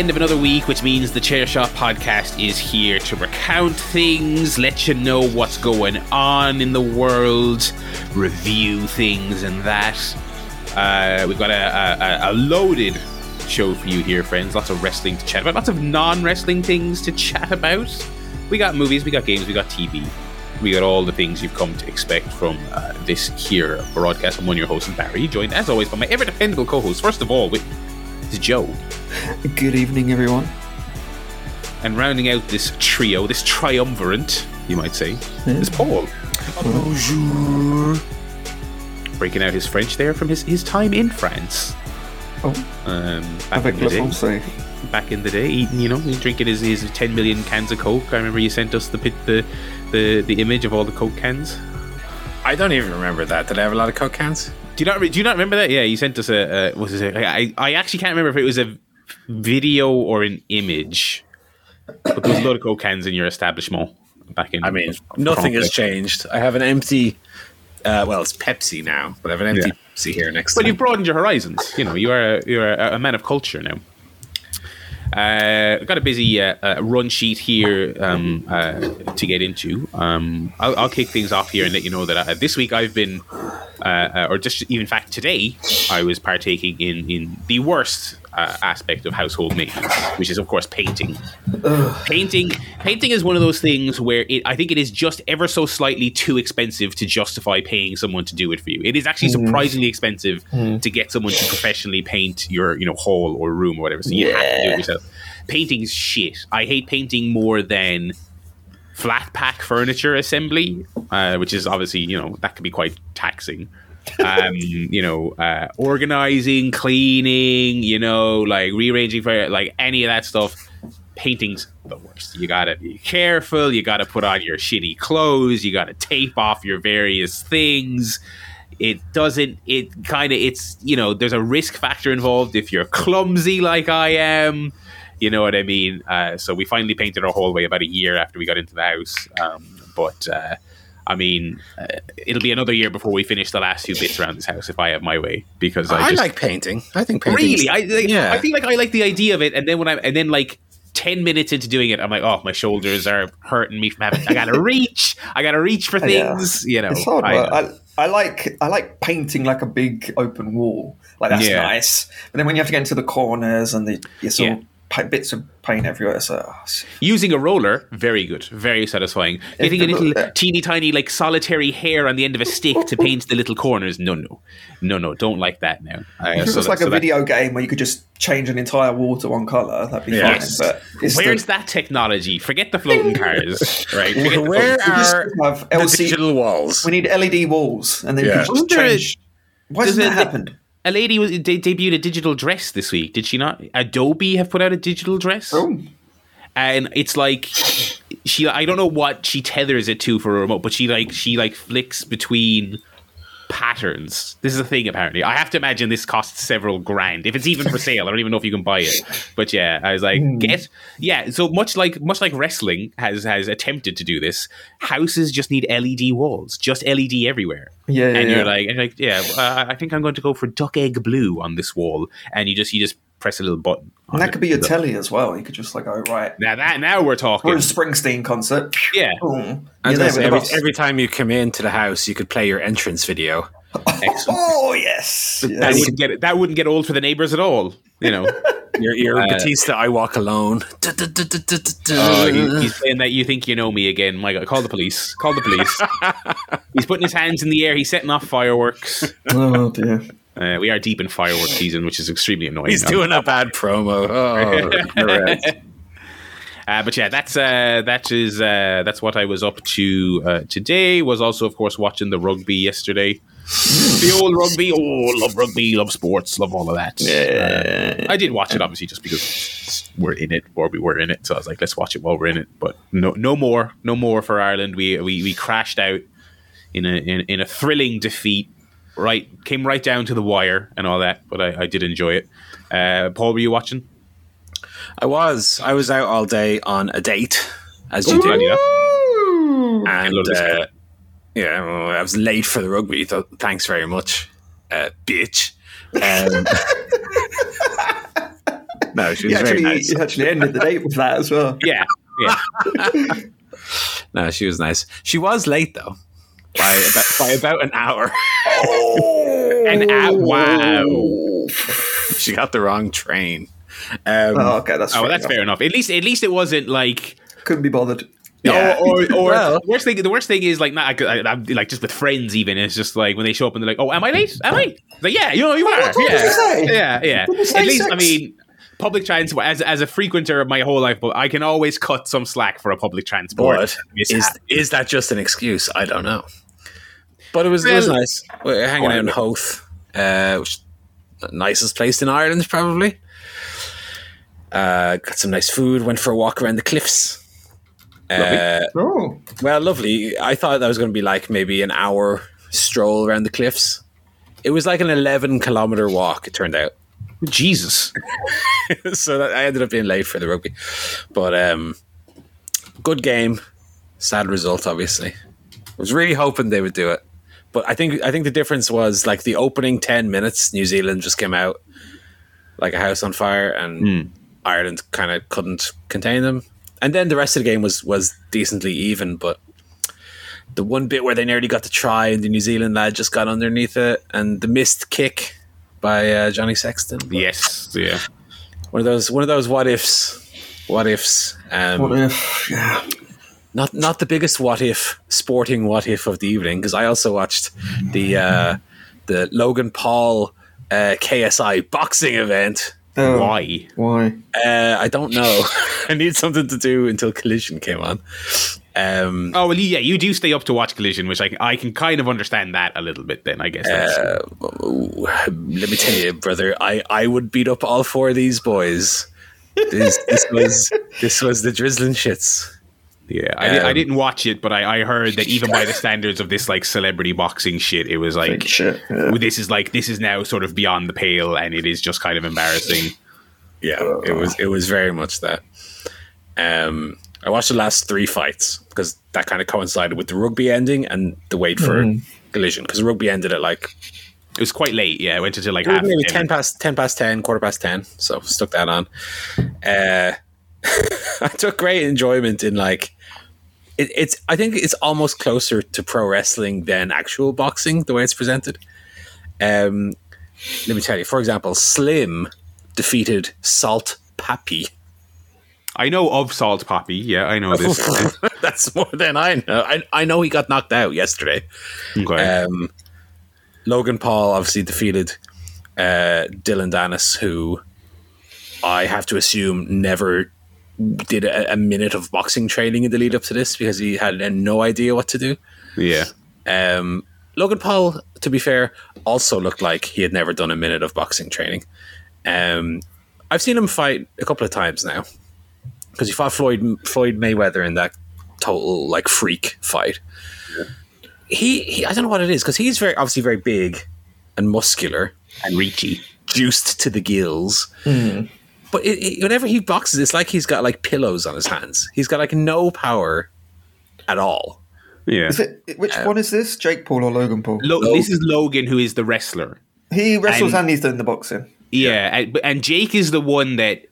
end of another week, which means the Chair Shot podcast is here to recount things, let you know what's going on in the world, review things and that. Uh, we've got a, a, a loaded show for you here, friends. Lots of wrestling to chat about, lots of non wrestling things to chat about. We got movies, we got games, we got TV. We got all the things you've come to expect from uh, this here broadcast. I'm one of your hosts, Barry, joined as always by my ever dependable co host, first of all, with is Joe. Good evening, everyone. And rounding out this trio, this triumvirate, you might say, is Paul. Bonjour. Breaking out his French there from his, his time in France. Oh, Um, back, avec in the day, back in the day, eating, you know, drinking his, his 10 million cans of Coke. I remember you sent us the pit, the, the, the image of all the Coke cans. I don't even remember that. Did I have a lot of Coke cans? Do you not re- do you not remember that? Yeah, you sent us a, a was it? I actually can't remember if it was a video or an image. But there was a lot of coke cans in your establishment back in. I mean, nothing has changed. I have an empty. Uh, well, it's Pepsi now, but I have an empty Yeah. Pepsi here next Well, to you've broadened your horizons. You know, you are a, you are a man of culture now. Uh, I've got a busy uh, uh, run sheet here um, uh, to get into. Um, I'll, I'll kick things off here and let you know that uh, this week I've been, uh, or just even in fact today, I was partaking in in the worst uh, aspect of household maintenance, which is of course painting. Painting, painting is one of those things where it, I think it is just ever so slightly too expensive to justify paying someone to do it for you. It is actually surprisingly expensive to get someone to professionally paint your, you know, hall or room or whatever. So you have to do it yourself. Painting is shit. I hate painting more than flat pack furniture assembly, uh, which is obviously you know that can be quite taxing. Um, you know, uh, organizing, cleaning, you know, like rearranging for like any of that stuff. Painting's the worst. You gotta be careful. You gotta put on your shitty clothes. You gotta tape off your various things. It doesn't. It kind of. It's you know. There's a risk factor involved if you're clumsy like I am. You know what I mean? Uh, so we finally painted our hallway about a year after we got into the house. Um, but uh, I mean, uh, it'll be another year before we finish the last few bits around this house if I have my way. Because I, I just, like painting. I think painting. really, I like, Yeah. I feel like I like the idea of it, and then when I'm and then like. 10 minutes into doing it, I'm like, oh, my shoulders are hurting me from having. I gotta reach. I gotta reach for Yeah. things. You know, It's hard. I-. I, I like I like painting like a big open wall. Like that's Yeah. nice. But then when you have to get into the corners and the you sort Yeah. of bits of paint everywhere, it's uh, Using a roller, very good, very satisfying. Getting a little lo- teeny tiny, like solitary hair on the end of a stick to paint the little corners. No, no, no, no, don't like that now. Uh, if it so was that- like so a that- video game where you could just change an entire wall to one color, that'd be Yes. fine. But Where's the, that technology? Forget the floating cars, right? Forget the Where floating- we just are have the LC digital walls? We need LED walls, and then Yeah. you can just there a- change. Why does hasn't that it- happened? A lady was de- debuted a digital dress this week. Did she not? Adobe have put out a digital dress, Oh, and it's like she. I don't know what she tethers it to for a remote, but she like she like flicks between patterns. This is a thing apparently. I have to imagine this costs several grand. If it's even for sale, I don't even know if you can buy it. But yeah, I was like, get yeah. So much like much like wrestling has has attempted to do this. Houses just need LED walls, just LED everywhere. Yeah, yeah, and you're yeah. like, and you're like, yeah. Uh, I think I'm going to go for duck egg blue on this wall, and you just you just press a little button. and that it. could be your telly as well. You could just like, oh right, Now that now we're talking. we're in Springsteen concert. Yeah, Boom. I was You're gonna there say, the every, every time you come into the house, you could play your entrance video. excellent. Oh yes, That yes. wouldn't get that wouldn't get old for the neighbors at all. You know. Your, your Uh, Batista, I walk alone. Oh, he- he's saying that you think you know me again. My God, call the police. Call the police. he's putting his hands in the air. He's setting off fireworks. oh dear. Uh, we are deep in fireworks season, which is extremely annoying. He's doing a bad promo. Oh. Uh, but yeah, that's uh, that is uh, that's what I was up to uh, today. Was also, of course, watching the rugby yesterday. the old rugby. Oh, love rugby, love sports, love all of that. Yeah. I did watch it obviously just because we're in it or we were in it. So I was like, let's watch it while we're in it. But no, no more, no more for Ireland. We we, we crashed out in a in, in a thrilling defeat. Right, came right down to the wire and all that. But I, I did enjoy it. Uh, Paul, were you watching? I was. I was out all day on a date, as you do. Yeah. And love this guy. uh, yeah, well, I was late for the rugby. So thanks very much, uh, bitch. Um, No, she He was very actually, nice. he actually ended the date with that as well. Yeah, yeah. No, she was nice. She was late though, by about, by about an hour. And uh, wow. she got the wrong train. Um, Oh, okay, that's Oh, fair that's enough. fair enough. At least, at least it wasn't like. Couldn't be bothered. Yeah. Or, or, or Well- the worst thing. The worst thing is like not I, I, like just with friends. Even it's just like when they show up and they're like, "Oh, am I late? Am I?" It's Like, yeah, you know, you are. what time yeah. did you say? yeah, yeah. Did At least, I mean, public transport. As as a frequenter of my whole life, but I can always cut some slack for a public transport. but mishap. is is that just an excuse? I don't know. But it was it was nice. We were hanging out in Howth, uh, which the nicest place in Ireland, probably. Uh, got some nice food. Went for a walk around the cliffs. Uh, Oh, well, lovely. I thought that was going to be like maybe an hour stroll around the cliffs. It was like an eleven kilometer walk. It turned out. Jesus. so that I ended up being late for the rugby. But um, good game. Sad result, obviously. I was really hoping they would do it, but I think I think the difference was like the opening ten minutes, New Zealand just came out like a house on fire, and Ireland kind of couldn't contain them. And then the rest of the game was was decently even, but the one bit where they nearly got to try and the New Zealand lad just got underneath it, and the missed kick by uh, Johnny Sexton. Yes. Yeah. one of those one of those what ifs what ifs um what if? Yeah. not not the biggest what if sporting what if of the evening because i also watched the uh the logan paul uh ksi boxing event Oh, Why? Why? uh i don't know i need something to do until collision came on um Oh well, yeah. You do stay up to watch Collision, which I I can kind of understand that a little bit. Then I guess. That's, uh, let me tell you brother i i would beat up all four of these boys this, this was this was the drizzling shits Yeah, I, di- I Um, didn't watch it, but I, I heard that even by the standards of this like celebrity boxing shit, it was like shit. Yeah. this is like this is now sort of beyond the pale, and it is just kind of embarrassing. Yeah, it was it was very much that. Um, I watched the last three fights because that kind of coincided with the rugby ending and the wait for collision because rugby ended at like It was quite late. Yeah, I went until like half. maybe 10. ten past ten past ten, quarter past ten. So stuck that on. Uh, I took great enjoyment in like it, it's. I think it's almost closer to pro wrestling than actual boxing the way it's presented. Um, let me tell you. For example, Slim defeated Salt Papi. I know of Salt Papi. Yeah, I know this. That's more than I know. I, I know he got knocked out yesterday. okay. Um, Logan Paul obviously defeated uh, Dillon Danis, who I have to assume never did a, a minute of boxing training in the lead up to this because he had no idea what to do. yeah. Um, Logan Paul, to be fair, also looked like he had never done a minute of boxing training. Um, I've seen him fight a couple of times now because he fought Floyd Floyd Mayweather in that total like freak fight. He, he I don't know what it is because he's very obviously very big and muscular, And Ricci. juiced to the gills. Mm-hmm. But it, it- whenever he boxes, it's like he's got like pillows on his hands. He's got like no power at all. Yeah. Is it, which um, one is this? Jake Paul or Logan Paul? Lo- this is Logan, who is the wrestler. He wrestles And- and he's doing the boxing. Yeah, and, and Jake is the one that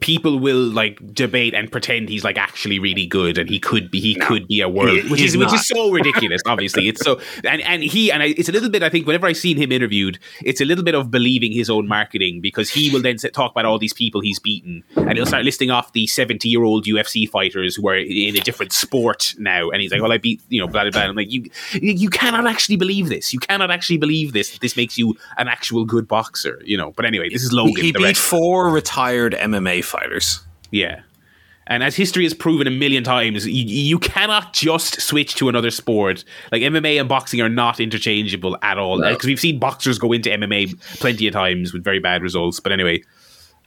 people will like debate and pretend he's like actually really good and he could be he could be a world he- which is which is so ridiculous obviously. It's so and and he and I, it's a little bit I think whenever i've seen him interviewed it's a little bit of believing his own marketing because he will then say, talk about all these people he's beaten and he'll start listing off the 70 year old UFC fighters who are in a different sport now. And he's like well I beat you know blah blah blah. I'm like you you cannot actually believe this. You cannot actually believe this this makes you an actual good boxer you know? But anyway this is Logan He beat four retired MMA fighters. Yeah. And as history has proven a million times, you, you cannot just switch to another sport. Like MMA and boxing are not interchangeable at all. Because we've seen boxers go into MMA plenty of times with very bad results. But anyway,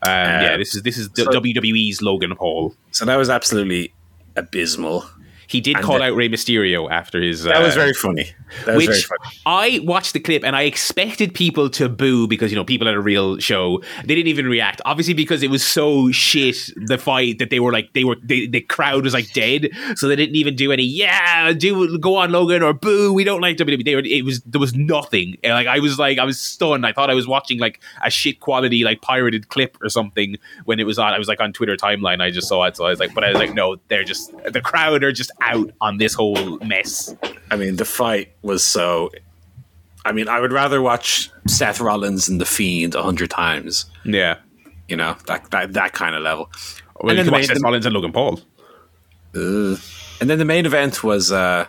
um, yeah, this is this is so- WWE's Logan Paul. So that was absolutely abysmal. He did And call the- out Rey Mysterio after his. That was uh, very funny. That was very which funny. I watched the clip and I expected people to boo because you know people at a real show they didn't even react obviously because it was so shit the fight that they were like they were they, the crowd was like dead so they didn't even do any yeah do go on Logan or boo we don't like WWE they were, it was there was nothing And, like I was like I was stunned I thought I was watching like a shit quality like pirated clip or something when it was on I was like on Twitter timeline I just saw it so I was like but I was like no they're just the crowd are just out on this whole mess I mean, the fight was so. I mean, I would rather watch Seth Rollins and the Fiend a hundred times. yeah You know that that that kind of level. well, And then the watch main- Seth Rollins and Logan Paul Ugh. And then the main event was uh,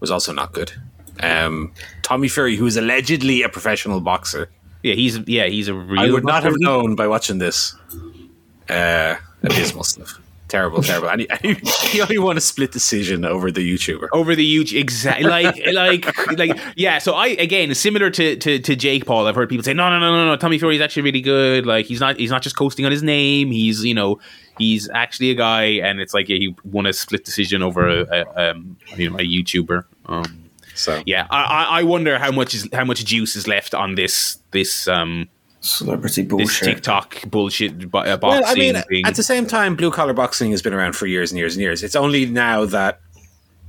was also not good. Um, Tommy Fury, who is allegedly a professional boxer, Yeah, he's yeah, he's a real. I would not have known by watching this. Uh, abysmal stuff. Terrible, terrible. And he only won a split decision over the YouTuber. over the huge exactly like like like yeah. So I again similar to, to to Jake Paul. I've heard people say no no no no no. Tommy Fury is actually really good. Like he's not he's not just coasting on his name. He's you know he's actually a guy, and it's like yeah, he won a split decision over a, a um you know a YouTuber. Um, So yeah, I I I wonder how much is how much juice is left on this this um Celebrity this bullshit. TikTok bullshit bo- uh, Well, I mean, thing. at the same time, blue collar boxing has been around for years and years and years. It's only now that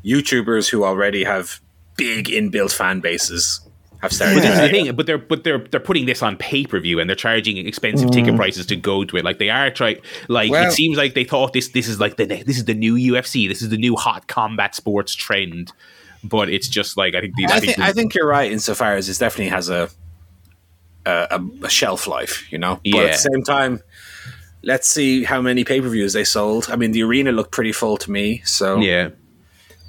YouTubers who already have big inbuilt fan bases have started. But this is the thing, but they're but they're they're putting this on pay per view and they're charging expensive ticket prices to go to it. Like they are trying. Like Well- it seems like they thought this this is like the this is the new UFC. This is the new hot combat sports trend. But it's just like I think the, I think I think you're right insofar as it definitely has a a, a shelf life, you know. But at the same time, let's see how many pay per views they sold. I mean, the arena looked pretty full to me, so yeah,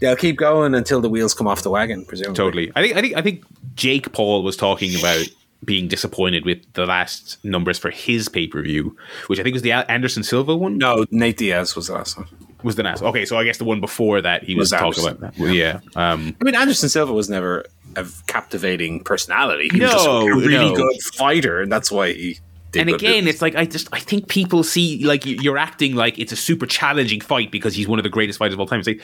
they'll keep going until the wheels come off the wagon. Presumably, totally. I think I think I think Jake Paul was talking about being disappointed with the last numbers for his pay per view, which I think was the Anderson Silva one. No, Nate Diaz was the last one. Was the last. Okay, so I guess the one before that he was, Was talking about. That. Yeah. Um, I mean, Anderson Silva was never a captivating personality. He was just No, a really no. good fighter, and that's why he. Did and again, it's like I just I think people see like you- you're acting like it's a super challenging fight because he's one of the greatest fighters of all time. It's like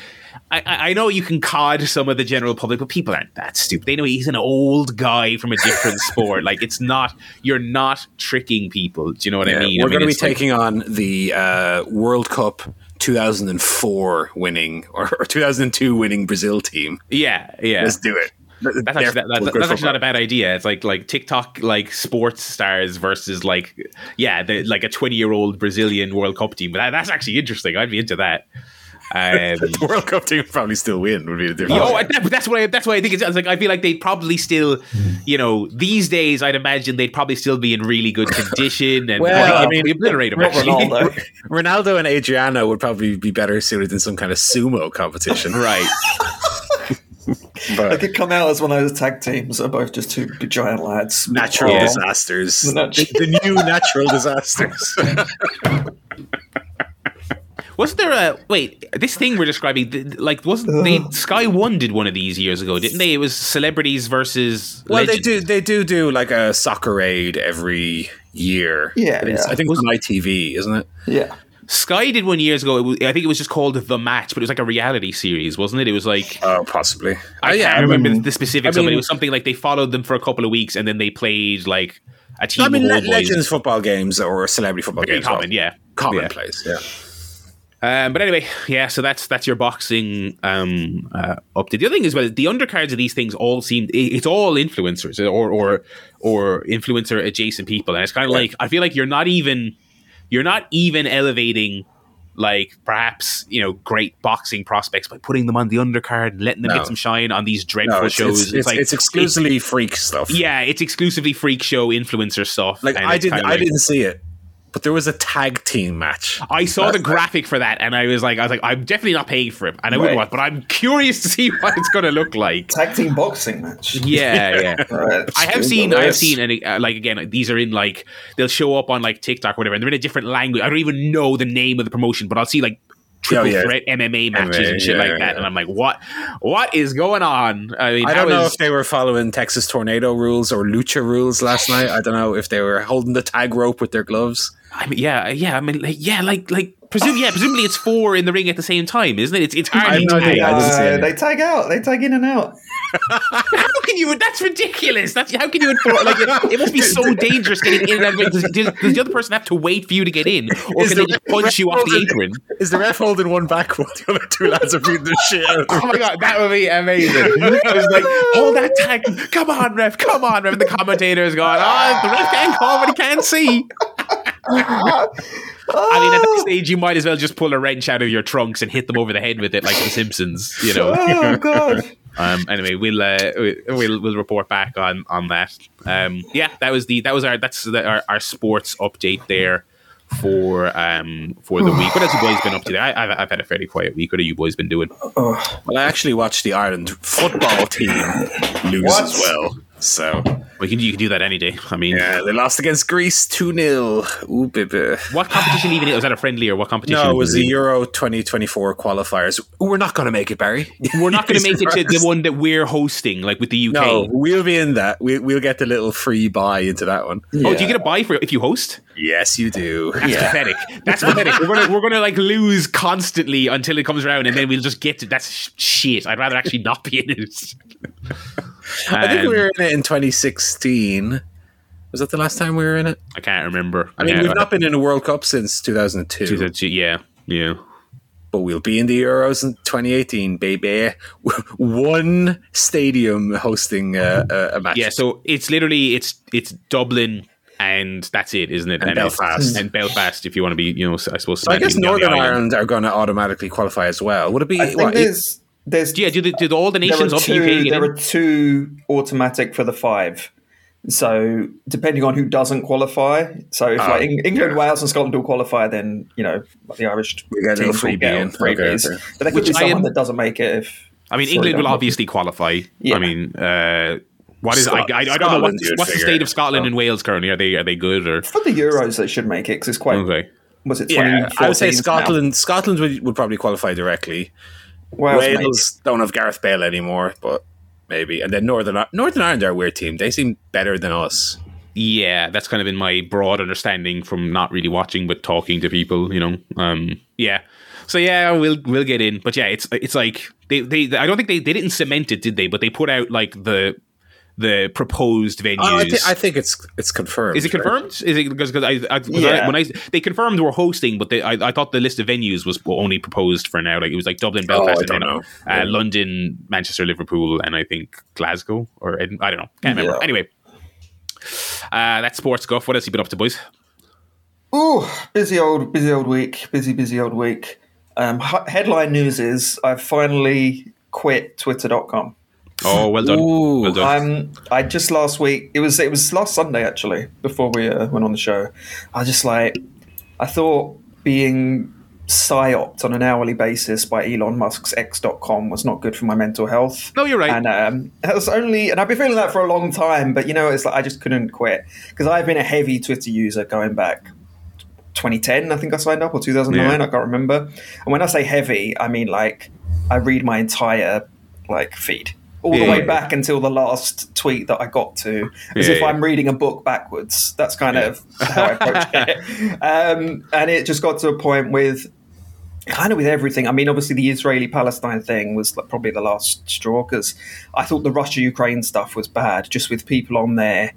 I, I know you can cod some of the general public, but people aren't that stupid. They know he's an old guy from a different sport. Like it's not you're not tricking people. Do you know what I mean? we're I mean, going to be like- taking on the uh, World Cup 2004 winning or, or 2002 winning Brazil team. yeah, yeah. Let's do it. That's actually, that, that- that's actually not a bad idea. It's like like TikTok like sports stars versus like yeah, the, like a twenty year old Brazilian World Cup team. But that, that's actually interesting. I'd be into that. Um, the World Cup team would probably still win. Would be the difference. Oh, that, that's what I, that's why I think it's, it's like I feel like they'd probably still, you know, these days I'd imagine they'd probably still be in really good condition and Well, I I mean, mean, obliterate them. Not Ronaldo. Ronaldo and Adriano would probably be better suited in some kind of sumo competition. right? They But could come out as one of those tag teams. They're both just two giant lads. natural Yeah. disasters. The nat- the, the new natural disasters. Wasn't there a wait? This thing we're describing, like, wasn't they? Sky One did one of these years ago, didn't they? It was celebrities versus. well, they do. They do do like a soccer aid every year. Yeah, yeah. I think it was on ITV, isn't it? Yeah. Sky did one years ago. It was, I think it was just called The Match, but it was like a reality series, wasn't it? It was like Oh, possibly. I yeah, can't remember mean- the specifics I of it. It was something like they followed them for a couple of weeks and then they played like a team I mean, of le- boys. Legends football games or celebrity football Very games. common, yeah. Commonplace, yeah. Um, but anyway, yeah. So that's that's your boxing um, uh, update. The other thing is, well, the undercards of these things all seem it's all influencers or or or influencer adjacent people, and it's kind of like I feel like you're not even you're not even elevating like perhaps you know great boxing prospects by putting them on the undercard and letting them No. get some shine on these dreadful No, it's, shows. it's, it's, like it's exclusively freak stuff. yeah, it's exclusively freak show influencer stuff. Like I didn't, I like- didn't see it, but there was a tag team match. I saw the graphic for that, and I was like, I was like, I'm definitely not paying for it, and I wouldn't Right. watch, but I'm curious to see what it's going to look like. Tag team boxing match. Yeah, yeah. Right. I have seen, I have seen, and uh, like again, these are in like they'll show up on like TikTok or whatever, and they're in a different language. I don't even know the name of the promotion, but I'll see like triple Oh, yeah. threat MMA matches and shit yeah, like that, yeah. and I'm like, what, what is going on? I mean, I don't know is- if they were following Texas Tornado rules or Lucha rules last night. I don't know if they were holding the tag rope with their gloves. I mean, yeah, yeah. I mean, like, yeah, like, like Presumably, yeah, presumably it's four in the ring at the same time, isn't it? It's it's hard I have to no idea. tag. I didn't see Uh, they tag out. They tag in and out. How can you? That's ridiculous. That's how can you enforce? Like it, it must be so dangerous getting in and out. of the ring. Does, does, does the other person have to wait for you to get in, or Is can they the just punch you off the apron? Is the ref holding one back while the other two lads are beating the shit out of Oh my god, that would be amazing. I was like, hold that tag. Come on, ref. Come on, ref. And the commentator is going, oh, the ref can't call, but he can't see. I mean, at that stage, you might as well just pull a wrench out of your trunks and hit them over the head with it, like the Simpsons. You know. Oh god. Um, anyway, we'll uh, we'll we'll report back on on that. Um, yeah, that was the that was our that's the, our, our sports update there for um for the week. What else have you boys been up to? I, I've, I've had a fairly quiet week. What have you boys been doing? Well, I actually watched the Ireland football team lose What? as well. So Well, you can you can do that any day. I mean, yeah, they lost against Greece two 0 Ooh, baby. what competition even was that a friendly or what competition? No, it was the Euro 2024 qualifiers. We're not going to make it, Barry. We're not going to make it to the one that we're hosting, like with the UK. No, we'll be in that. We, we'll get the little free buy into that one. Oh, do you get a buy for if you host? Yes, you do. That's Yeah. pathetic. That's pathetic. We're gonna we're gonna like lose constantly until it comes around, and then we'll just get to that's shit. I'd rather actually not be in it. I think we were in it in 2016. Was that the last time we were in it? I can't remember. I mean, Yeah, we've not been in a World Cup since 2002, 2002, Yeah, yeah. but we'll be in the Euros in 2018, baby. One stadium hosting uh, a, a match. Yeah, so it's literally it's it's Dublin and that's it, isn't it? And it's- Belfast. and Belfast, if you want to be, you know, I suppose. So I guess semantically on the Northern. Ireland are going to automatically qualify as well. Would it be? I think what, there's there's Yeah, do, the, do all the there nations are up UK two there in? are two automatic for the five. So depending on who doesn't qualify, so if Oh, like Eng- England, yeah. Wales, and Scotland all qualify, then you know the Irish We get a little teams will get in. freebies. Okay, okay. But there could Which be I someone am- that doesn't make it. If I mean, England will don't- obviously qualify. Yeah. I mean, uh, what is? I, I, I don't know Scotland, what's, you'd the state of Scotland and Wales currently. Are they are they good or for the Euros they should make it because it's quite. okay? Was it Yeah, I would say 2014 now? Scotland. Scotland would, would probably qualify directly. Wales. Wales don't have Gareth Bale anymore, but maybe. And then Northern Northern Ireland are a weird team. They seem better than us. Yeah, that's kind of been my broad understanding from not really watching but talking to people. You know, um, yeah. So yeah, we'll we'll get in, but yeah, it's it's like they, they I don't think they, they didn't cement it, did they? But they put out like the the proposed venues. Oh, I, thi- I think it's it's confirmed. Is it right? confirmed? Is it because because I, I, 'cause Yeah. I when I they confirmed we're hosting, but they, I, I thought the list of venues was only proposed for now. Like it was like Dublin, Oh, Belfast, I and then, know. Uh, Yeah. London, Manchester, Liverpool, and I think Glasgow or Edin- I don't know. Can't remember. Yeah. Anyway, uh, that's sports guff. What else you been up to, boys? Ooh, busy old, busy old week. Busy, busy old week. Um, headline news is I've finally quit Twitter.com. Oh, well done. Ooh. well done. Um, I just last week. It was it was last Sunday actually. Before we uh, went on the show, I just like, I thought being psyoped on an hourly basis by Elon Musk's X.com was not good for my mental health. no, you're right. And um, that was only, and I've been feeling that for a long time. But you know, it's like I just couldn't quit because I've been a heavy Twitter user going back 2010. I think I signed up or 2009. Yeah. I can't remember. And when I say heavy, I mean like I read my entire like feed all Yeah, the way yeah. back until the last tweet that I got to, as Yeah, if. I'm reading a book backwards. That's kind of how I approach it. Um, and it just got to a point with kind of with everything. I mean, obviously the Israeli Palestine thing was probably the last straw because I thought the Russia Ukraine stuff was bad, just with people on there,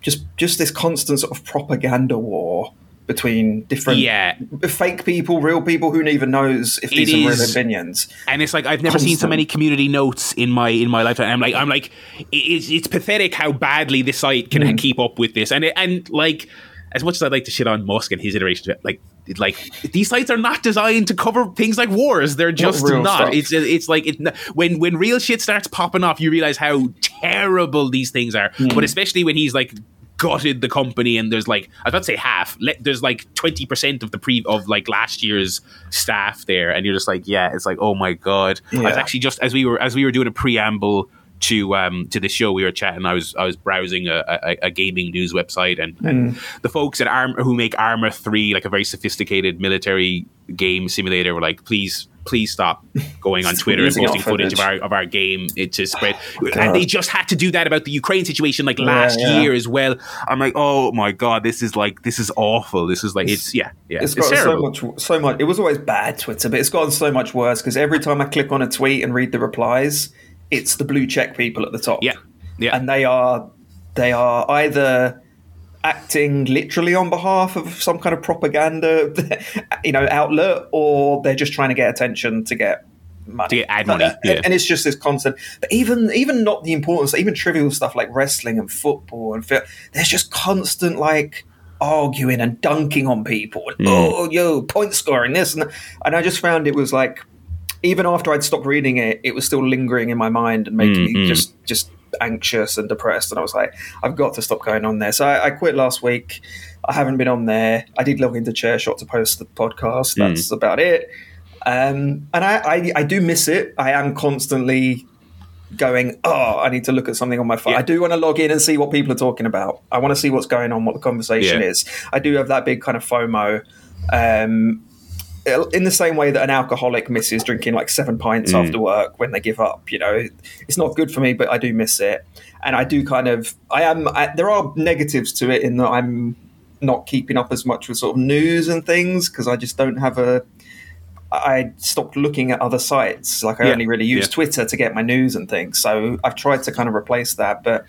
just just this constant sort of propaganda war between different Yeah. fake people, real people, who even knows if these It are real opinions. and it's like I've never seen so many community notes in my in my lifetime. I'm like I'm like it's it's pathetic how badly this site can Mm. keep up with this, and it, and like as much as I'd like to shit on Musk and his iterations, it, like like these sites are not designed to cover things like wars. They're just not. It's it's like it, when when real shit starts popping off, you realize how terrible these things are. Mm. But especially when he's like gutted the company and there's like I was about to say half. Le- there's like 20% of the pre of like last year's staff there. And you're just like yeah it's like oh my god. I was actually just as we were as we were doing a preamble to um to the show we were chatting I was I was browsing a, a, a gaming news website and, and the folks at Arm who make Arma 3 like a very sophisticated military game simulator were like please please stop going on Twitter and posting footage of our of our game it to spread. Oh, and they just had to do that about the Ukraine situation like last yeah. year as well. I'm like, oh my god, this is like this is awful. This is like it's yeah yeah It's it's, got so much, so much. It was always bad Twitter, but it's gotten so much worse because every time I click on a tweet and read the replies, it's the blue check people at the top. Yeah, yeah. and they are they are either acting literally on behalf of some kind of propaganda, you know, outlet, or they're just trying to get attention to get money, To get ad money, And- yeah. And it's just this constant. But even even not the importance, even trivial stuff like wrestling and football and film, there's just constant like arguing and dunking on people and Hmm. oh yo point scoring this and and I just found it was like even after I'd stopped reading it, it was still lingering in my mind and making Mm-hmm. me just just anxious and depressed. And I was like, I've got to stop going on there. So I, I quit last week. I haven't been on there. I did log into Chairshot to post the podcast. Mm. That's about it. Um, and I, I, I do miss it. I am constantly going, oh, I need to look at something on my phone. Yeah. I do want to log in and see what people are talking about. I want to see what's going on, what the conversation Yeah. is. I do have that big kind of FOMO. Um, in the same way that an alcoholic misses drinking like seven pints Mm. after work when they give up, you know, it's not good for me, but I do miss it. And I do kind of, I am, I, there are negatives to it in that I'm not keeping up as much with sort of news and things because I just don't have a, I stopped looking at other sites. Like I Yeah. only really use Yeah. Twitter to get my news and things. So I've tried to kind of replace that. But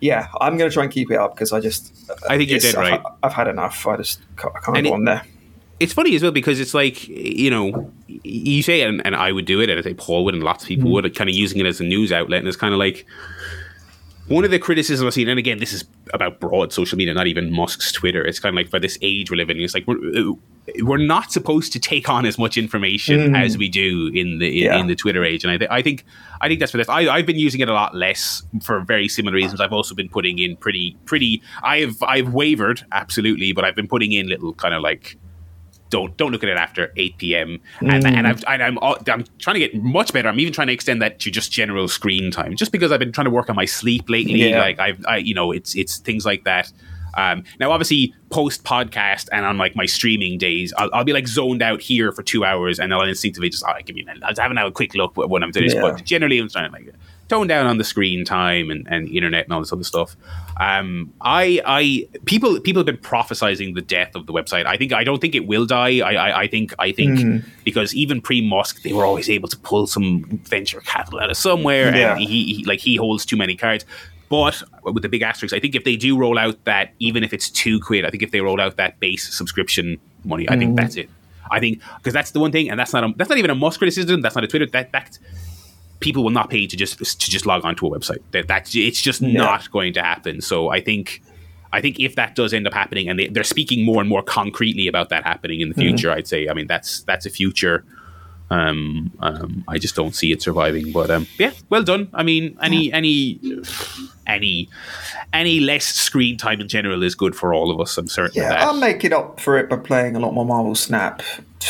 yeah, I'm going to try and keep it up because I just, I think you're dead right. I've, I've had enough. I just I can't And go it- on there. It's funny as well because it's like you know you say and, and I would do it and I say Paul would and lots of people Mm-hmm. would kind of using it as a news outlet and it's kind of like one of the criticisms I've seen and again this is about broad social media not even Musk's Twitter it's kind of like for this age we're living in it's like we're, we're not supposed to take on as much information as we do in the in, Mm. Yeah. in the Twitter age and I, th- I think I think that's for this I, I've been using it a lot less for very similar reasons I've also been putting in pretty pretty I've I've wavered absolutely but I've been putting in little kind of like don't don't look at it after 8 p.m. And, Mm. and, I've, and I'm I'm trying to get much better. I'm even trying to extend that to just general screen time, just because I've been trying to work on my sleep lately. Yeah. Like I've I, you know it's it's things like that. Um, now, obviously, post podcast and on like my streaming days, I'll, I'll be like zoned out here for two hours, and I'll instinctively just, oh, give me, I'll have a quick look when I'm doing this. But generally, I'm trying to like tone down on the screen time and, and internet and all this other stuff. Um, I, I, people, people have been prophesizing the death of the website. I think, I don't think it will die. I, I, I think, I think Hmm. because even pre Musk, they were always able to pull some venture capital out of somewhere, Yeah. and he, he, like, he holds too many cards. But with the big asterisk, I think if they do roll out that, even if it's two quid, I think if they roll out that base subscription money, I think that's it. I think because that's the one thing, and that's not a, that's not even a Musk criticism. That's not a Twitter. That that people will not pay to just to just log onto a website. That that's it's just not going to happen. So I think I think if that does end up happening, and they, they're speaking more and more concretely about that happening in the future, I'd say. I mean, that's that's a future. Um, um, I just don't see it surviving. But um, yeah, well done. I mean, any any any any less screen time in general is good for all of us. I'm certain Yeah, that. I'll make it up for it by playing a lot more Marvel Snap.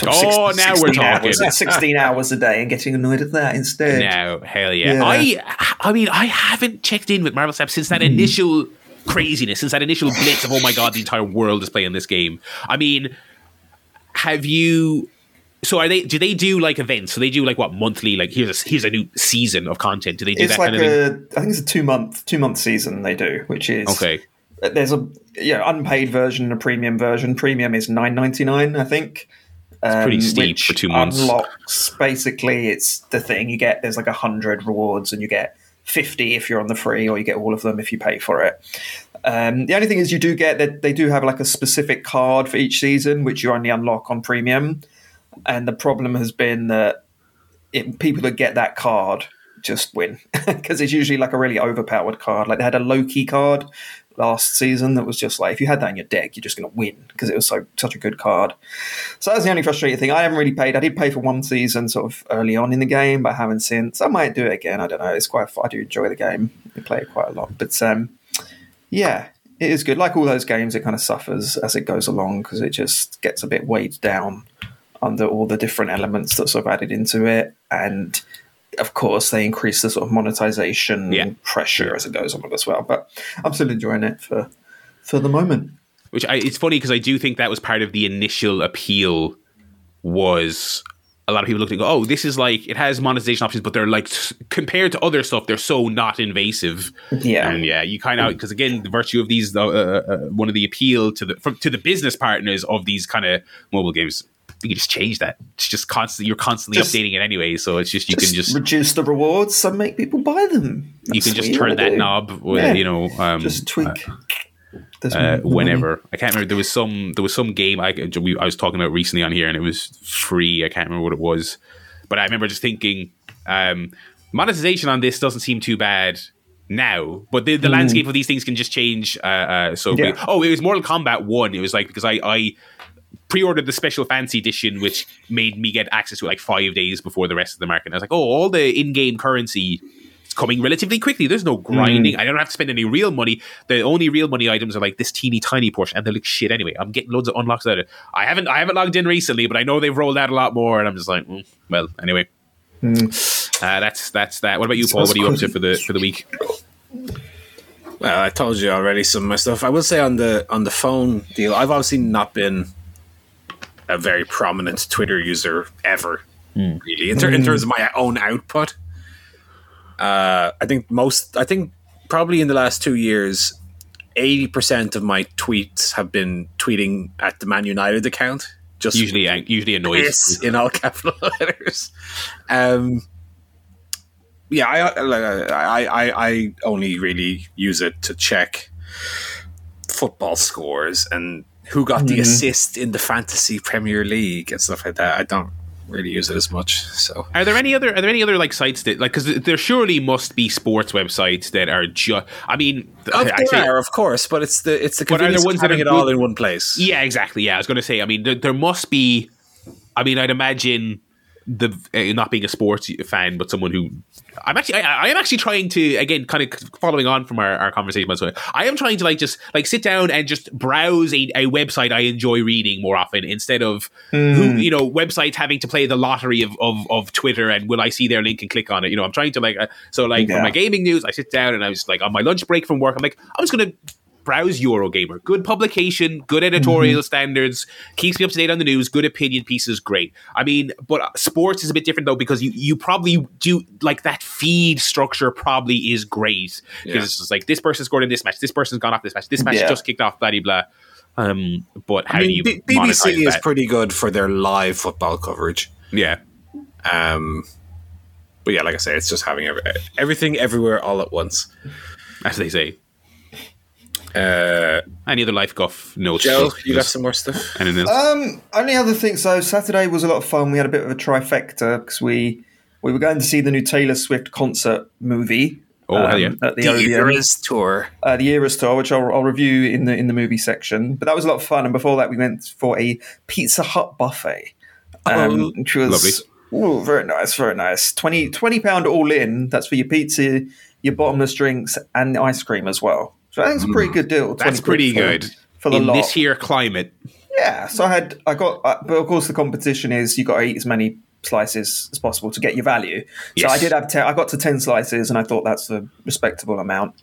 Oh, now we're 16 hours- talking. 16 hours a day and getting annoyed at that instead. Now, hell yeah. Yeah. I I mean, I haven't checked in with Marvel Snap since that hmm. initial craziness, since that initial blitz of oh my god, the entire world is playing this game. I mean, have you so are they do they do like events? So they do like what monthly like here's a here's a new season of content. Do they do It's that like kind of thing? a, I think it's a two month two month season they do, which is Okay. There's a yeah unpaid version and a premium version. Premium is nine ninety nine, I think. It's pretty steep for two months. Unlocks basically it's the thing you get. There's like a hundred rewards, and you get fifty if you're on the free, or you get all of them if you pay for it. Um, the only thing is you do get that they do have like a specific card for each season, which you only unlock on premium. And the problem has been that it, people that get that card just win because it's usually like a really overpowered card. Like they had a Loki card last season that was just like if you had that in your deck, you're just going to win because it was so such a good card. So that's the only frustrating thing. I haven't really paid. I did pay for one season sort of early on in the game, but I haven't since. I might do it again. I don't know. It's quite. I do enjoy the game. I play it quite a lot, but um, yeah, it is good. Like all those games, it kind of suffers as it goes along because it just gets a bit weighed down under all the different elements that sort of added into it, and of course they increase the sort of monetization Yeah. pressure as it goes on as well. But I'm still enjoying it for for the moment. Which I, it's funny because I do think that was part of the initial appeal was a lot of people look and go, "Oh, this is like it has monetization options, but they're like compared to other stuff, they're so not invasive." Yeah. and yeah, you kind of because again, the virtue of these, uh, uh, one of the appeal to the from, to the business partners of these kind of mobile games, you can just change that. It's just constant. You're constantly Just- updating it anyway, so it's just you just, can just reduce the rewards and make people buy them. you can just turn that do. knob, with, Yeah. you know, um, Just tweak. Uh, money. whenever. I can't remember. There was some. There was some game I, we, I was talking about recently on here, and it was free. I can't remember what it was, but I remember just thinking um, monetization on this doesn't seem too bad now. But the, the landscape of these things can just change. Uh, uh, so Yeah. oh, it was Mortal Kombat One. It was like because I. I pre-ordered the special fancy edition which made me get access to it like five days before the rest of the market and i was like oh all the in-game currency it's coming relatively quickly. There's no grinding. I don't have to spend any real money. The only real money items are like this teeny tiny portion, and they look shit anyway. I'm getting loads of unlocks out of it. I haven't I haven't logged in recently, but I know they've rolled out a lot more, and I'm just like, mm, well, anyway. Uh, that's that's that. What about you, Paul? What are you up to for the for the week? Well, I told you already some of my stuff. I will say on the on the phone deal, I've obviously not been a very prominent Twitter user ever, really, in, ter- in terms of my own output. Uh, I think most, I think probably in the last two years, eighty percent of my tweets have been tweeting at the Man United account. Just Usually, usually annoys. in all capital letters. Um, yeah, I, I, I, I only really use it to check football scores and who got the mm-hmm. assist in the fantasy Premier League and stuff like that. I don't really use it as much. So Are there any other? Are there any other like sites that like? Because there surely must be sports websites that are just. I mean, oh, I there say- are, of course, but it's the it's the But are there ones of that having are it all good- in one place. Yeah, exactly. Yeah, I was going to say. I mean, there, there must be. I mean, I'd imagine the uh, not being a sports fan, but someone who I'm actually I, I am actually trying to again kind of following on from our, our conversation about so I am trying to like just like sit down and just browse a, a website I enjoy reading more often instead of who you know websites having to play the lottery of, of of Twitter and will I see their link and click on it. You know, I'm trying to like uh, so like for my gaming news, I sit down and I was like on my lunch break from work, I'm like I'm just gonna browse Eurogamer. Good publication, good editorial standards, keeps me up to date on the news, good opinion pieces, great. I mean, but sports is a bit different though because you you probably do like that feed structure probably is great because Yeah. it's just like this person scored in this match, this person's gone off this match, this match Yeah. just kicked off, blah blah blah. Um, but how I do you B- BBC is that? pretty good for their live football coverage. yeah. Um, but yeah, like I say, it's just having every, everything everywhere all at once. As they say. Uh, Any other life guff notes? Joe, Just- you got some more stuff? anything else? Um, only other thing. So Saturday was a lot of fun. We had a bit of a trifecta because we we were going to see the new Taylor Swift concert movie. Oh, hell yeah. At the, The Odeon, Eras tour. uh, the Eras tour, which I'll, I'll review in the in the movie section. But that was a lot of fun. And before that, we went for a Pizza Hut buffet, um, Oh, which was ooh, very nice, very nice. 20 pound all in. That's for your pizza, your bottomless drinks, and the ice cream as well. So I think it's a pretty good deal. 20. That's pretty for- good. for the In lot. this here climate. Yeah, so I had I got, uh, but of course the competition is you got to eat as many slices as possible to get your value. So Yes. I did have ten, I got to ten slices, and I thought that's a respectable amount.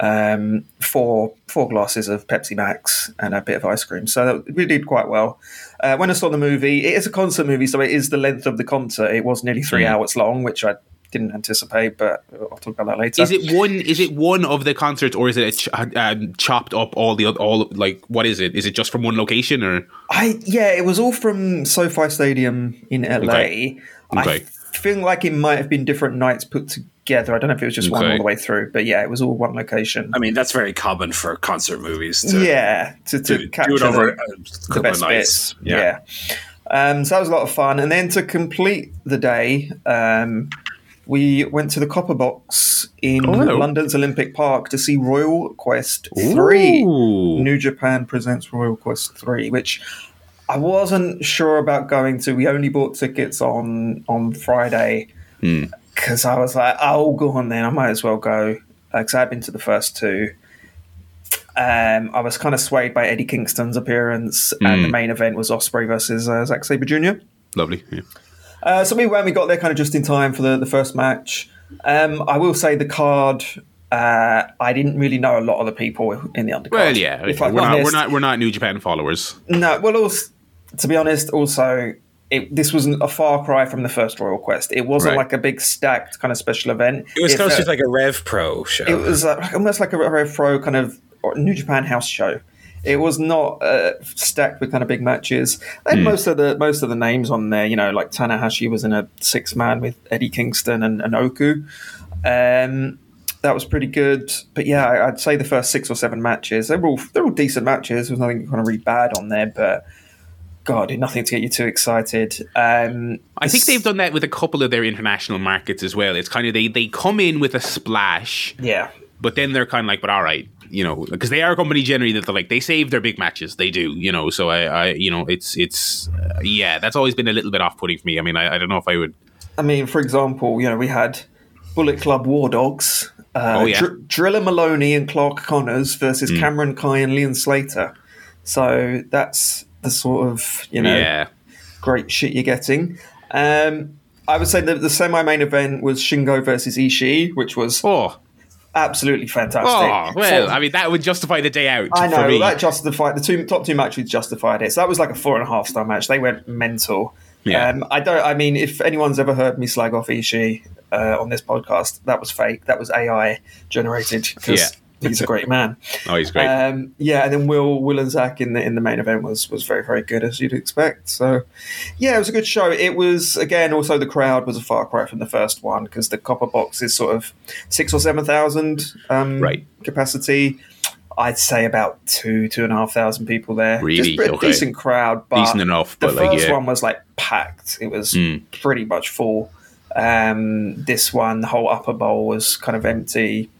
Um, four four glasses of Pepsi Max and a bit of ice cream, so we did quite well. Uh, when I saw the movie, it is a concert movie, so it is the length of the concert. It was nearly three Mm. hours long, which I didn't anticipate, but I'll talk about that later. Is it one? Is it one of the concerts, or is it a ch- um, chopped up all the all like what is it? Is it just from one location or? I yeah, it was all from SoFi Stadium in LA. Okay. I Okay. feel like it might have been different nights put together. I don't know if it was just one all the way through, but yeah, it was all one location. I mean, that's very common for concert movies. To yeah, to, to do, capture do it over the, a the best of nights. bits. Yeah. Um, so that was a lot of fun. And then to complete the day, um, we went to the Copper Box in Oh. London's Olympic Park to see Royal Quest 3. New Japan presents Royal Quest 3, which I wasn't sure about going to. We only bought tickets on on Friday Hmm. because I was like, oh, go on then. I might as well go because I'd been to the first two. Um, I was kind of swayed by Eddie Kingston's appearance, and Hmm. the main event was Ospreay versus uh, Zack Sabre Jr. Lovely. Yeah. Uh, so we when we got there kind of just in time for the, the first match. Um, I will say the card. Uh, I didn't really know a lot of the people in the undercard. Well, yeah. Okay. We're not. We're not. We're not New Japan followers. No, well, also, to be honest, also it, this wasn't a far cry from the first Royal Quest. It wasn't Right. like a big stacked kind of special event. It was close felt- to like a Rev Pro show. it was uh, almost like a Rev Pro kind of or New Japan House show. It was not uh, stacked with kind of big matches. They had most of the most of the names on there. You know, like Tanahashi was in a six man with Eddie Kingston and, and Oku. Um, that was pretty good. But yeah, I'd say the first six or seven matches they were all they're all decent matches. There's nothing kind of really bad on there, but God, nothing to get you too excited. Um, I think they've done that with a couple of their international markets as well. It's kind of they they come in with a splash, yeah. but then they're kind of like, but all right, you know, because they are a company generally that they're like they save their big matches. They do, you know. So I, I you know, it's it's uh, yeah, that's always been a little bit off putting for me. I mean, I, I don't know if I would. I mean, for example, you know, we had Bullet Club War Dogs, uh, Oh, yeah. Dr- Drilla Moloney and Clark Connors versus Mm. Cameron Kai and Leon Slater. So that's the sort of you know Yeah, great shit you're getting. Um, I would say that the semi-main event was Shingo versus Ishii, which was oh, absolutely fantastic. oh, well, I mean, that would justify the day out. I know that justified the two top two matches justified it. So that was like a four and a half star match. They went mental. Yeah. Um, I don't. I mean, if anyone's ever heard me slag off Ishii uh, on this podcast, that was fake. That was AI generated Yeah. He's a great man. oh, he's great. Um, yeah, and then Will Will and Zach in the in the main event was was very very good as you'd expect. So yeah, it was a good show. It was again also the crowd was a far cry from the first one because the copper box is sort of six or seven thousand um, Right. capacity. I'd say about two two and a half thousand people there. Really? Just a Okay. decent crowd, but Decent enough, the but like first yeah, one was like packed. It was Mm. pretty much full. Um, this one, the whole upper bowl was kind of empty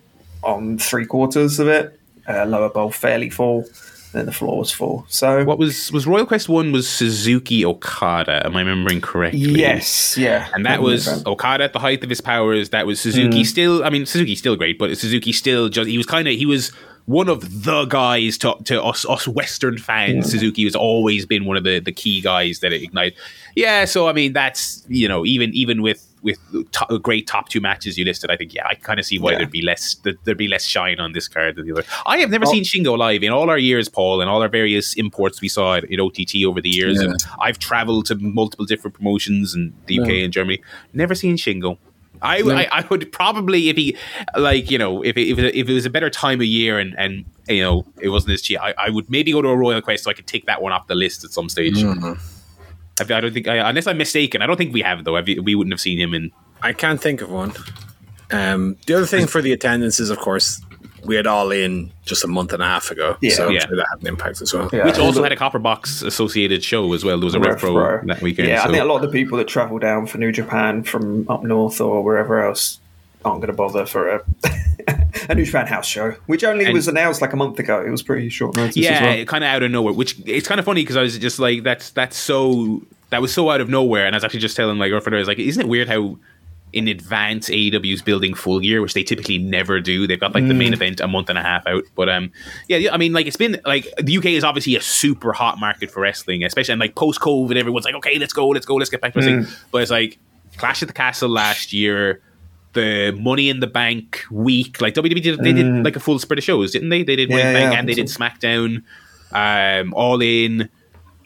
on three quarters of it. Uh, lower bowl fairly full. Then the floor was full. So what was was Royal Quest one was Suzuki Okada? Am I remembering correctly? yes, yeah, And that was Okada at the height of his powers. That was Suzuki still. I mean, Suzuki's still great, but Suzuki still just he was kind of he was one of the guys to, to us us Western fans. Suzuki has always been one of the the key guys that ignite. Yeah, so I mean that's you know even even with with to, great top two matches you listed, I think yeah I kind of see why Yeah. there'd be less there'd be less shine on this card than the other. I have never Oh. seen Shingo live in all our years, Paul, and all our various imports we saw at, at OTT over the years. Yeah. And I've traveled to multiple different promotions in the UK Yeah. and Germany. Never seen Shingo. I, No. I, I would probably if he like you know if it, if, it, if it was a better time of year and and you know it wasn't as cheap I, I would maybe go to a Royal Quest so I could take that one off the list at some stage. Mm. I, I don't think I, unless I'm mistaken I don't think we have though Have you- we wouldn't have seen him in I can't think of one. Um, the other thing for the attendance is, of course, we had all in just a month and a half ago. Yeah. so I'm Yeah. sure that had an impact as well. Yeah. which also had a Copper Box associated show as well. There was a Rev Rev Pro Pro. that weekend. Yeah, so. I think a lot of the people that travel down for New Japan from up north or wherever else aren't going to bother for a, a New Japan house show, which only And- was announced like a month ago. It was pretty short notice. yeah, well. kind of out of nowhere. Which it's kind of funny because I was just like, that's that's so that was so out of nowhere, and I was actually just telling my girlfriend, I was like, isn't it weird how in advance AEW is building full gear, which they typically never do. They've got like the main event a month and a half out, but um, yeah, I mean, like it's been like the UK is obviously a super hot market for wrestling, especially and like post COVID, everyone's like, okay, let's go, let's go, let's get back to wrestling. But it's like Clash at the Castle last year. The Money in the Bank week, like WWE did, they did like a full spread of shows, didn't they? They did Money in the Yeah, Bank yeah, and they did SmackDown, um, All In,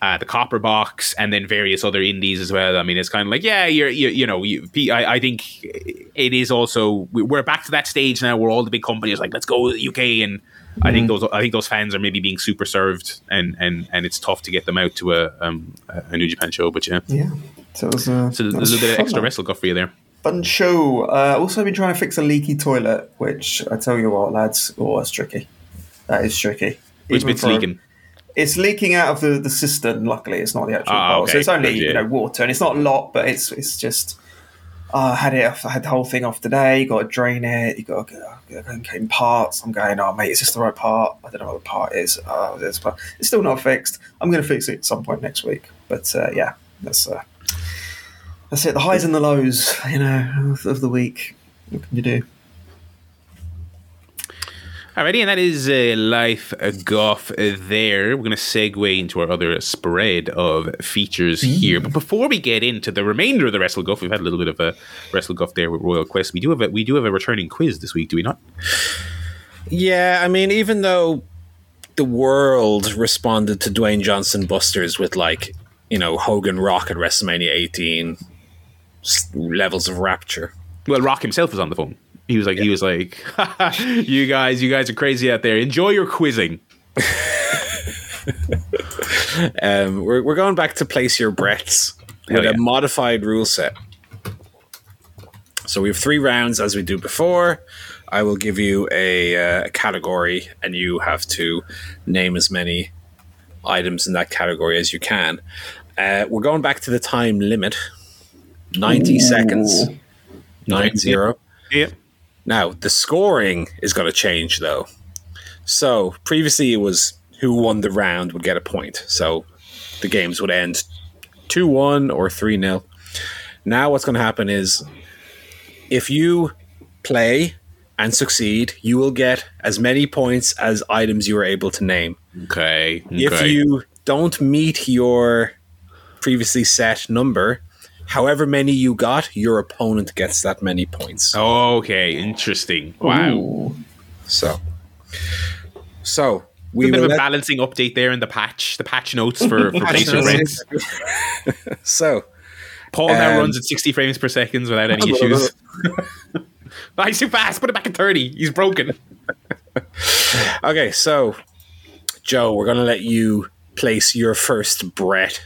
uh, the Copper Box, and then various other indies as well. I mean, it's kind of like, yeah, you're, you, you know, you, I, I think it is also we- we're back to that stage now where all the big companies like, let's go to the UK, and I think those I think those fans are maybe being super served, and and and it's tough to get them out to a um, a New Japan show. But yeah, Yeah. So it was, uh, so a little bit of extra wrestle guff for you there. Fun show. Uh, also been trying to fix a leaky toilet, which I tell you what, lads, oh, that's tricky. That is tricky. Which Even bit's leaking? It's leaking out of the, the cistern. Luckily, it's not the actual Ah, bowl, okay. so it's only you know water, and it's not a lot, but it's it's just. oh, I had it. off- I had the whole thing off today. You got to drain it. You got to go and get in parts. I'm going. Oh, mate, is this the right part? I don't know what the part is. Oh, this part. It's still not fixed. I'm going to fix it at some point next week. But uh, yeah, that's uh, that's it. The highs and the lows, you know, of, of the week. What can you do? Alrighty, and that is uh, Life uh, Guff uh, there. We're going to segue into our other spread of features here. But before we get into the remainder of the Wrestle Guff, we've had a little bit of a Wrestle Guff there with Royal Quest. We do have a, we do have a returning quiz this week, do we not? Yeah, I mean, even though the world responded to Dwayne Johnson Busters with like you know Hogan Rock at WrestleMania 18 s- levels of rapture. Well, Rock himself was on the phone. He was like, he was like, you guys, you guys are crazy out there. Enjoy your quizzing. Um, we're we're going back to place your Brets with yeah. a modified rule set. So we have three rounds as we do before. I will give you a, uh, category, and you have to name as many items in that category as you can. Uh, we're going back to the time limit, ninety seconds, nine zero. Yeah. Now the scoring is going to change though. So previously it was who won the round would get a point. So the games would end two one or three 0 Now what's going to happen is if you play and succeed, you will get as many points as items you were able to name. Okay. If okay. you don't meet your previously set number, however many you got, your opponent gets that many points. Okay. Interesting. Wow. Ooh. So, so A we bit will of a let, balancing update there in the patch, the patch notes for, for Patch Place Your notes. Brets. so Paul now Um, runs at 60 frames per second without any issues. He's too fast. Put it back at 30. He's broken. okay. So, Joe, we're gonna let you place your first Bret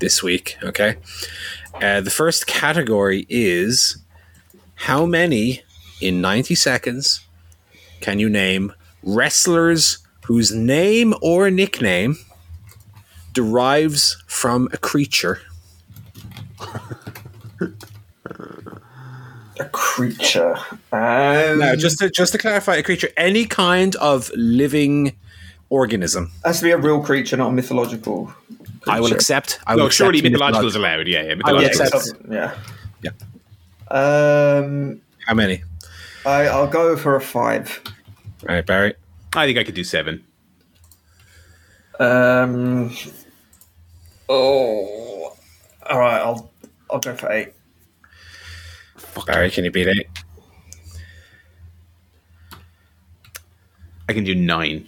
this week. Okay. Uh, the first category is how many in ninety seconds can you name wrestlers whose name or nickname derives from a creature? A creature. Um, Now, just to, just to clarify, a creature, any kind of living organism. has to be a real creature, not a mythological. I will creature. accept. I will No, accept surely mythological. mythological is allowed. Yeah, yeah. I will Yeah, accept. yeah. Yeah. Um, How many? I, I'll go for a five. All right, Barry. I think I could do seven. Um, oh, all right. I'll I'll go for eight. Barry, can you beat eight? I can do nine.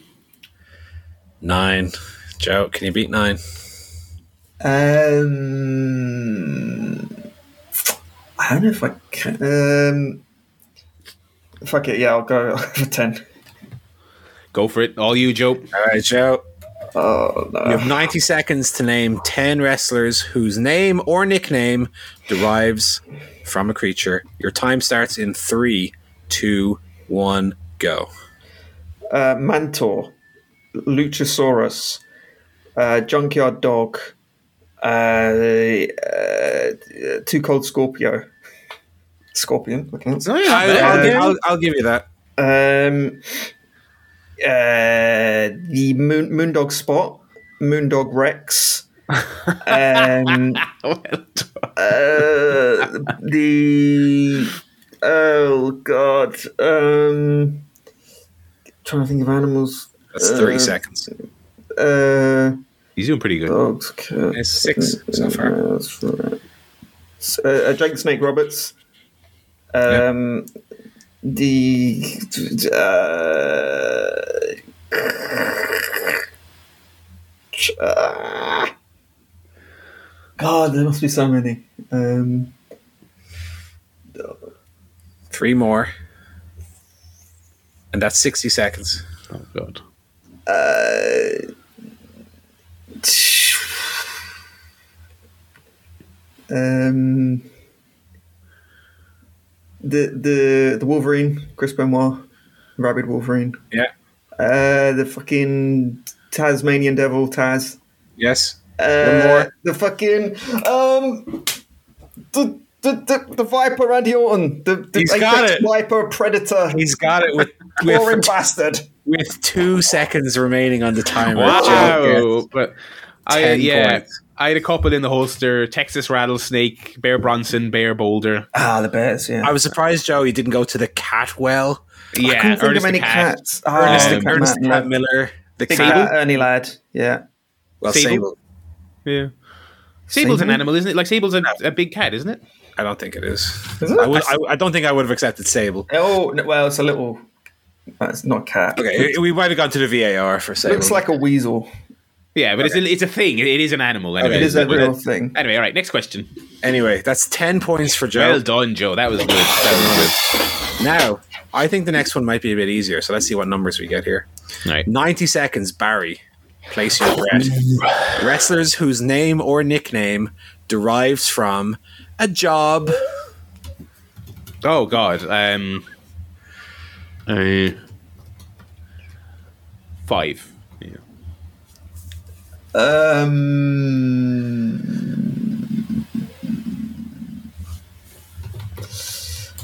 Nine. Joe, can you beat nine? Um, I don't know if I can. Um, fuck it. Yeah, I'll go for ten. Go for it. All you, Joe. All right, Joe. Oh You have 90 seconds to name 10 wrestlers whose name or nickname derives from a creature. Your time starts in three, two, one, go. Uh, Mantaur, Luchasaurus, uh, Junkyard Dog, uh, uh, Too Cold Scorpio, Scorpion. That counts. Oh, I'll, I'll, I'll, I'll give you that. Um, uh, the Moon, Moondog Spot, Moondog Rex, um, well uh, the oh god, um, trying to think of animals. That's 30 Uh, seconds. Uh, He's doing pretty good. dogs, cats. It's six so far. Uh, right. S- uh, uh, Jake Snake Roberts. Um, the uh, uh, God, there must be so many. Um, Three more. And that's 60 seconds. Oh, God. uh, um, the the the Wolverine, Chris Benoit, Rabid Wolverine. Yeah. Uh, the fucking Tasmanian Devil, Taz. Yes. Uh, more. The fucking um, the the the, the Viper Randy Orton, the, the He's got it. Viper Predator, He's got it with, boring with, bastard. with two seconds remaining on the timer. Wow. But I, yeah, points. I had a couple in the holster Texas Rattlesnake, Bear Bronson, Bear Boulder. Ah, the Bears. Yeah, I was surprised, Joe, he didn't go to the Catwell. Yeah, couldn't think Ernest of any the Cat. cats. Oh, Ernest, Um, the, Ernest the Cat, Cat yeah. Miller. The Big Cat. cat, Ernie lad. Yeah. Well, Sable. Sable. Yeah. Sable's an animal, isn't it? Like Sable's a, a big cat, isn't it? I don't think it is. Is it? I, would, I, I don't think I would have accepted Sable. Oh well, it's a little. It's not a cat. Okay, we might have gone to the VAR for Sable. Looks like a weasel. Yeah, but it's a, it's a thing. It is an animal. Anyway. It is a But- real thing. Anyway, all right. Next question. Anyway, that's 10 points for Joe. Well done, Joe. That was good. That Now, I think the next one might be a bit easier. So let's see what numbers we get here. was good. Right. 90 seconds, Barry. Place your bet. Wrestlers whose name or nickname derives from a job. Oh God. Um. Uh, five. Yeah. Um,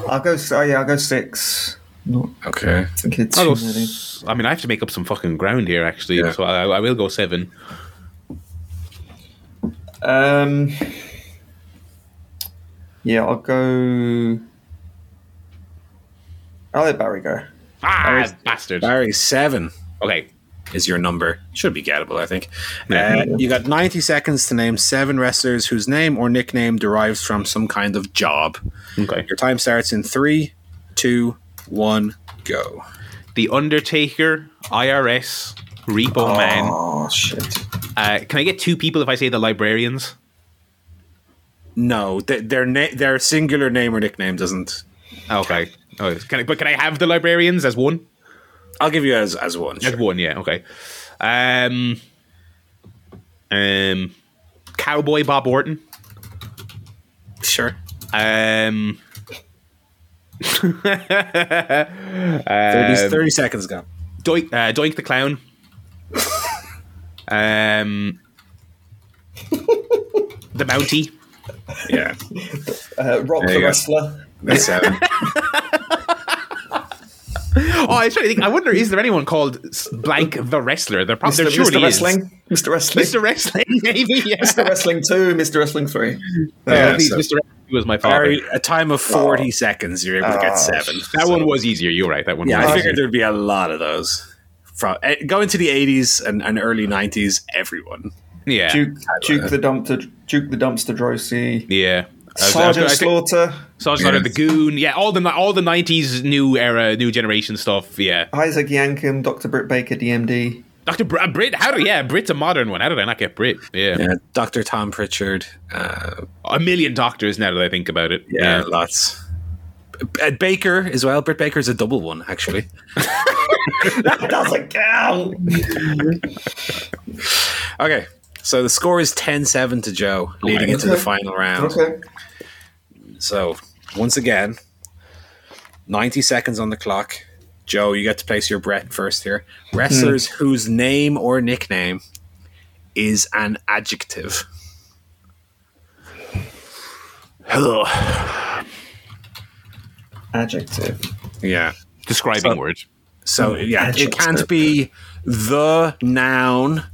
I'll go. Oh yeah, I'll go six. Not Okay. think it's I'll go too many. s- I mean, I have to make up some fucking ground here, actually. Yeah. So I, I will go seven. Um, yeah, I'll go. I'll let Barry go. Ah, bastard. Barry, seven Okay. Is your number. Should be gettable, I think. Uh, you got 90 seconds to name seven wrestlers whose name or nickname derives from some kind of job. Okay. Your time starts in three, two, one, go. The Undertaker, IRS, Repo Man. Oh shit! Uh, can I get two people if I say the librarians? No, th- their na- their singular name or nickname doesn't. Okay. Oh, can I, but can I have the librarians as one? I'll give you as as one. As Sure. one, yeah. Okay. Um. Um. Cowboy Bob Orton. sure. Um. 30, um, 30 seconds go. Doink, uh, Doink the Clown. um. the Bounty. Yeah, Uh, Rock There the wrestler, that's seven. Oh, I was trying to think. I wonder, is there anyone called blank the wrestler? There probably Mr. there surely Mr. is. Wrestling, Mr. Wrestling, Mr. Wrestling, maybe. Yeah. Mr. Wrestling two, Mr. Wrestling three. Yeah, Please, so- Mr. Wrestling was my father. Barry, a time of 40 seconds, you're able to get Oh, seven. that So- one was easier. You're right. That one. Yeah, was I easier. figured there'd be a lot of those. From eh, going to the 80s and, and early 90s, everyone. Yeah. Duke, Duke the dumpster, Duke the dumpster, Droese, Yeah. I was- Sergeant I think- Slaughter, Sergeant Slaughter, the Goon. Yeah, all the all the '90s new era, new generation stuff. Yeah. Isaac Yankem, Dr. Britt Baker, DMD. Doctor Br- uh, Brit. How did yeah? Brit's a modern one. How did I not get Brit? Yeah. Yeah, Dr. Tom Pritchard. Uh, A million doctors now that I think about it. yeah, lots. Uh, Baker as well. Britt Baker's a double one, actually. That doesn't count. Okay, so the score is 10 7 to Joe, leading into the final round. Okay. So, once again, 90 seconds on the clock. Joe, you get to place your bet first here. Wrestlers hmm. whose name or nickname is an adjective. Hello. Adjective. Yeah. Describing So- word. So, yeah, it can't be the noun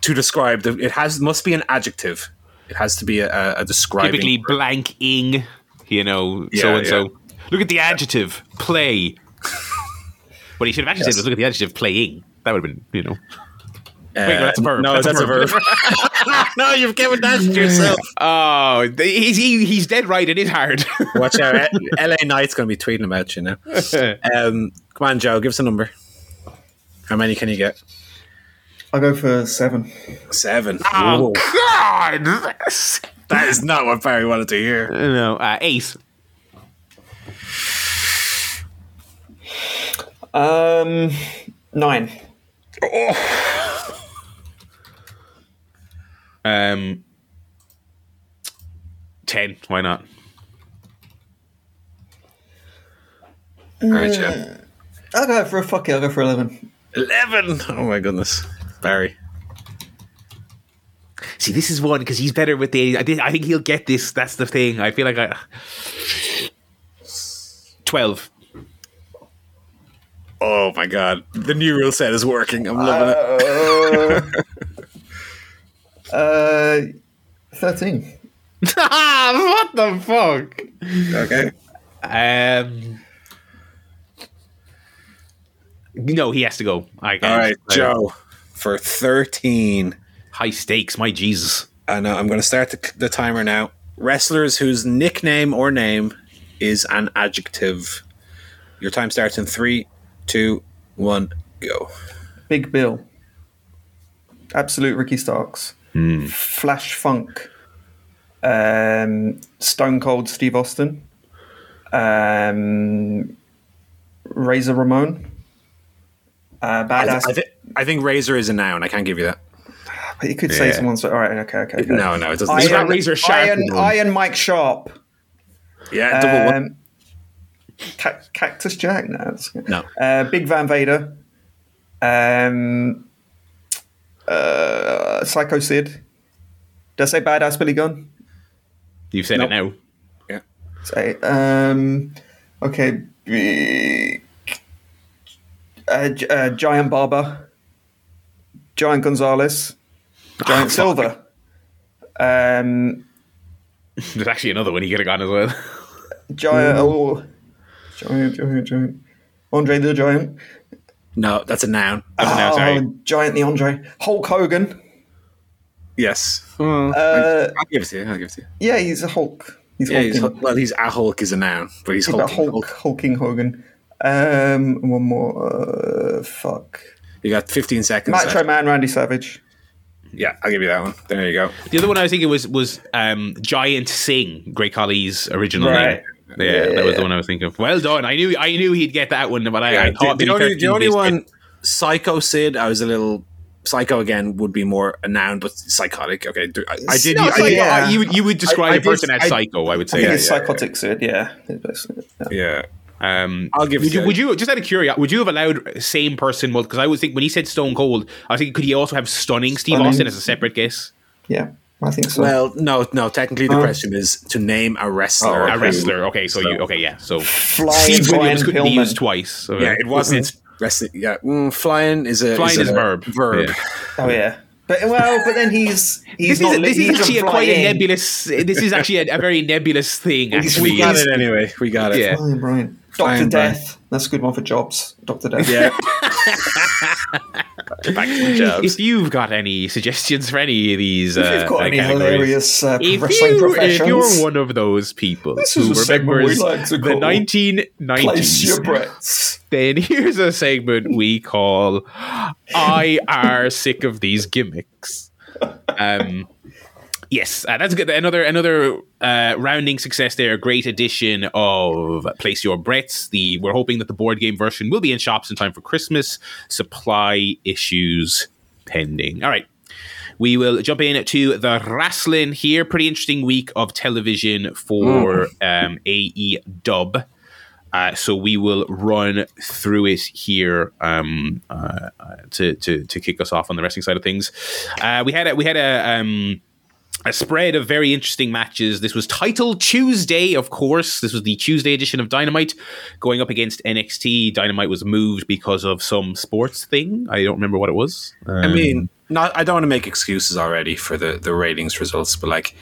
to describe the. It has must be an adjective. It has to be a, a- a describing. Typically blanking. You know, Yeah, so and so. Look at the adjective play. what he should have actually said was look at the adjective playing. That would have been, you know. Uh, Wait, that's a verb. No, That's a that's, a verb. verb. no, you've given that to yourself. Oh, he's he, he's dead right. It is hard. Watch out. LA Knight's going to be tweeting about you now. Um, come on, Joe, give us a number. How many can you get? I'll go for seven. Seven. oh Whoa. God! That is not what Barry wanted to hear. No, uh, eight. Um, nine. Um, ten. Why not? All right, Joe. I'll go for a fuck it. I'll go for eleven. 11. Oh, my goodness. Barry. See, this is one because he's better with the. I think, I think he'll get this. That's the thing. I feel like I. Twelve. Oh, my God. The new rule set is working. I'm loving it. Uh, uh, thirteen. what the fuck? Okay. Um. No, he has to go. I can't. All right, I- Joe, for 13. High stakes, my Jesus. I know. I'm going to start the, the timer now. Wrestlers whose nickname or name is an adjective. Your time starts in three, two, one, go. Big Bill. Absolute Ricky Starks. Hmm. Flash Funk. Um, Stone Cold Steve Austin. Um, Razor Ramon. Uh, I, badass. I, thi- I think Razor is a noun. I can't give you that. but you could say Yeah. someone's all right. Okay, okay. okay. No, no, it doesn't. He's Iron, Razor Sharp Iron, in. Iron Mike Sharp. yeah, double one. Um, Ca- Cactus Jack. No, that's good. No. Uh, Big Van Vader. Um, uh, Psycho Sid. Did I say Badass Billy Gunn? You've said Nope. it now. Yeah. Say, um, okay. big- Uh, Gi- uh, Giant Baba. Giant Gonzalez. Giant Silva. Um, There's actually another one he could have gone as well. giant. Oh, giant, giant, giant. Andre the Giant. No, that's a noun. That's a noun, Oh, sorry. Giant the Andre. Hulk Hogan. Yes. Uh, I'll give it to you. I'll give it to you. yeah, he's a Hulk. He's Yeah, he's, well, he's a Hulk is a noun, but he's Yeah, but. Hulk, Hulk. hulking Hogan. Um, one more. Uh, fuck. You got 15 seconds. Macho left. Man, Randy Savage. Yeah, I'll give you that one. There you go. The other one I was thinking was was um, Giant Singh, Great Khali's original Right. name. Yeah, that was the one I was thinking of. Well done. I knew I knew he'd get that one, but I, I the, thought the maybe only, the only missed it. one, Psycho Sid, I was a little. Psycho again would be more a noun, but psychotic. Okay, I, I did. No, I psycho, yeah. uh, you would you would describe I- I a person did- as I- psycho. I would I say. think Yeah, it's yeah, psychotic Sid, yeah. Yeah. Yeah. Um, I'll give would you, would you just out of curiosity would you have allowed same person? Well, because I would think when he said Stone Cold, I think could he also have stunning Steve Stunning. Austin as a separate guess? Yeah, I think so. Well, no, no. Technically, the Oh. question is to name a wrestler. Oh, A Okay. wrestler. Okay, so, So- you okay? Yeah. So Flying Steve Brian Williams couldn't be Pillman. used twice. So, Yeah, it wasn't wrestling. Yeah, mm, flying is a Flying is a verb. Verb. Yeah. Oh yeah, but well, but then he's he's This not. is, this he is actually a quite a nebulous. This is actually a, a very nebulous thing. Actually, We got it anyway. We got it. Yeah. Flying Brian. Flying Doctor Brian. Death. That's a good one for jobs. Doctor Death. Yeah. Back to the jobs. If you've got any suggestions for any of these, If uh, you've got uh, any hilarious uh, if, wrestling you, if you're one of those people This who is a remembers like the call place 1990s, your then here's a segment we call "I are sick of these gimmicks." Um, yes, uh, that's good. Another another uh, rounding success there. Great addition of Place Your Bets. The we're hoping that the board game version will be in shops in time for Christmas. Supply issues pending. All right. We will jump in to the wrestling here. Pretty interesting week of television for um, AE Dub. Uh, so we will run through it here um, uh, uh, to, to to kick us off on the wrestling side of things. Uh, we had a, we had a um, a spread of very interesting matches. This was Title Tuesday, of course. This was the Tuesday edition of Dynamite going up against NXT. Dynamite was moved because of some sports thing. I don't remember what it was. I mean, um, not. I don't want to make excuses already for the the ratings results, but like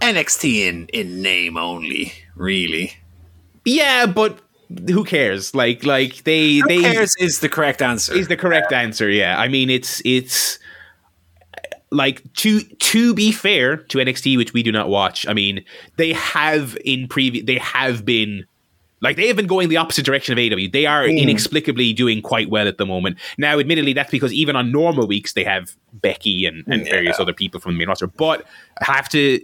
NXT in in name only, really. yeah, but who cares? Like, like they Who they cares is the correct answer. is the correct answer. Yeah, I mean it's it's like to to be fair to NXT, which we do not watch. I mean they have in previous they have been. Like they have been going the opposite direction of AW. They are inexplicably doing quite well at the moment. Now, admittedly, that's because even on normal weeks they have Becky and, and various other people from the main roster. But I have to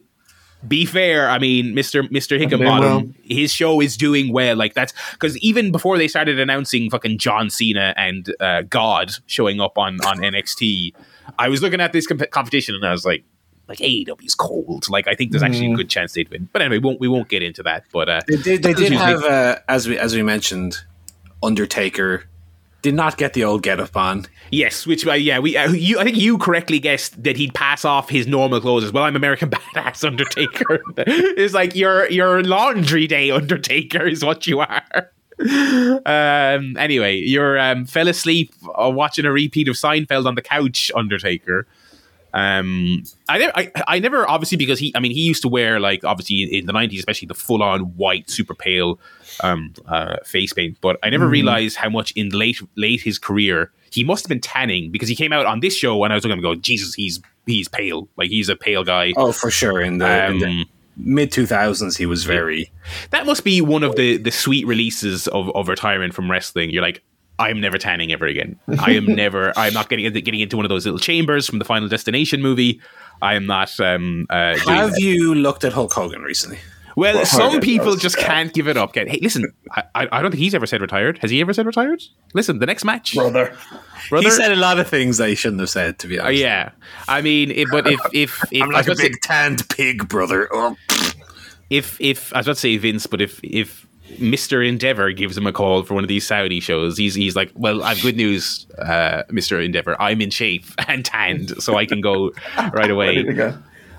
be fair, I mean, Mister Mister Hickenbottom, his show is doing well. Like that's because even before they started announcing fucking John Cena and uh, God showing up on on NXT, I was looking at this comp- competition and I was like, like AEW's cold. Like I think there's actually a good chance they'd win. But anyway, we won't we won't get into that. But uh, They did, they did Tuesday- have, uh, as we as we mentioned, Undertaker did not get the old get up on. Yes, which uh, yeah, we uh, you I think you correctly guessed that he'd pass off his normal clothes as well. I'm American Badass Undertaker. it's like your your laundry day Undertaker is what you are. Um. Anyway, you um fell asleep uh, watching a repeat of Seinfeld on the couch, Undertaker. Um, I never, I, I never, obviously, because he, I mean, he used to wear like, obviously, in the nineties, especially the full-on white, super pale, um, uh, face paint. But I never realized how much in late, late his career he must have been tanning because he came out on this show and I was looking at him going, Jesus, he's he's pale, like he's a pale guy. Oh, for sure. In the, in the Um, mid two thousands, he was very. that must be one of the the sweet releases of, of retirement from wrestling. You're like, I am never tanning ever again. I am never. I'm not getting getting into one of those little chambers from the Final Destination movie. I am not. Um, uh, Have you looked at Hulk Hogan recently? Well, Well, some people just yeah. can't give it up. Hey, listen, I, I I don't think he's ever said retired. Has he ever said retired? Listen, the next match, brother. brother. He said a lot of things that he shouldn't have said. To be Uh, honest, yeah, I mean, if, but if if if I'm I like a about to big tanned pig, brother. Oh. if if I was about to say Vince, but if if Mister Endeavor gives him a call for one of these Saudi shows, he's he's like, well, I've good news, uh, Mister Endeavor. I'm in shape and tanned, so I can go right away.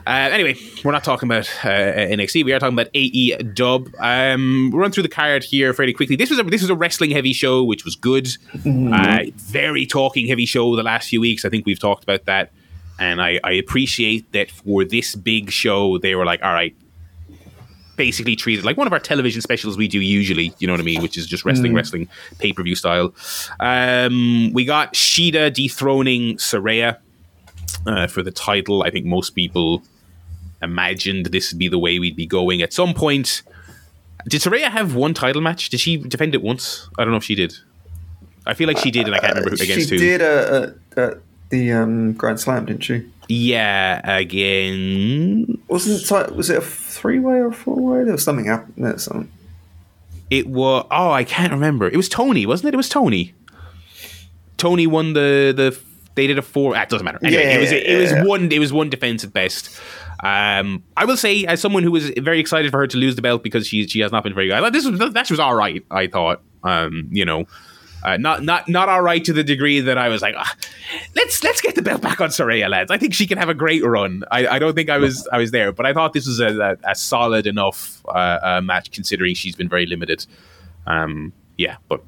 Ready to go. Uh, anyway, we're not talking about uh, NXT. We are talking about AE Dub. Um, we'll run through the card here fairly quickly. This was a, this was a wrestling heavy show, which was good. Uh, very talking heavy show the last few weeks. I think we've talked about that, and I, I appreciate that for this big show, they were like, all right. Basically treated like one of our television specials we do usually, you know what I mean, which is just wrestling, wrestling pay per view style. Um, we got Shida dethroning Saraya uh, for the title. I think most people imagined this would be the way we'd be going at some point. Did Saraya have one title match? Did she defend it once? I don't know if she did. I feel like she did, and I can't remember who against she who. did uh, uh, uh, the um, Grand Slam, didn't she? Yeah, again, Wasn't it, was it a three way or four way? There was something happened. There, something. it was. Oh, I can't remember. It was Toni, wasn't it? It was Toni. Toni won the the. They did a four. Ah, it doesn't matter. Anyway, Yeah, it was it was yeah. one. It was one defense at best. Um, I will say, as someone who was very excited for her to lose the belt because she she has not been very good. I thought this was that was all right. I thought, um, you know, uh, not not not all right to the degree that I was like, ah, let's let's get the belt back on Saraya, lads. I think she can have a great run. I, I don't think I was I was there, but I thought this was a, a, a solid enough uh, uh, match considering she's been very limited. Um, yeah, but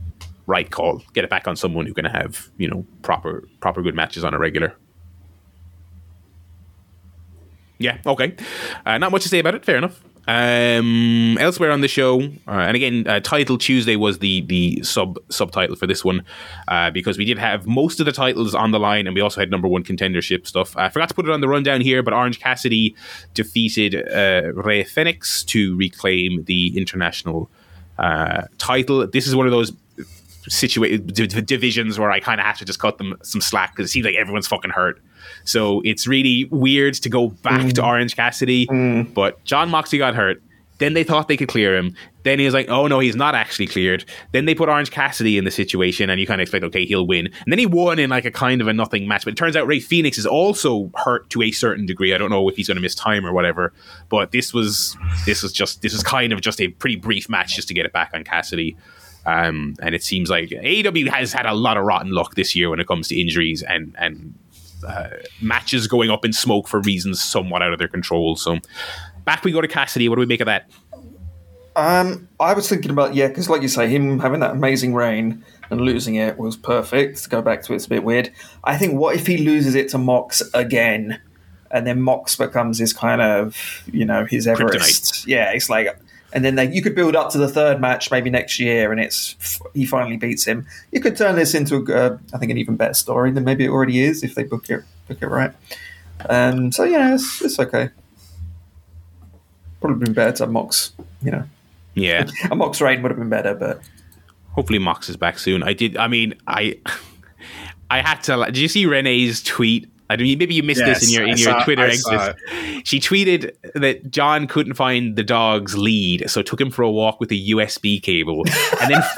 right call. Get it back on someone who can have you know proper proper good matches on a regular. Yeah, okay. Uh, not much to say about it. Fair enough. Um, elsewhere on the show, uh, and again, uh, Title Tuesday was the the sub subtitle for this one uh, because we did have most of the titles on the line, and we also had number one contendership stuff. I forgot to put it on the rundown here, but Orange Cassidy defeated uh, Rey Fenix to reclaim the international uh, title. This is one of those situated d- divisions where I kind of have to just cut them some slack because it seems like everyone's fucking hurt. So it's really weird to go back to mm. Orange Cassidy. Mm. But Jon Moxley got hurt. Then they thought they could clear him. Then he was like, oh no, he's not actually cleared. Then they put Orange Cassidy in the situation, and you kind of expect, okay, he'll win. And then he won in like a kind of a nothing match. But it turns out Rey Fenix is also hurt to a certain degree. I don't know if he's going to miss time or whatever. But this was this was just this was kind of just a pretty brief match just to get it back on Cassidy. Um, and it seems like AEW has had a lot of rotten luck this year when it comes to injuries and and uh, matches going up in smoke for reasons somewhat out of their control. So back we go to Cassidy. What do we make of that? Um, I was thinking about yeah, because like you say, him having that amazing reign and losing it was perfect. To go back to it, it's a bit weird. I think what if he loses it to Mox again, and then Mox becomes his kind of you know his Everest? Yeah, it's like, and then they, you could build up to the third match maybe next year, and it's he finally beats him. You could turn this into uh, I think an even better story than maybe it already is if they book it book it right. Um, so yeah, it's, it's okay. Probably been better to have Mox, you know. Yeah, A Mox raid would have been better, but hopefully Mox is back soon. I did. I mean, I I had to. Did you see Renee's tweet? I mean, maybe you missed this in your in I your saw- Twitter exit. She tweeted that Jon couldn't find the dog's lead, so took him for a walk with a USB cable, and then.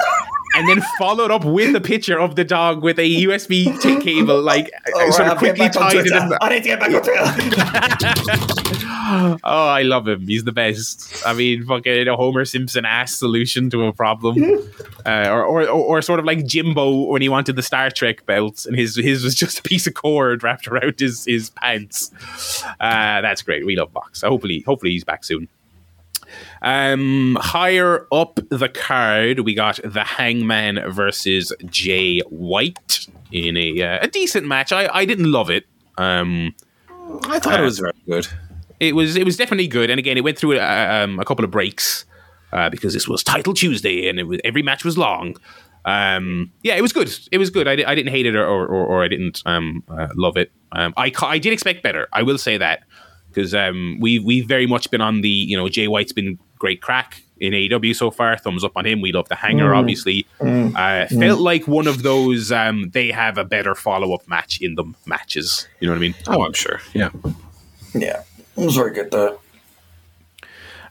And then followed up with a picture of the dog with a USB cable, like All sort right, of quickly tied it in. I need to get back on Twitter. Oh, I love him. He's the best. I mean, fucking a Homer Simpson ass solution to a problem, uh, or, or or sort of like Jimbo when he wanted the Star Trek belt, and his his was just a piece of cord wrapped around his his pants. Uh, that's great. We love Box. Hopefully, hopefully he's back soon. Um, higher up the card, we got the Hangman versus Jay White in a uh, a decent match. I I didn't love it. Um, I thought it was very good. It was it was definitely good. And again, it went through a, um, a couple of breaks uh, because this was Title Tuesday, and it was, every match was long. Um, yeah, it was good. It was good. I, di- I didn't hate it or, or, or I didn't um, uh, love it. Um, I ca- I did expect better. I will say that because um, we we've very much been on the you know Jay White's been great crack. in AEW so far. Thumbs up on him. We love the hanger, obviously. Uh, Felt like one of those. Um, they have a better follow up match in the matches. You know what I mean? Oh, I'm sure. Yeah. Yeah, it was very good though.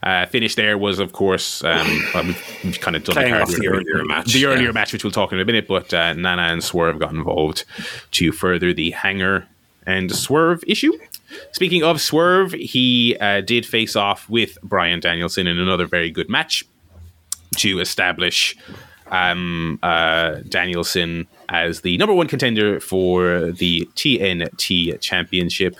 Uh, finish there was, of course, um, well, we've, we've kind of done Playing the, off the earlier match, The earlier yeah. match, which we'll talk in a minute, but uh, Nana and Swerve got involved to further the hanger and Swerve issue. Speaking of Swerve, he uh, did face off with Bryan Danielson in another very good match to establish um, uh, Danielson as the number one contender for the TNT Championship.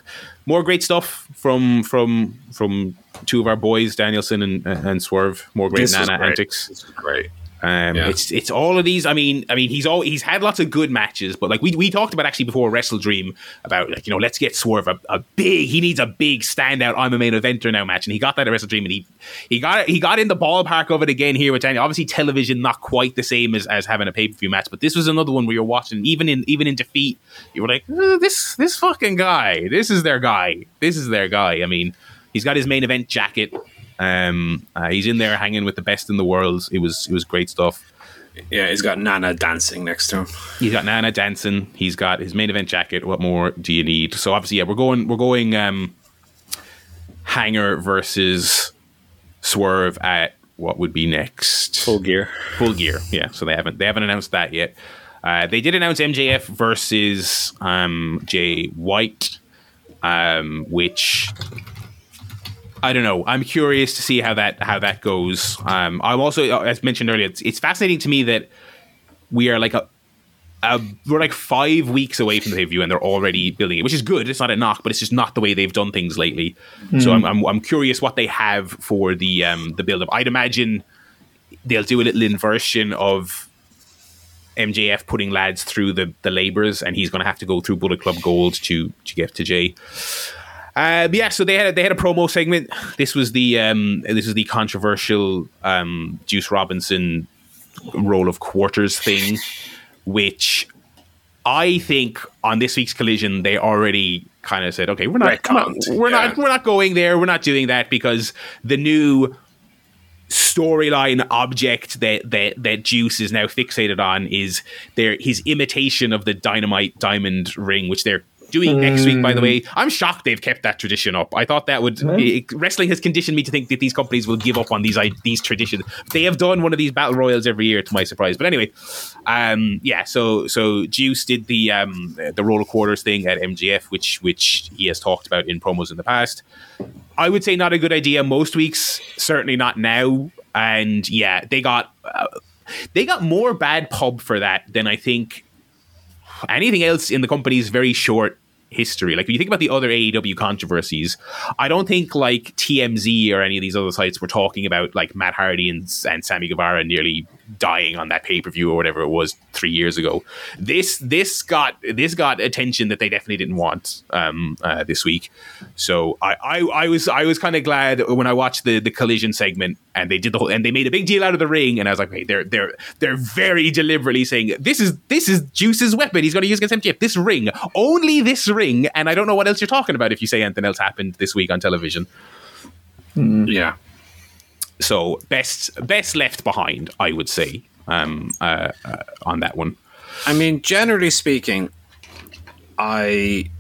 More great stuff from from from two of our boys, Danielson and, and Swerve. More great This Nana great. antics. This great. Um, Yeah. It's it's all of these. I mean, I mean, he's all he's had lots of good matches, but like we, we talked about actually before Wrestle Dream about like you know let's get Swerve a, a big. He needs a big standout. I'm a main eventer now match, and he got that at Wrestle Dream, and he he got he got in the ballpark of it again here with Daniel. Obviously, television not quite the same as, as having a pay per view match, but this was another one where you're watching even in even in defeat, you were like "Uh, this this fucking guy, this is their guy, this is their guy. I mean, he's got his main event jacket. Um, uh, he's in there hanging with the best in the world. It was it was great stuff. Yeah, he's got Nana dancing next to him. He's got Nana dancing. He's got his main event jacket. What more do you need? So obviously, yeah, we're going we're going um, Hanger versus Swerve at what would be next Full gear. full gear. Yeah, so they haven't they haven't announced that yet. Uh, they did announce MJF versus um, Jay White, um, which I don't know. I'm curious to see how that how that goes. Um, I'm also, as mentioned earlier, it's, it's fascinating to me that we are like a, a we're like five weeks away from the review and they're already building it, which is good. It's not a knock, but it's just not the way they've done things lately. So I'm, I'm I'm curious what they have for the um the build up. I'd imagine they'll do a little inversion of MJF putting lads through the the labors, and he's going to have to go through Bullet Club Gold to to get to Jay. Uh, yeah, so they had a, they had a promo segment. This was the um, this is the controversial um, Juice Robinson roll of quarters thing, which I think on this week's collision they already kind of said, okay, we're not, we're we're yeah. not, we're not going there. We're not doing that because the new storyline object that, that that Juice is now fixated on is their his imitation of the dynamite diamond ring, which they're doing next week. By the way, I'm shocked they've kept that tradition up. I thought that would it- wrestling has conditioned me to think that these companies will give up on these i- these traditions. They have done one of these battle royals every year, to my surprise. But anyway, um, yeah. So so Juice did the um, the roll of quarters thing at MJF, which which he has talked about in promos in the past. I would say not a good idea most weeks, certainly not now. And yeah, they got uh, they got more bad pub for that than I think anything else in the company's very short history. Like when you think about the other AEW controversies, I don't think like TMZ or any of these other sites were talking about like Matt Hardy and, and Sammy Guevara nearly dying on that pay per view or whatever it was three years ago. This this got this got attention that they definitely didn't want um, uh, this week. So I, I, I was I was kind of glad when I watched the the collision segment and they did the whole and they made a big deal out of the ring and I was like, hey, they're they're they're very deliberately saying this is this is Juice's weapon. He's going to use against MJF. This ring, only this ring, and I don't know what else you're talking about if you say anything else happened this week on television. Yeah. So best best left behind, I would say, um, uh, uh, on that one. I mean, generally speaking, I.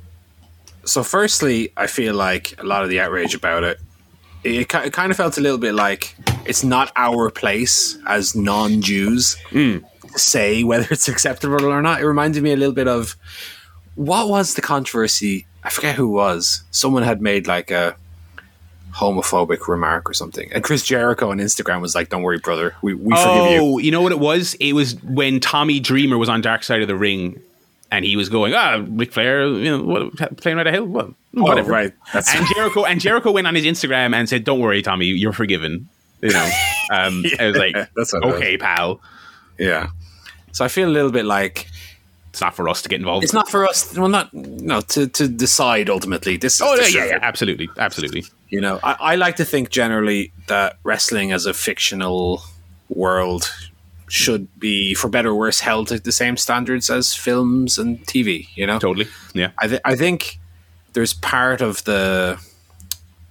So, firstly, I feel like a lot of the outrage about it, it, it kind of felt a little bit like it's not our place as non Jews to say whether it's acceptable or not. It reminded me a little bit of what was the controversy? I forget who it was. Someone had made like a homophobic remark or something. And Chris Jericho on Instagram was like, Don't worry, brother. We, we forgive you. Oh, you know what it was? It was when Tommy Dreamer was on Dark Side of the Ring, and he was going, "Ah, Ric Flair, you know, what, playing right a hill, what, whatever." Oh, right. That's and Jericho and Jericho went on his Instagram and said, "Don't worry, Tommy, you're forgiven." You know, um, I was like, that's what it was. "Okay, pal, Yeah. So I feel a little bit like it's not for us to get involved." it's not for us. Well, not no to to decide ultimately. This is Oh yeah, yeah, yeah, absolutely, absolutely. You know, I, I like to think generally that wrestling as a fictional world should be, for better or worse, held to the same standards as films and TV. You know, Totally, yeah. I, th- I think there's part of the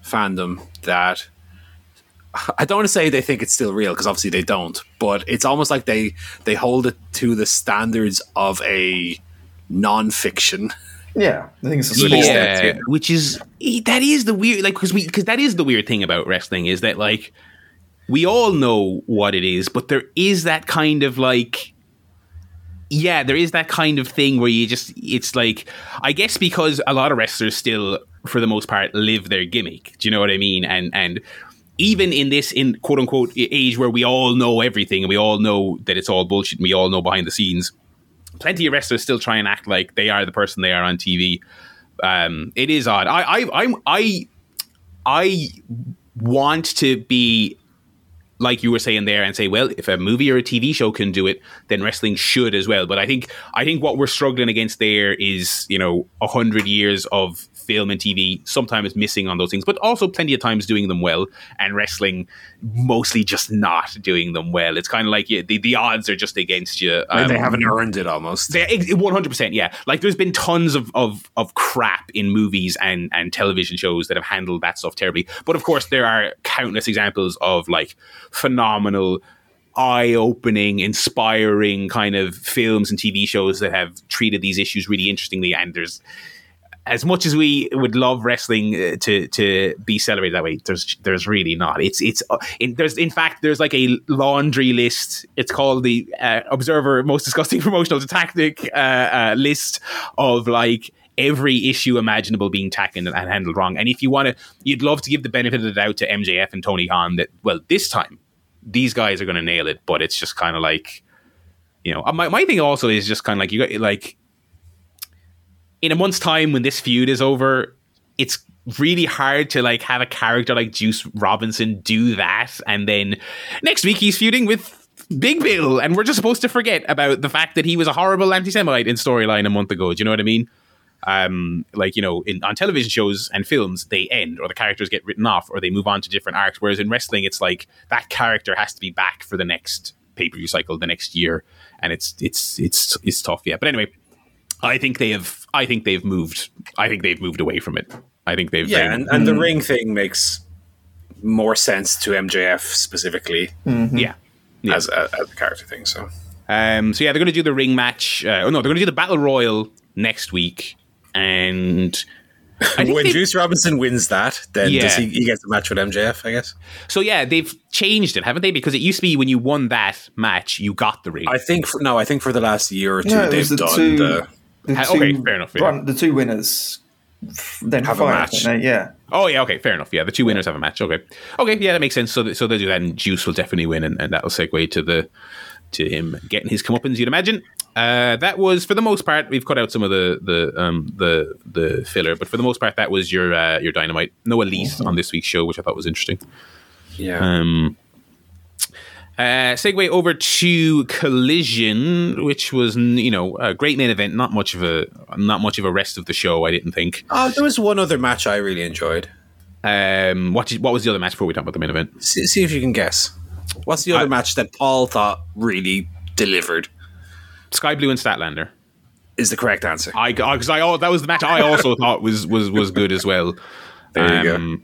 fandom that I don't want to say they think it's still real because obviously they don't, but it's almost like they they hold it to the standards of a non-fiction. Yeah, I think it's a To an sport. extent, yeah, yeah. which is that is the weird like because we because that is the weird thing about wrestling is that like we all know what it is, but there is that kind of like yeah, there is that kind of thing where you just it's like I guess because a lot of wrestlers still for the most part live their gimmick. Do you know what I mean? And and even in this in quote unquote age where we all know everything and we all know that it's all bullshit and we all know behind the scenes, plenty of wrestlers still try and act like they are the person they are on TV. Um, it is odd. I I I'm, I I want to be like you were saying there and say, well, if a movie or a TV show can do it, then wrestling should as well. But I think I think what we're struggling against there is you know a hundred years of film and TV sometimes missing on those things, but also plenty of times doing them well, and wrestling mostly just not doing them well. It's kind of like yeah, the the odds are just against you. Like, they Um, haven't earned it almost. one hundred percent, yeah. Like there's been tons of, of of crap in movies and and television shows that have handled that stuff terribly. But of course, there are countless examples of like phenomenal, eye-opening, inspiring kind of films and TV shows that have treated these issues really interestingly. And there's as much as we would love wrestling uh, to to be celebrated that way, there's there's really not. It's it's uh, in, there's in fact there's like a laundry list. It's called the uh, Observer Most Disgusting Promotional Tactic uh, uh, list of like every issue imaginable being tackled and handled wrong. And if you want to, you'd love to give the benefit of the doubt to MJF and Tony Khan that well this time these guys are going to nail it. But it's just kind of like you know uh, my my thing also is just kind of like you got like in a month's time when this feud is over, it's really hard to like have a character like Juice Robinson do that, and then next week he's feuding with Big Bill, and we're just supposed to forget about the fact that he was a horrible anti-Semite in storyline a month ago. Do you know what I mean? Um, like you know, in on television shows and films, they end or the characters get written off or they move on to different arcs. Whereas in wrestling, it's like that character has to be back for the next pay per view cycle the next year, and it's it's it's it's tough. Yeah, but anyway, I think they have. I think they've moved. I think they've moved away from it. I think they've. Yeah, very- and, and the ring thing makes more sense to MJF specifically yeah. Yeah. as, a, as a character thing. So Um, so yeah, they're going to do the ring match. Uh, oh no, they're going to do the battle royal next week, and I think when they- Juice Robinson wins that, then Yeah. does he, he gets a match with MJF, I guess. so yeah, they've changed it, haven't they? Because it used to be when you won that match, you got the ring. I think for, no, I think for the last year or two No, it they've the done two- the The Ha- okay, fair enough, yeah. run- the two winners then Have a match. they? Yeah. oh yeah, okay, fair enough. Yeah, the two winners have a match. Okay, okay, yeah, that makes sense. So th- so they'll do that, and Juice will definitely win, and, and that'll segue to the to him getting his comeuppance. You'd imagine. Uh, that was for the most part. We've cut out some of the the um, the the filler, but for the most part, that was your uh, your dynamite. No Elise on this week's show, which I thought was interesting. yeah. Um, uh, segue over to Collision, which was you know a great main event. Not much of a not much of a rest of the show. I didn't think. oh, there was one other match I really enjoyed. Um, what did, what was the other match before we talk about the main event? See, see if you can guess. What's the other I- match that Paul thought really delivered? Sky Blue and Statlander. Is the correct answer. I because I, al- that was the match I also thought was was was good as well. There you Um,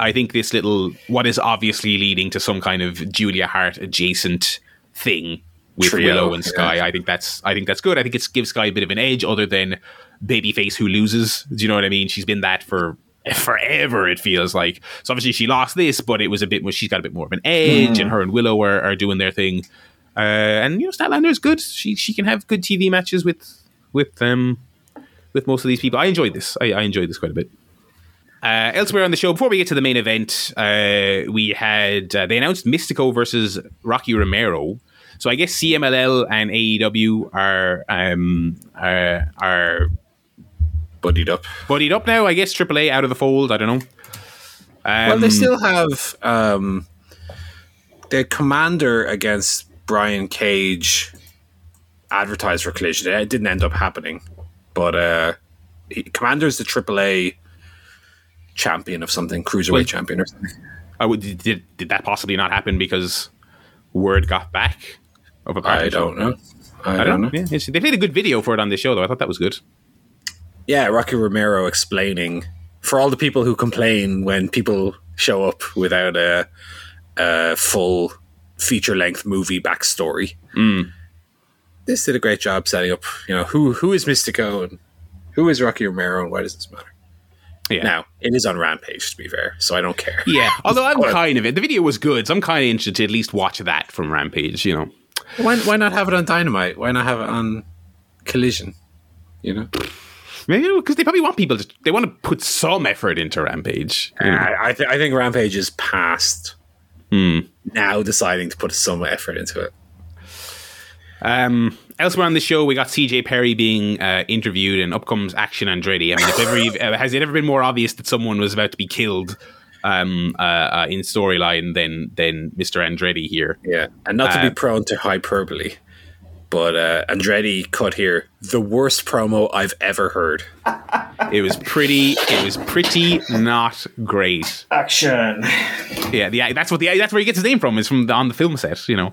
I think this little what is obviously leading to some kind of Julia Hart adjacent thing with Trio, Willow and Sky. yeah. I think that's I think that's good. I think it gives Sky a bit of an edge other than babyface who loses. Do you know what I mean? She's been that for forever. It feels like so. Obviously, she lost this, but it was a bit. more She's got a bit more of an edge, and her and Willow are, are doing their thing. Uh, and you know, Statlander is good. She she can have good TV matches with with um with most of these people. I enjoyed this. I, I enjoyed this quite a bit. Uh, elsewhere on the show, before we get to the main event, uh, we had uh, they announced Mistico versus Rocky Romero. So I guess CMLL and AEW are um, are, are Buddied up. buddied up now. I guess AAA out of the fold. I don't know. Um, well, they still have um, the Komander against Brian Cage advertised for collision. It didn't end up happening, but uh, he, Komander's the AAA champion of something, cruiserweight Well- champion or something. I would, did did that possibly not happen because word got back of a I don't know. I, I don't know. Yeah, they made a good video for it on the show though. I thought that was good. Yeah, Rocky Romero explaining for all the people who complain when people show up without a a full feature length movie backstory. This did a great job setting up, you know, who who is Mistico and who is Rocky Romero and why does this matter? Yeah. Now, it is on Rampage, to be fair, so I don't care. Yeah, although I'm kind of it. The video was good, so I'm kind of interested to at least watch that from Rampage. You know, Why, why not have it on Dynamite? Why not have it on Collision? You know? maybe because they probably want people to. They want to put some effort into Rampage. you know. I, I, th- I think Rampage is past Hmm. Now deciding to put some effort into it. Um, elsewhere on the show, we got CJ Perry being uh, interviewed, and up comes Action Andretti. I mean, if ever uh, has it ever been more obvious that someone was about to be killed um, uh, uh, in storyline than than Mr. Andretti here? Yeah, and not to Uh, be prone to hyperbole, but uh, Andretti cut here the worst promo I've ever heard. It was pretty. It was pretty not great. Action. Yeah, the, that's what the that's where he gets his name from is from the, on the film set, you know.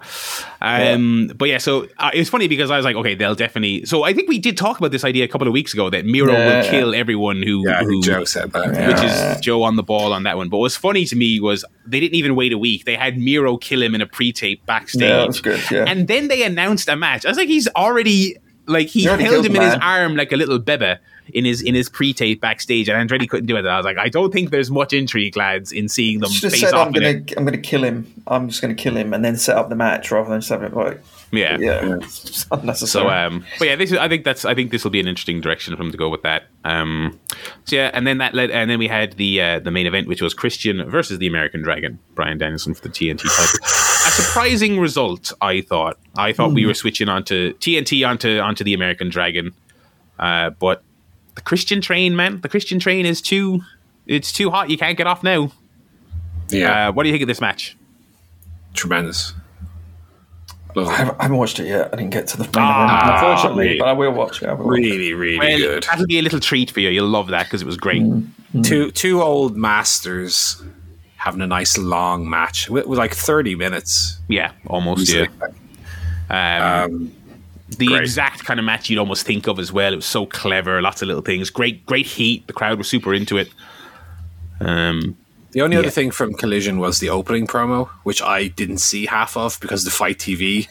Um, But yeah, so uh, it was funny because I was like, okay, they'll definitely. So I think we did talk about this idea a couple of weeks ago that Miro Yeah, will yeah. kill everyone who, Yeah, I who Joe said that. Yeah. which is Joe on the ball on that one. But what's funny to me was they didn't even wait a week. They had Miro kill him in a pre-tape backstage, Yeah, that was good, yeah. and then they announced a match. I was like, he's already like he He held him in his arm like a little bebe in his in his pre-tape backstage, and Andretti couldn't do it. And I was like, I don't think there's much intrigue, lads, in seeing them have face said off. I'm gonna it. I'm gonna kill him. I'm just gonna kill him and then set up the match rather than just it like Yeah. yeah, it's unnecessary. So, um, but yeah, this is, I think that's I think this will be an interesting direction for him to go with that. Um, so yeah, and then that led, and then we had the uh, the main event, which was Christian versus the American Dragon, Bryan Danielson for the TNT title. A surprising result, I thought. I thought we were switching onto TNT onto onto the American Dragon, uh, but the Christian train, man, the Christian train is too it's too hot. You can't get off now. yeah, Uh, what do you think of this match? tremendous. I haven't, I haven't watched it yet. I didn't get to the main Ah, event, unfortunately, really? but I will watch it. I will watch it. Really, really Well, good. that'll be a little treat for you. You'll love that because it was great. Two two old masters having a nice long match with, with like thirty minutes. Yeah, almost. Yeah. Um, Um, the Great. exact kind of match you'd almost think of as well. It was so clever, lots of little things, great, great heat. The crowd was super into it. Um, the only Yeah. other thing from Collision was the opening promo, which I didn't see half of because the FITE TV.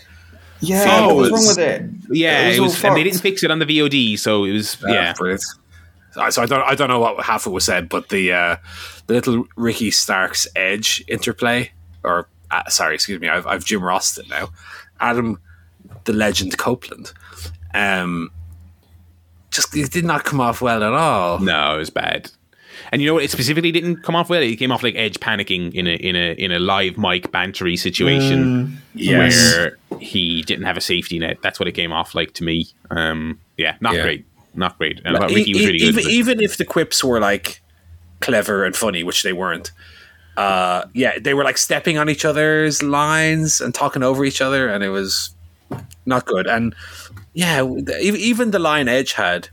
Yeah, Feel what was was- wrong with it? yeah, it all was, and they didn't fix it on the VOD, so it was yeah. brilliant. Uh, So I don't I don't know what half it was said, but the uh, the little Ricky Starks Edge interplay, or uh, sorry, excuse me, I've, I've Jim Rossed it now. Adam, the legend Copeland, um, just it did not come off well at all. No, it was bad. And you know what? It specifically didn't come off well. It came off like Edge panicking in a in a in a live mic bantery situation Yes. where he didn't have a safety net. That's what it came off like to me. Um, yeah, not Yeah. great, not great. And I thought E- Ricky was really good. even, but- even if the quips were like clever and funny, which they weren't. Uh, yeah, they were like stepping on each other's lines and talking over each other, and it was not good. And yeah, the- even the line Edge had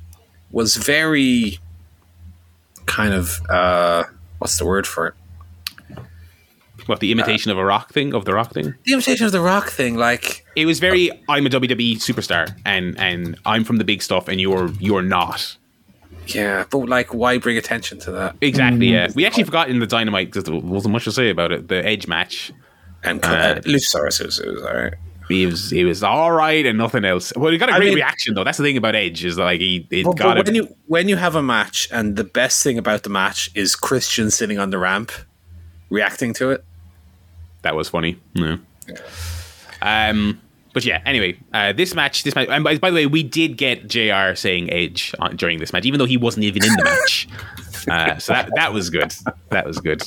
was very kind of uh, what's the word for it? What the imitation of a rock thing of the rock thing. The imitation of the Rock thing, like It was very I'm a WWE superstar and and I'm from the big stuff and you're you're not. yeah, but like, why bring attention to that? Exactly, yeah. We actually forgot in the Dynamite because there wasn't much to say about it. The Edge match. And Uh, uh, Luchasaurus was, was all right. He was he was all right and nothing else. Well, he got a great mean- reaction though. That's the thing about Edge is like he he But, got but when it. you when you have a match and the best thing about the match is Christian sitting on the ramp reacting to it. That was funny. Yeah. Um. But yeah, anyway, uh, this match, this match, and by, by the way, we did get JR saying Edge on, during this match, even though he wasn't even in the match. Uh, so that that was good. That was good.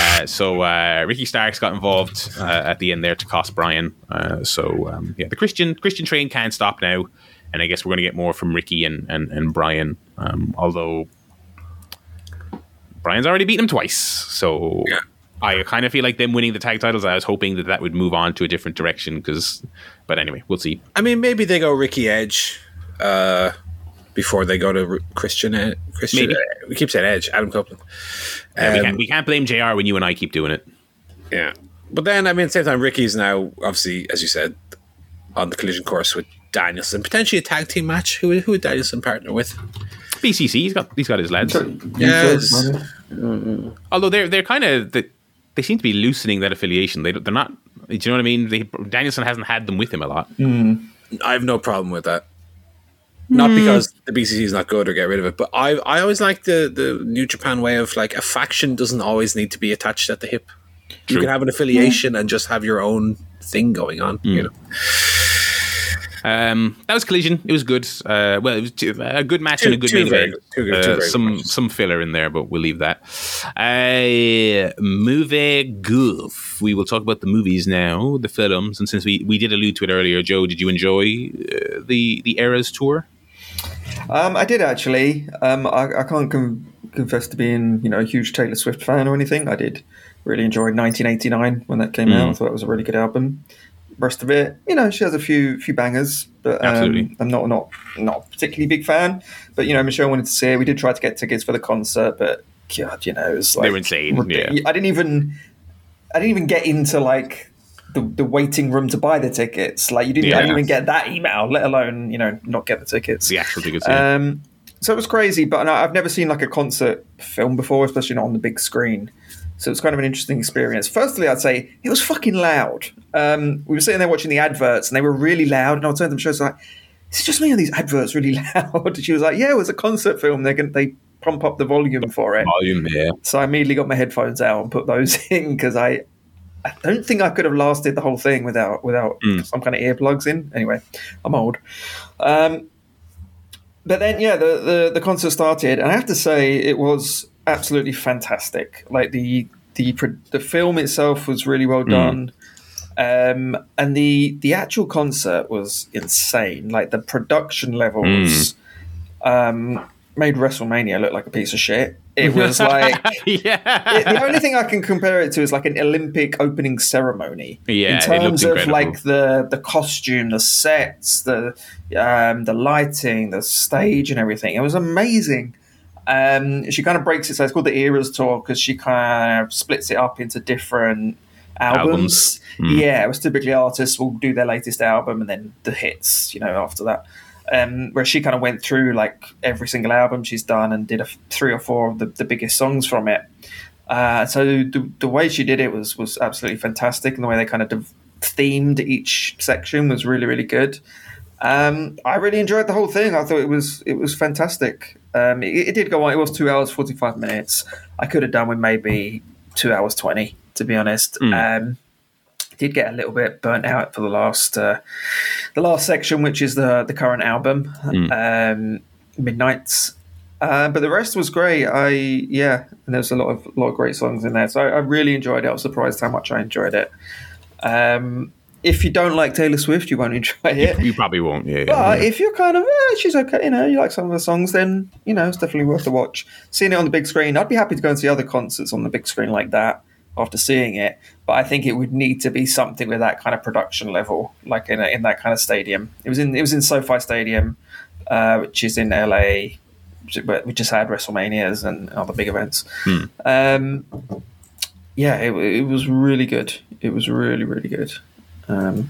Uh, so uh, Ricky Starks got involved uh, at the end there to cost Bryan. Uh, so um, yeah, the Christian Christian train can't stop now, and I guess we're going to get more from Ricky and and, and Bryan. Um, although Bryan's already beaten him twice, so Yeah. I kind of feel like them winning the tag titles. I was hoping that that would move on to a different direction because, but anyway, we'll see. I mean, maybe they go Ricky Edge uh, before they go to Christian. Ed- Christian, Maybe. uh, we keep saying Edge, Adam Copeland. Uh, we Um, can't we can't blame JR when you and I keep doing it. Yeah, but then I mean, at the same time, Ricky's now obviously, as you said, on the collision course with Danielson, potentially a tag team match. Who would- who would Danielson partner with? BCC, he's got he's got his lads. Yeah, Useless, it's- man. Although they're they're kind of the they seem to be loosening that affiliation. They they're not. Do you know what I mean? They, Danielson hasn't had them with him a lot. Mm. I have no problem with that. Not mm. because the BCC is not good or get rid of it, but I I always like the the New Japan way of like a faction doesn't always need to be attached at the hip. You can have an affiliation and just have your own thing going on. You mm. know, Um, that was collision. It was good. Uh, well, it was two, a good match and a good two main event. good- two good- two Uh, some matches. some filler in there, but we'll leave that. Uh, movie goof. We will talk about the movies now, the films, and since we, we did allude to it earlier, Joe, did you enjoy uh, the the Eras tour? Um, I did actually. Um, I, I can't con- confess to being, you know, a huge Taylor Swift fan or anything. I did really enjoy 1989 when that came out. I thought it was a really good album. Rest of it, you know, she has a few few bangers, but um, Absolutely. I'm not not not a particularly big fan. But you know, Michelle wanted to see it. We did try to get tickets for the concert, but God, you know, it was like They were insane, yeah. I didn't even I didn't even get into like the, the waiting room to buy the tickets. Like you didn't, Yeah. didn't even get that email, let alone you know not get the tickets. The actual tickets. yeah. Um, so it was crazy, but I've never seen like a concert film before, especially not on the big screen. So it was kind of an interesting experience. Firstly, I'd say it was fucking loud. Um, we were sitting there watching the adverts, and they were really loud. And I to them, she was like, "Is it just me? Are these adverts really loud?" she was like, "Yeah, it was a concert film. They can they pump up the volume for it." Volume, yeah. So I immediately got my headphones out and put those in because I, I don't think I could have lasted the whole thing without without some kind of earplugs in. Anyway, I'm old. Um, but then yeah, the, the the concert started, and I have to say it was absolutely fantastic. Like the the the film itself was really well done. Um, and the the actual concert was insane. Like the production levels um, made WrestleMania look like a piece of shit. It was like yeah. it- the only thing I can compare it to is like an Olympic opening ceremony. Yeah, in it terms of incredible. like the the costume, the sets, the um, the lighting, the stage, and everything. It was amazing. Um, she kind of breaks it. So it's called the Eras Tour because she kind of splits it up into different albums. Albums. Yeah, it was typically artists will do their latest album and then the hits. You know, after that. Um, where she kind of went through like every single album she's done and did a, three or four of the, the biggest songs from it. Uh, so the, the way she did it was was absolutely fantastic, and the way they kind of themed each section was really really good. Um, I really enjoyed the whole thing. I thought it was it was fantastic. Um, it, it did go on. It was two hours forty five minutes. I could have done with maybe two hours twenty, to be honest. Um, did get a little bit burnt out for the last uh, the last section, which is the the current album, um, Midnights. Uh, but the rest was great. I yeah, and there's a lot of lot of great songs in there. So I, I really enjoyed it. I was surprised how much I enjoyed it. Um, if you don't like Taylor Swift, you won't enjoy it. You probably won't. Yeah. But yeah. if you're kind of, eh, she's okay, you know, you like some of the songs, then, you know, it's definitely worth a watch. Seeing it on the big screen, I'd be happy to go and see other concerts on the big screen like that after seeing it. But I think it would need to be something with that kind of production level, like in, a, in that kind of stadium. It was in it was in SoFi Stadium, uh, which is in LA, which- but we just had WrestleManias and other big events. Um, yeah, it, it was really good. It was really, really good. Um,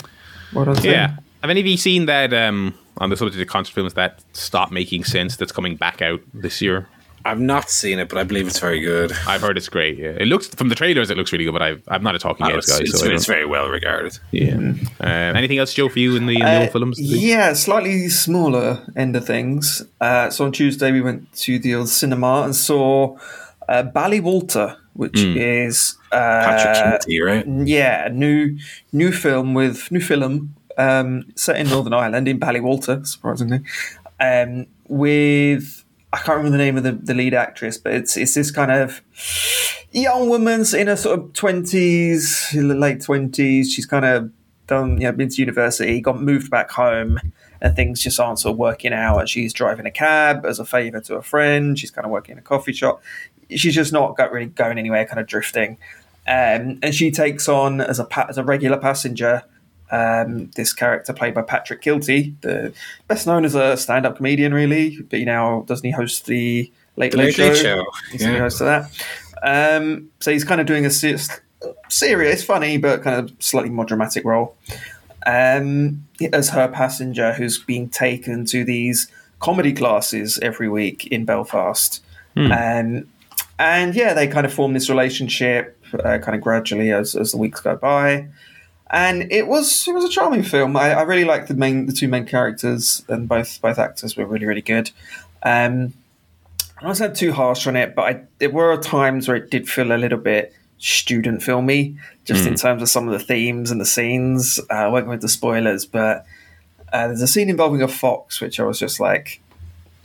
what else? Yeah. Have any of you seen that um, on the subject of concert films that stop making sense that's coming back out this year? I've not seen it, but I believe it's very good. I've heard it's great. Yeah. It looks from the trailers, it looks really good, but I've, I'm not a talking heads it's, guy. it's, so it's very well regarded. yeah. Uh, anything else, Joe, for you in the, in the Uh, old films? Yeah, slightly smaller end of things. Uh, so on Tuesday we went to the old cinema and saw uh, Ballywalter, which is uh, Patrick Kielty, right? yeah, a new new film with new film um, set in Northern Ireland in Ballywalter, surprisingly, um, with I can't remember the name of the, the lead actress, but it's it's this kind of young woman's in her sort of twenties, late twenties. She's kind of done, you know, been to university, got moved back home, and things just aren't sort of working out. And she's driving a cab as a favour to a friend. She's kind of working in a coffee shop. She's just not got really going anywhere, kind of drifting. Um, and she takes on as a pa- as a regular passenger um, this character played by Patrick Kielty, the best known as a stand-up comedian, really. But you now doesn't he host the Late Late, Late Show? Late Show, He's the yeah. host of that. Um, so he's kind of doing a se- serious, funny, but kind of slightly more dramatic role um, as her passenger, who's being taken to these comedy classes every week in Belfast. Um, and yeah, they kind of form this relationship uh, kind of gradually as, as the weeks go by. And it was it was a charming film. I, I really liked the main the two main characters, and both both actors were really really good. Um, I wasn't too harsh on it, but I, there were times where it did feel a little bit student filmy, just mm. in terms of some of the themes and the scenes. Uh, I won't go into spoilers, but uh, there's a scene involving a fox, which I was just like,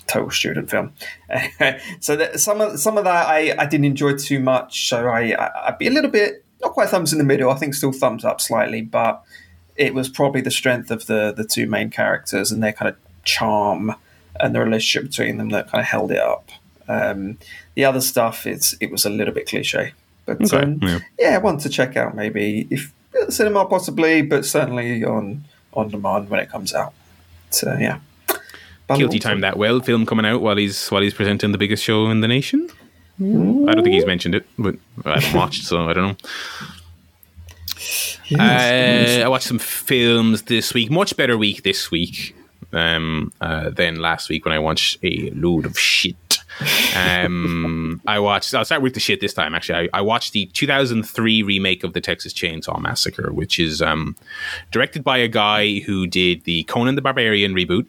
total student film. so that, some of some of that I, I didn't enjoy too much. So I, I I'd be a little bit not quite thumbs in the middle. I think still thumbs up slightly, but it was probably the strength of the the two main characters and their kind of charm and the relationship between them that kind of held it up. Um, the other stuff, it's it was a little bit cliche, but okay, um, yeah. yeah, one to check out maybe if cinema possibly, but certainly on on demand when it comes out. So yeah. Guilty time that well film coming out while he's while he's presenting the biggest show in the nation. Mm. I don't think he's mentioned it, but I haven't watched, so I don't know. Yes, uh, I watched some films this week. Much better week this week um, uh, than last week when I watched a load of shit. Um, I watched. I'll start with the shit this time. Actually, I, I, watched the 2003 remake of the Texas Chainsaw Massacre, which is um, directed by a guy who did the Conan the Barbarian reboot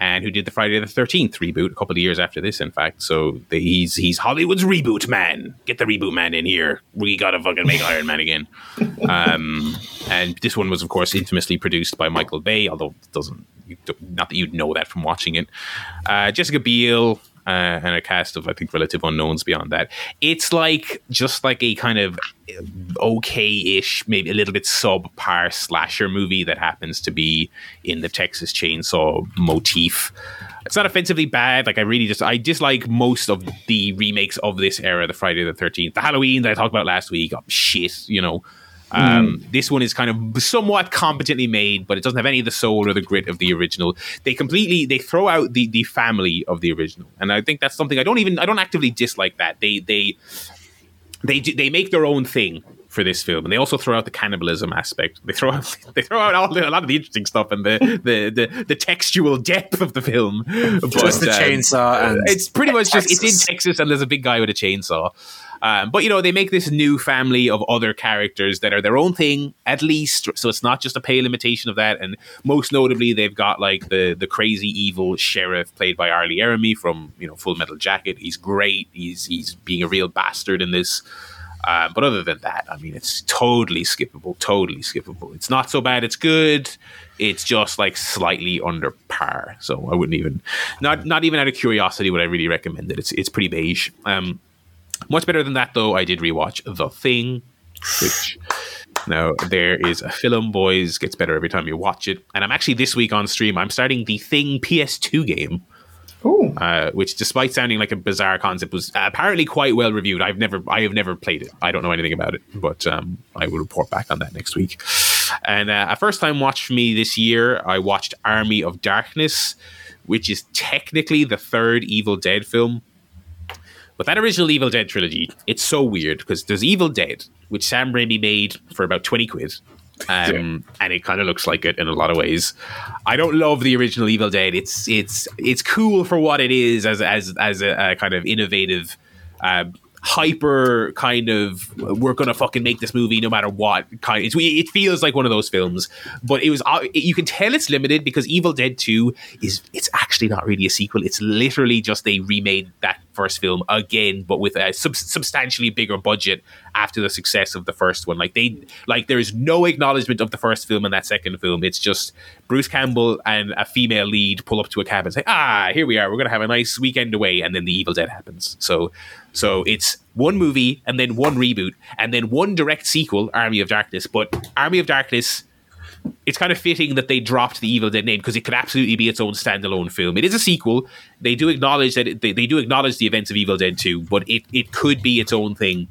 and who did the Friday the Thirteenth reboot a couple of years after this, in fact. So the, he's he's Hollywood's reboot man. Get the reboot man in here. We gotta fucking make Iron Man again. Um, and this one was, of course, infamously produced by Michael Bay, although it doesn't not that you'd know that from watching it. Uh, Jessica Biel, uh, and a cast of I think relative unknowns beyond that. It's like just like a kind of okay-ish, maybe a little bit subpar slasher movie that happens to be in the Texas Chainsaw motif. It's not offensively bad. Like I really just I dislike most of the remakes of this era, the Friday the Thirteenth, the Halloween that I talked about last week. Oh, shit, you know. Um, mm. This one is kind of somewhat competently made, but it doesn't have any of the soul or the grit of the original. They completely they throw out the the family of the original, and I think that's something I don't even I don't actively dislike that they they they do, they make their own thing for this film, and they also throw out the cannibalism aspect. They throw out they throw out all the, a lot of the interesting stuff and the the the, the textual depth of the film. But, just the um, chainsaw, and it's pretty much Texas. just it's in Texas, and there's a big guy with a chainsaw. Um, but you know, they make this new family of other characters that are their own thing, at least. So it's not just a pale imitation of that. And most notably, they've got like the the crazy evil sheriff played by R. Lee Ermey from you know Full Metal Jacket. He's great. He's he's being a real bastard in this. Um, but other than that, I mean, it's totally skippable. Totally skippable. It's not so bad. It's good. It's just like slightly under par. So I wouldn't even, not not even out of curiosity, would I really recommend it. It's it's pretty beige. Um, much better than that, though, I did rewatch The Thing, which now there is a film, boys, gets better every time you watch it. And I'm actually this week on stream, I'm starting The Thing PS2 game. Uh, which, despite sounding like a bizarre concept, was apparently quite well reviewed. I've never, I have never played it. I don't know anything about it, but um, I will report back on that next week. And uh, a first time watch for me this year, I watched Army of Darkness, which is technically the third Evil Dead film, but that original Evil Dead trilogy, it's so weird because there's Evil Dead, which Sam Raimi made for about 20 quid. Um, yeah. and it kind of looks like it in a lot of ways. I don't love the original Evil Dead. It's it's it's cool for what it is as as as a, a kind of innovative uh, hyper kind of we're gonna fucking make this movie no matter what kind it's, it feels like one of those films but it was uh, you can tell it's limited because evil dead 2 is it's actually not really a sequel it's literally just they remade that first film again but with a sub- substantially bigger budget after the success of the first one. Like they like there is no acknowledgement of the first film and that second film. It's just bruce campbell and a female lead pull up to a cab and say ah here we are. We're gonna have a nice weekend away and then the evil dead happens. So so it's one movie and then one reboot and then one direct sequel, Army of Darkness. But Army of Darkness, it's kind of fitting that they dropped the Evil Dead name because it could absolutely be its own standalone film. It is a sequel. They do acknowledge that it, they, they do acknowledge the events of Evil Dead 2, but it, it could be its own thing.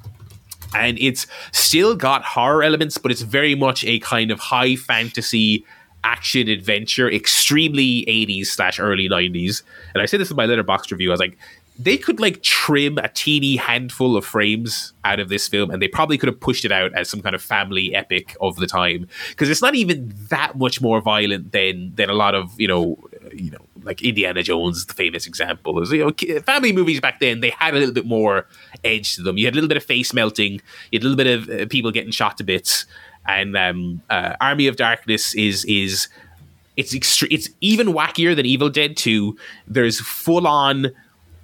And it's still got horror elements, but it's very much a kind of high fantasy action adventure, extremely 80s slash early 90s. And I said this in my Letterboxd review. I was like, they could like trim a teeny handful of frames out of this film and they probably could have pushed it out as some kind of family epic of the time because it's not even that much more violent than than a lot of you know you know like Indiana Jones the famous example. There's, you know, family movies back then they had a little bit more edge to them. You had a little bit of face melting, you had a little bit of uh, people getting shot to bits, and um, uh, Army of Darkness is is it's extre- it's even wackier than Evil Dead Two. There's full on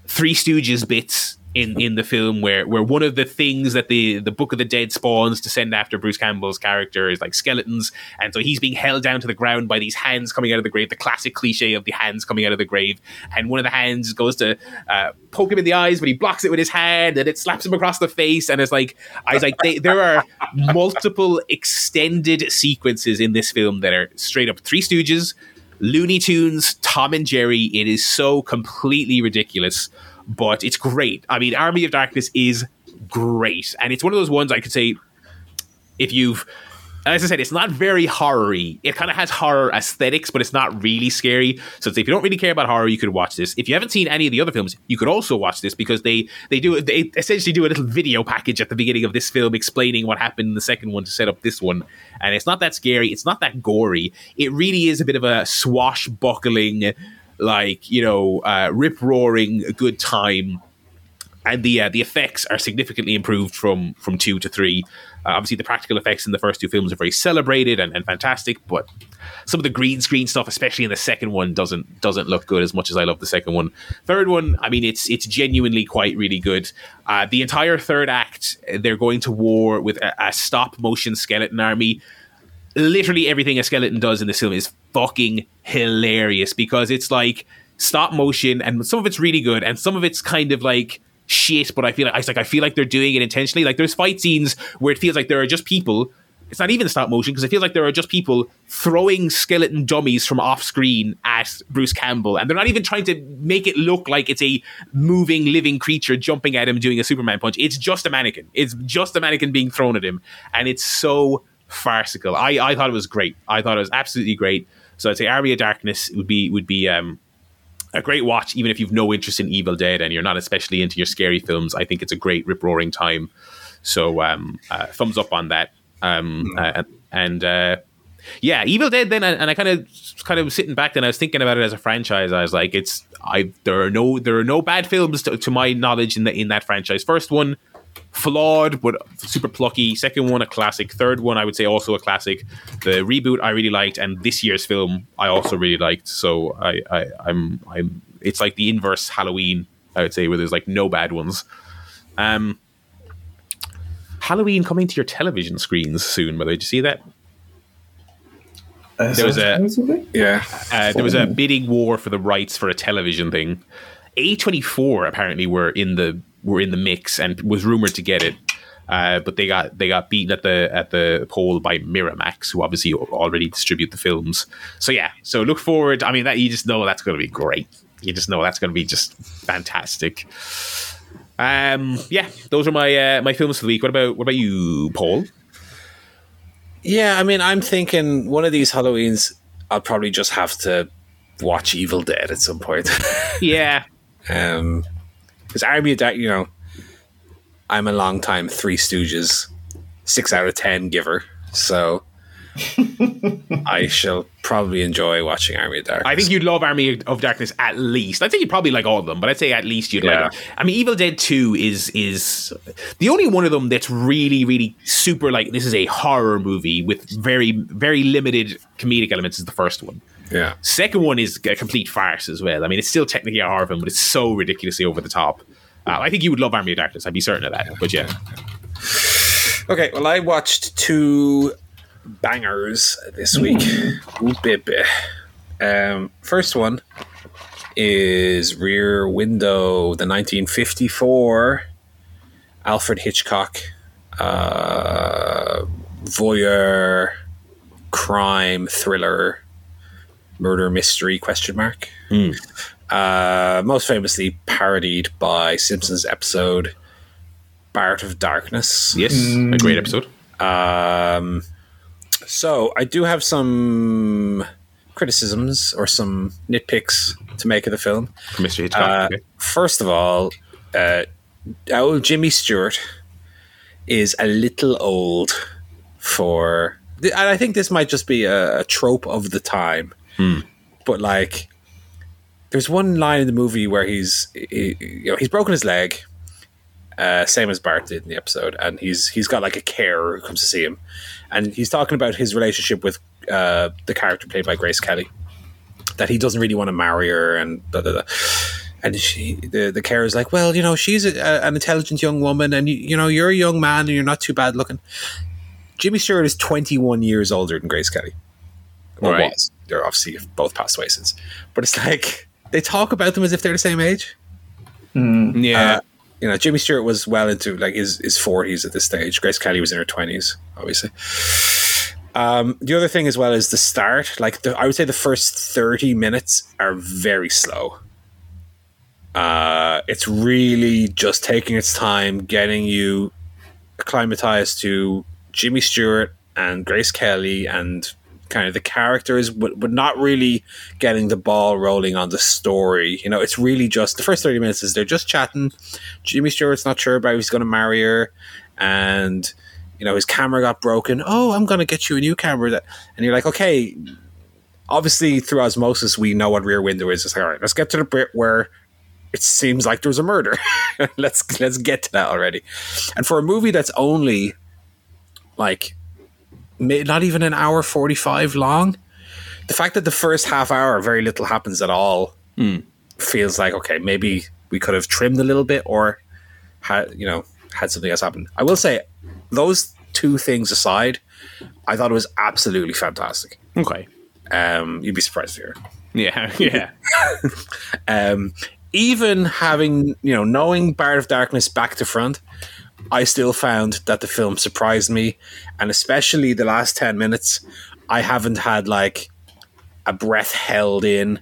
Three Stooges bits in in the film where where one of the things that the the Book of the Dead spawns to send after Bruce Campbell's character is like skeletons, and so he's being held down to the ground by these hands coming out of the grave, the classic cliche of the hands coming out of the grave, and one of the hands goes to uh, poke him in the eyes, but he blocks it with his hand, and it slaps him across the face, and it's like I was like, they, there are multiple extended sequences in this film that are straight up Three Stooges. Looney Tunes, Tom and Jerry. It is so completely ridiculous but it's great. I mean, Army of Darkness is great, and it's one of those ones I could say if you've as I said, it's not very horror-y. It kind of has horror aesthetics, but it's not really scary. So if you don't really care about horror, you could watch this. If you haven't seen any of the other films, you could also watch this because they they do they essentially do a little video package at the beginning of this film explaining what happened in the second one to set up this one. And it's not that scary. It's not that gory. It really is a bit of a swashbuckling like you know uh, rip roaring good time and the uh, the effects are significantly improved from from two to three. Uh, obviously, the practical effects in the first two films are very celebrated and, and, fantastic, but some of the green screen stuff, especially in the second one, doesn't doesn't look good as much as I love the second one. Third one, I mean, it's it's genuinely quite really good. Uh, the entire third act, they're going to war with a, a stop motion skeleton army literally everything a skeleton does in this film is fucking hilarious because it's like stop motion and some of it's really good and some of it's kind of like shit but i feel like I like i feel like they're doing it intentionally like there's fight scenes where it feels like there are just people it's not even stop motion because it feels like there are just people throwing skeleton dummies from off screen at Bruce Campbell, and they're not even trying to make it look like it's a moving, living creature jumping at him doing a Superman punch. It's just a mannequin. It's just a mannequin being thrown at him, and it's so farcical. I, I thought it was great. I thought it was absolutely great. So I'd say Army of Darkness would be would be um, a great watch, even if you've no interest in Evil Dead and you're not especially into your scary films. I think it's a great rip roaring time. So um, uh, thumbs up on that. Um, hmm. uh, and uh, yeah, Evil Dead. Then and I kind of kind of sitting back, then I was thinking about it as a franchise. I was like, it's I there are no there are no bad films to, to my knowledge in the in that franchise. First one flawed but super plucky. Second one a classic. Third one I would say also a classic. The reboot I really liked, and this year's film I also really liked. So I, I I'm I'm it's like the inverse Halloween I would say where there's like no bad ones. Um, Halloween coming to your television screens soon. By the way, did you see that? Uh, there was a yeah. Uh, there was a bidding war for the rights for a television thing. A24 apparently were in the were in the mix and was rumored to get it. Uh, but they got they got beaten at the at the poll by Miramax, who obviously already distribute the films. So yeah, so look forward. I mean, that you just know that's going to be great. You just know that's going to be just fantastic. Um, yeah, those are my uh, my films for the week. What about what about you, Paul? Yeah, I mean, I'm thinking one of these Halloweens, I'll probably just have to watch Evil Dead at some point. yeah, um, because Army of Dark, you know, I'm a long time Three Stooges, six out of ten giver. So I shall probably enjoy watching Army of Darkness. I think you'd love Army of Darkness at least. I think you'd probably like all of them, but I'd say at least you'd yeah. like it. I mean, Evil Dead Two is is the only one of them that's really, really super like this is a horror movie with very, very limited comedic elements. Is the first one. Yeah. Second one is a complete farce as well. I mean, it's still technically a horror film, but it's so ridiculously over the top. Uh, I think you would love Army of Darkness. I'd be certain of that. But yeah. Okay, well, I watched two bangers this week. Ooh, baby. Um, first one is Rear Window, the 1954 Alfred Hitchcock uh, voyeur crime thriller murder mystery question mark. Mm. Uh, most famously parodied by Simpsons episode Bart of Darkness. Yes, mm. a great episode. Um, so I do have some criticisms or some nitpicks to make of the film. Mr. Hitchcock. Uh, okay. First of all, uh, old Jimmy Stewart is a little old for. And I think this might just be a, a trope of the time Hmm. But like, there's one line in the movie where he's he, you know he's broken his leg, uh, same as Bart did in the episode, and he's he's got like a carer who comes to see him, and he's talking about his relationship with uh, the character played by Grace Kelly, that he doesn't really want to marry her, and and she the the carer is like, well, you know, she's a, a, an intelligent young woman, and you, you know, you're a young man, and you're not too bad looking. Jimmy Stewart is 21 years older than Grace Kelly. Or Right. was. They're obviously both passed away since. But it's like they talk about them as if they're the same age. Yeah. Uh, you know, Jimmy Stewart was well into like his his forties at this stage. Grace Kelly was in her twenties, obviously. Um, the other thing as well is the start. Like the, I would say, the first thirty minutes are very slow. Uh, it's really just taking its time, getting you acclimatized to Jimmy Stewart and Grace Kelly and kind of the characters, but, but not really getting the ball rolling on the story. You know, it's really just the first 30 minutes is they're just chatting. Jimmy Stewart's not sure about he's going to marry her. And, you know, his camera got broken. Oh, I'm going to get you a new camera. That, and you're like, okay, obviously through osmosis, we know what Rear Window is. It's like, all right, let's get to the bit where it seems like there's a murder. let's let's get to that already. And for a movie that's only like not even an hour 45 long, the fact that the first half hour very little happens at all feels like okay, maybe we could have trimmed a little bit or had you know had something else happen. I will say those two things aside, I thought it was absolutely fantastic. okay. Um, you'd be surprised to hear. Yeah. Yeah. um, even having you know knowing Bart of Darkness back to front, I still found that the film surprised me, and especially the last ten minutes, I haven't had like a breath held in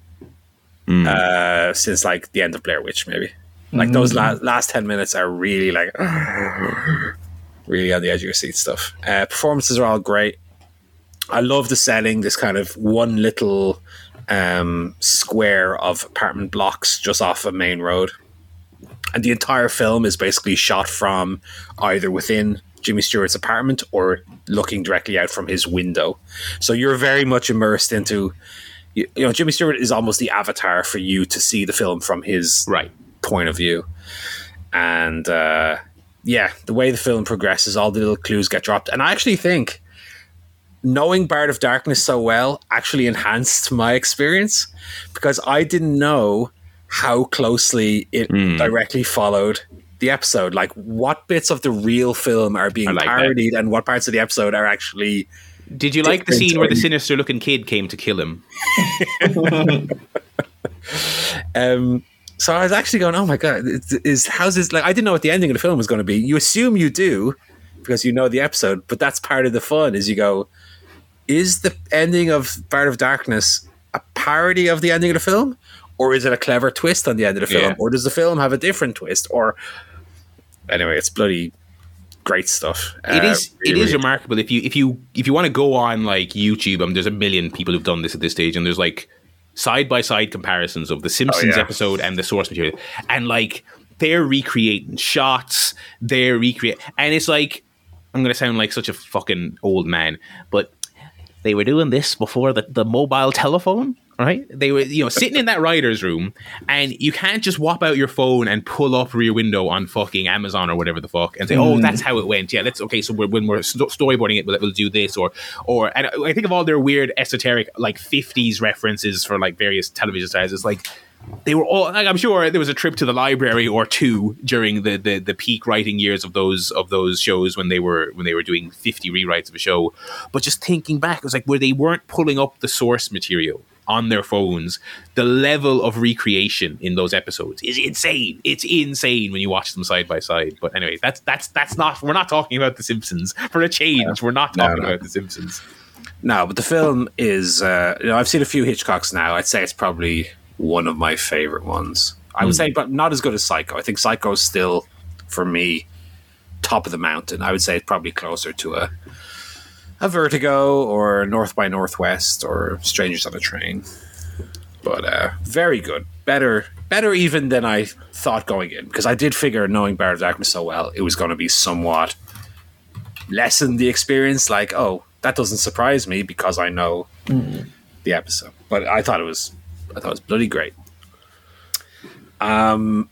uh, since like the end of Blair Witch, maybe. Like those la- last ten minutes are really like really on the edge of your seat stuff. Uh, performances are all great. I love the setting. This kind of one little um, square of apartment blocks just off a main road, and the entire film is basically shot from either within Jimmy Stewart's apartment or looking directly out from his window. So you're very much immersed into. You, you know, Jimmy Stewart is almost the avatar for you to see the film from his Right. point of view. And uh, yeah, the way the film progresses, all the little clues get dropped. And I actually think knowing Bart of Darkness so well actually enhanced my experience because I didn't know how closely it directly followed the episode. Like, what bits of the real film are being like that. parodied and what parts of the episode are actually. Did you like the scene where the sinister looking kid came to kill him? Um, so I was actually going, oh my god, is, is how's this like? I didn't know what the ending of the film was going to be. You assume you do because you know the episode, but that's part of the fun. Is you go, is the ending of Bart of Darkness a parody of the ending of the film, or is it a clever twist on the end of the film, Yeah. or does the film have a different twist? Or anyway, it's bloody great stuff. It Uh, is. really, it is really- remarkable if you if you if you want to go on like YouTube. Um, there's a million people who've done this at this stage, and there's like side by side comparisons of the Simpsons Oh, yeah. episode and the source material, and like they're recreating shots. They're recreate, and it's like I'm gonna sound like such a fucking old man, but they were doing this before the, the mobile telephone right? They were you know sitting in that writer's room and you can't just whop out your phone and pull up rear window on fucking amazon or whatever the fuck and say oh mm. that's how it went. Yeah let's okay so we're, when we're sto- storyboarding it we'll, we'll do this or or and i think of all their weird esoteric like 50s references for like various television it's like they were all like, I'm sure there was a trip to the library or two during the, the the peak writing years of those of those shows when they were when they were doing 50 rewrites of a show. But just thinking back it was like where they weren't pulling up the source material on their phones the level of recreation in those episodes is insane it's insane when you watch them side by side but anyway that's that's that's not we're not talking about the simpsons for a change we're not talking no. about the simpsons No, but the film is. Uh, you know, I've seen a few Hitchcocks now. I'd say it's probably one of my favorite ones. I would say, but not as good as Psycho. I think Psycho is still, for me, top of the mountain. I would say it's probably closer to a a Vertigo or North by Northwest or Strangers on a Train. But uh, very good, better, better even than I thought going in because I did figure, knowing Bart of Darkness so well, it was going to be somewhat lessen the experience. Like, oh, that doesn't surprise me because I know the episode. But I thought it was, I thought it was bloody great. Um,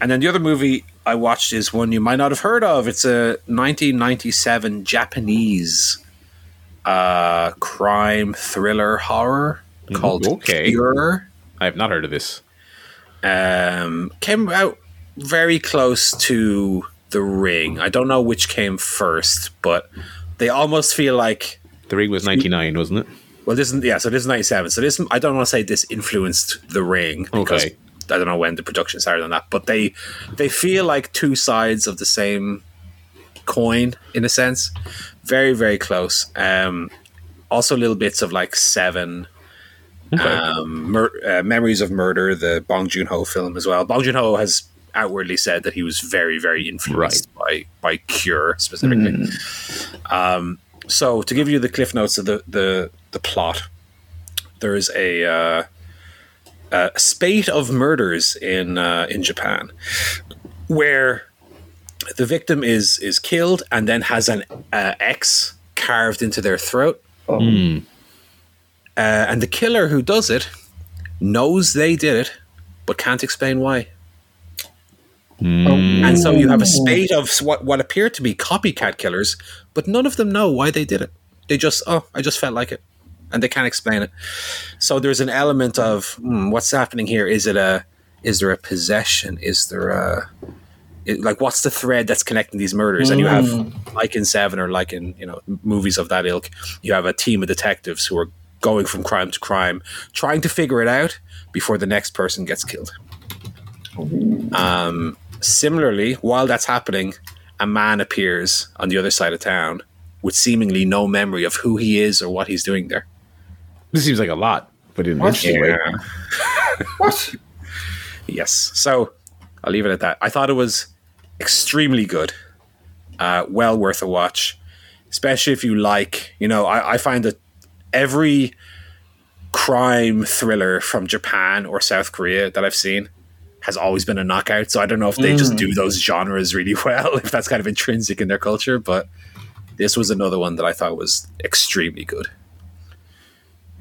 and then the other movie I watched is one you might not have heard of. It's a 1997 Japanese uh, crime thriller horror called okay. Cure. I have not heard of this. Um, came out very close to The Ring. I don't know which came first, but they almost feel like The Ring was 99, wasn't it? well, this is yeah. So this is ninety seven. So this I don't want to say this influenced the Ring because Okay. I don't know when the production started on that, but they they feel like two sides of the same coin in a sense. Very very close. Um, also little bits of like Seven, um, Mur- uh, Memories of Murder, the Bong Joon Ho film as well. Bong Joon Ho has outwardly said that he was very very influenced by by Cure specifically. Um, so to give you the cliff notes of the the, the plot, there is a, uh, a spate of murders in uh, in Japan where the victim is is killed and then has an uh, X carved into their throat, Oh, uh, and the killer who does it knows they did it, but can't explain why. And so you have a spate of what what appear to be copycat killers, but none of them know why they did it. They just, oh, I just felt like it, and they can't explain it. So there's an element of hmm, what's happening here. Is it a, is there a possession? Is there a, it, like what's the thread that's connecting these murders? And you have, like in Seven or like in you know movies of that ilk, you have a team of detectives who are going from crime to crime, trying to figure it out before the next person gets killed. Um, similarly, while that's happening, a man appears on the other side of town with seemingly no memory of who he is or what he's doing there. This seems like a lot, but in an What? interesting way. what? Yes. So I'll leave it at that. I thought it was extremely good. Uh, well worth a watch, especially if you like, you know, I, I find that every crime thriller from Japan or South Korea that I've seen has always been a knockout. So I don't know if they just do those genres really well, if that's kind of intrinsic in their culture, but this was another one that I thought was extremely good.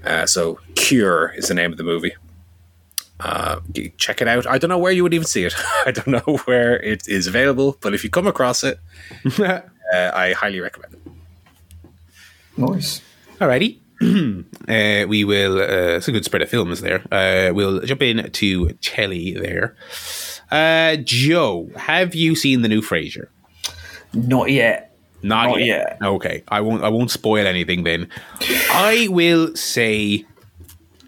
Uh, so Cure is the name of the movie uh, check it out. I don't know where you would even see it. I don't know where it is available, but if you come across it, uh, I highly recommend it. Nice. Alrighty. uh, we will. Uh, it's a good spread of films there. Uh, we'll jump in to Telly there. Uh, Joe, have you seen the new Frasier? Not yet. Not, Not yet. yet. Okay, I won't. I won't spoil anything. Then, I will say,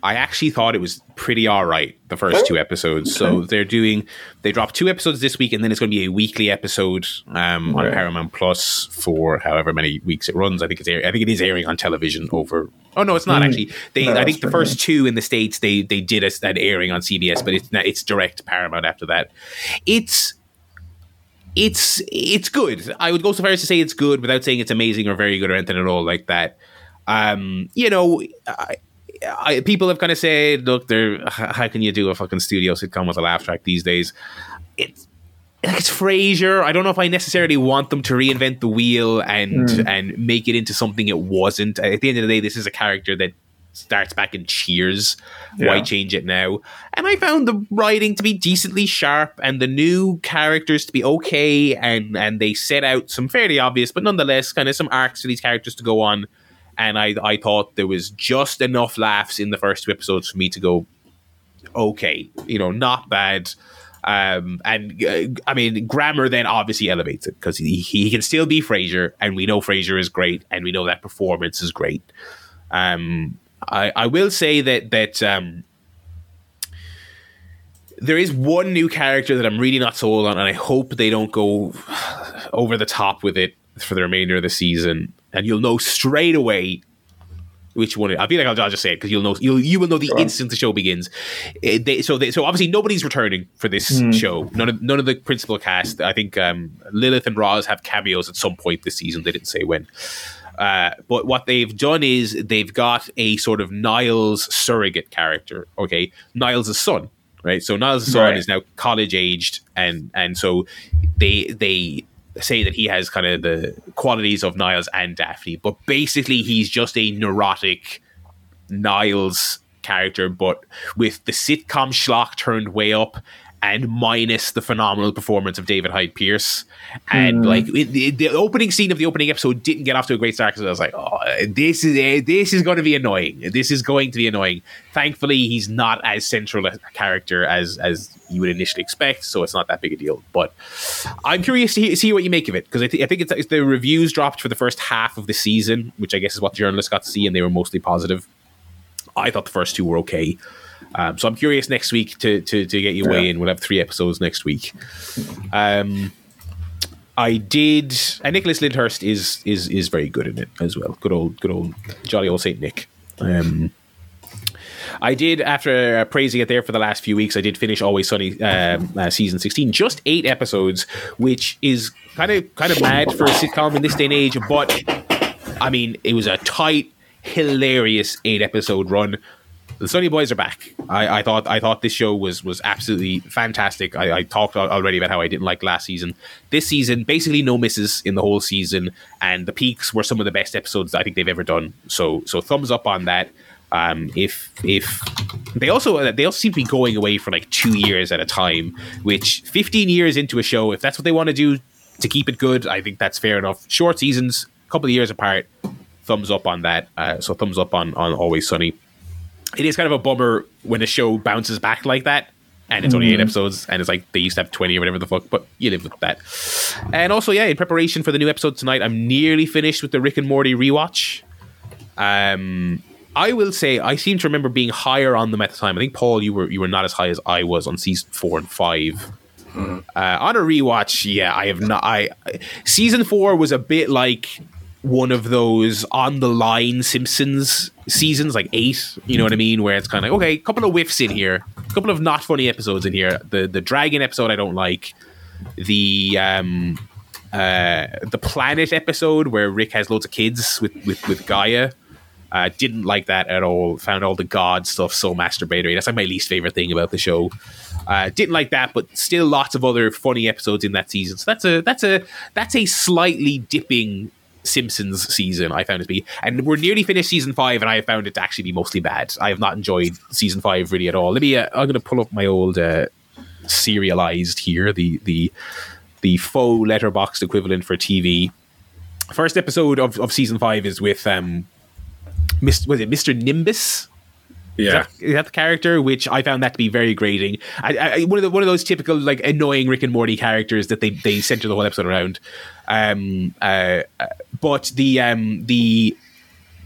I actually thought it was pretty all right. The first two episodes. So they're doing. They dropped two episodes this week, and then it's going to be a weekly episode um, on. Paramount Plus for however many weeks it runs. I think it's. Air, I think it is airing on television over. Oh no, it's not actually. They. No, I think the first two in the states they they did a, an airing on CBS, but it's not, it's direct Paramount after that. It's it's it's good. I would go so far as to say it's good without saying it's amazing or very good or anything at all like that. Um, you know, I, I, people have kind of said, look, there. How can you do a fucking studio sitcom with a laugh track these days? It's like it's Frasier. I don't know if I necessarily want them to reinvent the wheel and hmm. and make it into something it wasn't. At the end of the day, this is a character that starts back in Cheers. Why change it now? And I found the writing to be decently sharp and the new characters to be okay and and they set out some fairly obvious but nonetheless kind of some arcs for these characters to go on. And I I thought there was just enough laughs in the first two episodes for me to go okay, you know, not bad. Um, and uh, I mean, Grammer then obviously elevates it because he, he can still be Frasier, and we know Frasier is great, and we know that performance is great. Um, I, I will say that that um, there is one new character that I'm really not sold on, and I hope they don't go over the top with it for the remainder of the season. And you'll know straight away which one. I feel like I'll, I'll just say it because you'll know you'll you will know the Sure. instant the show begins. Eh, they, so they, so obviously nobody's returning for this show. None of none of the principal cast. I think um, Lilith and Roz have cameos at some point this season. They didn't say when. Uh, but what they've done is they've got a sort of Niles surrogate character. Okay, Niles' son, right? So Niles' son Right. is now college aged, and and so they they say that he has kind of the qualities of Niles and Daphne, but basically he's just a neurotic Niles character, but with the sitcom schlock turned way up and minus the phenomenal performance of David Hyde Pierce. And mm. like the, the, opening scene of the opening episode didn't get off to a great start because I was like, oh, this is uh, this is going to be annoying. This is going to be annoying. Thankfully, he's not as central a character as as you would initially expect, so it's not that big a deal. But I'm curious to hear, see what you make of it because I, th- I think it's, it's the reviews dropped for the first half of the season, which I guess is what the journalists got to see, and they were mostly positive. I thought the first two were okay. Um, so I'm curious next week to to, to get you weigh in. We'll have three episodes next week. Um, I did, and Nicholas Lyndhurst is is is very good in it as well. Good old, good old, jolly old Saint Nick. Um, I did after uh, praising it there for the last few weeks. I did finish Always Sunny um, uh, season sixteen, just eight episodes, which is kind of kind of mad for a sitcom in this day and age. But I mean, it was a tight, hilarious eight episode run the Sunny Boys are back. I, I, thought I thought this show was was absolutely fantastic. I, I, talked already about how I didn't like last season. This season, basically no misses in the whole season, and the peaks were some of the best episodes I think they've ever done. So so thumbs up on that. Um, if if they also they also seem to be going away for like two years at a time, which 15 years into a show, if that's what they want to do to keep it good, I think that's fair enough. Short seasons, a couple of years apart, thumbs up on that. Uh, so thumbs up on on Always Sunny it is kind of a bummer when a show bounces back like that and it's only eight mm. episodes, and it's like they used to have twenty or whatever the fuck, but you live with that. And also, yeah, in preparation for the new episode tonight, I'm nearly finished with the Rick and Morty rewatch. Um, I will say I seem to remember being higher on them at the time. I think Paul, you were you were not as high as I was on season four and 5 mm-hmm. uh, on a rewatch, yeah, I have not. I season four was a bit like one of those on the line Simpsons seasons, like eight. You know what I mean? Where it's kind of like, okay, a couple of whiffs in here, a couple of not funny episodes in here. The the dragon episode I don't like. The um uh the planet episode where Rick has loads of kids with with with Gaia. Uh, didn't like that at all. Found all the god stuff so masturbatory. That's like my least favorite thing about the show. Uh, didn't like that, but still lots of other funny episodes in that season. So that's a that's a that's a slightly dipping Simpsons season, I found it to be. And we're nearly finished season five, and I have found it to actually be mostly bad. I have not enjoyed season five really at all. Let me, uh, I'm going to pull up my old uh, Serializd here, the, the, the faux Letterboxd equivalent for TV. First episode of, of season five is with, um, Mr. was it Mr. Nimbus? Yeah, is that, is that, the character? Which I found that to be very grating. I, I, one of the one of those typical like annoying Rick and Morty characters that they they center the whole episode around. Um, uh, but the um, the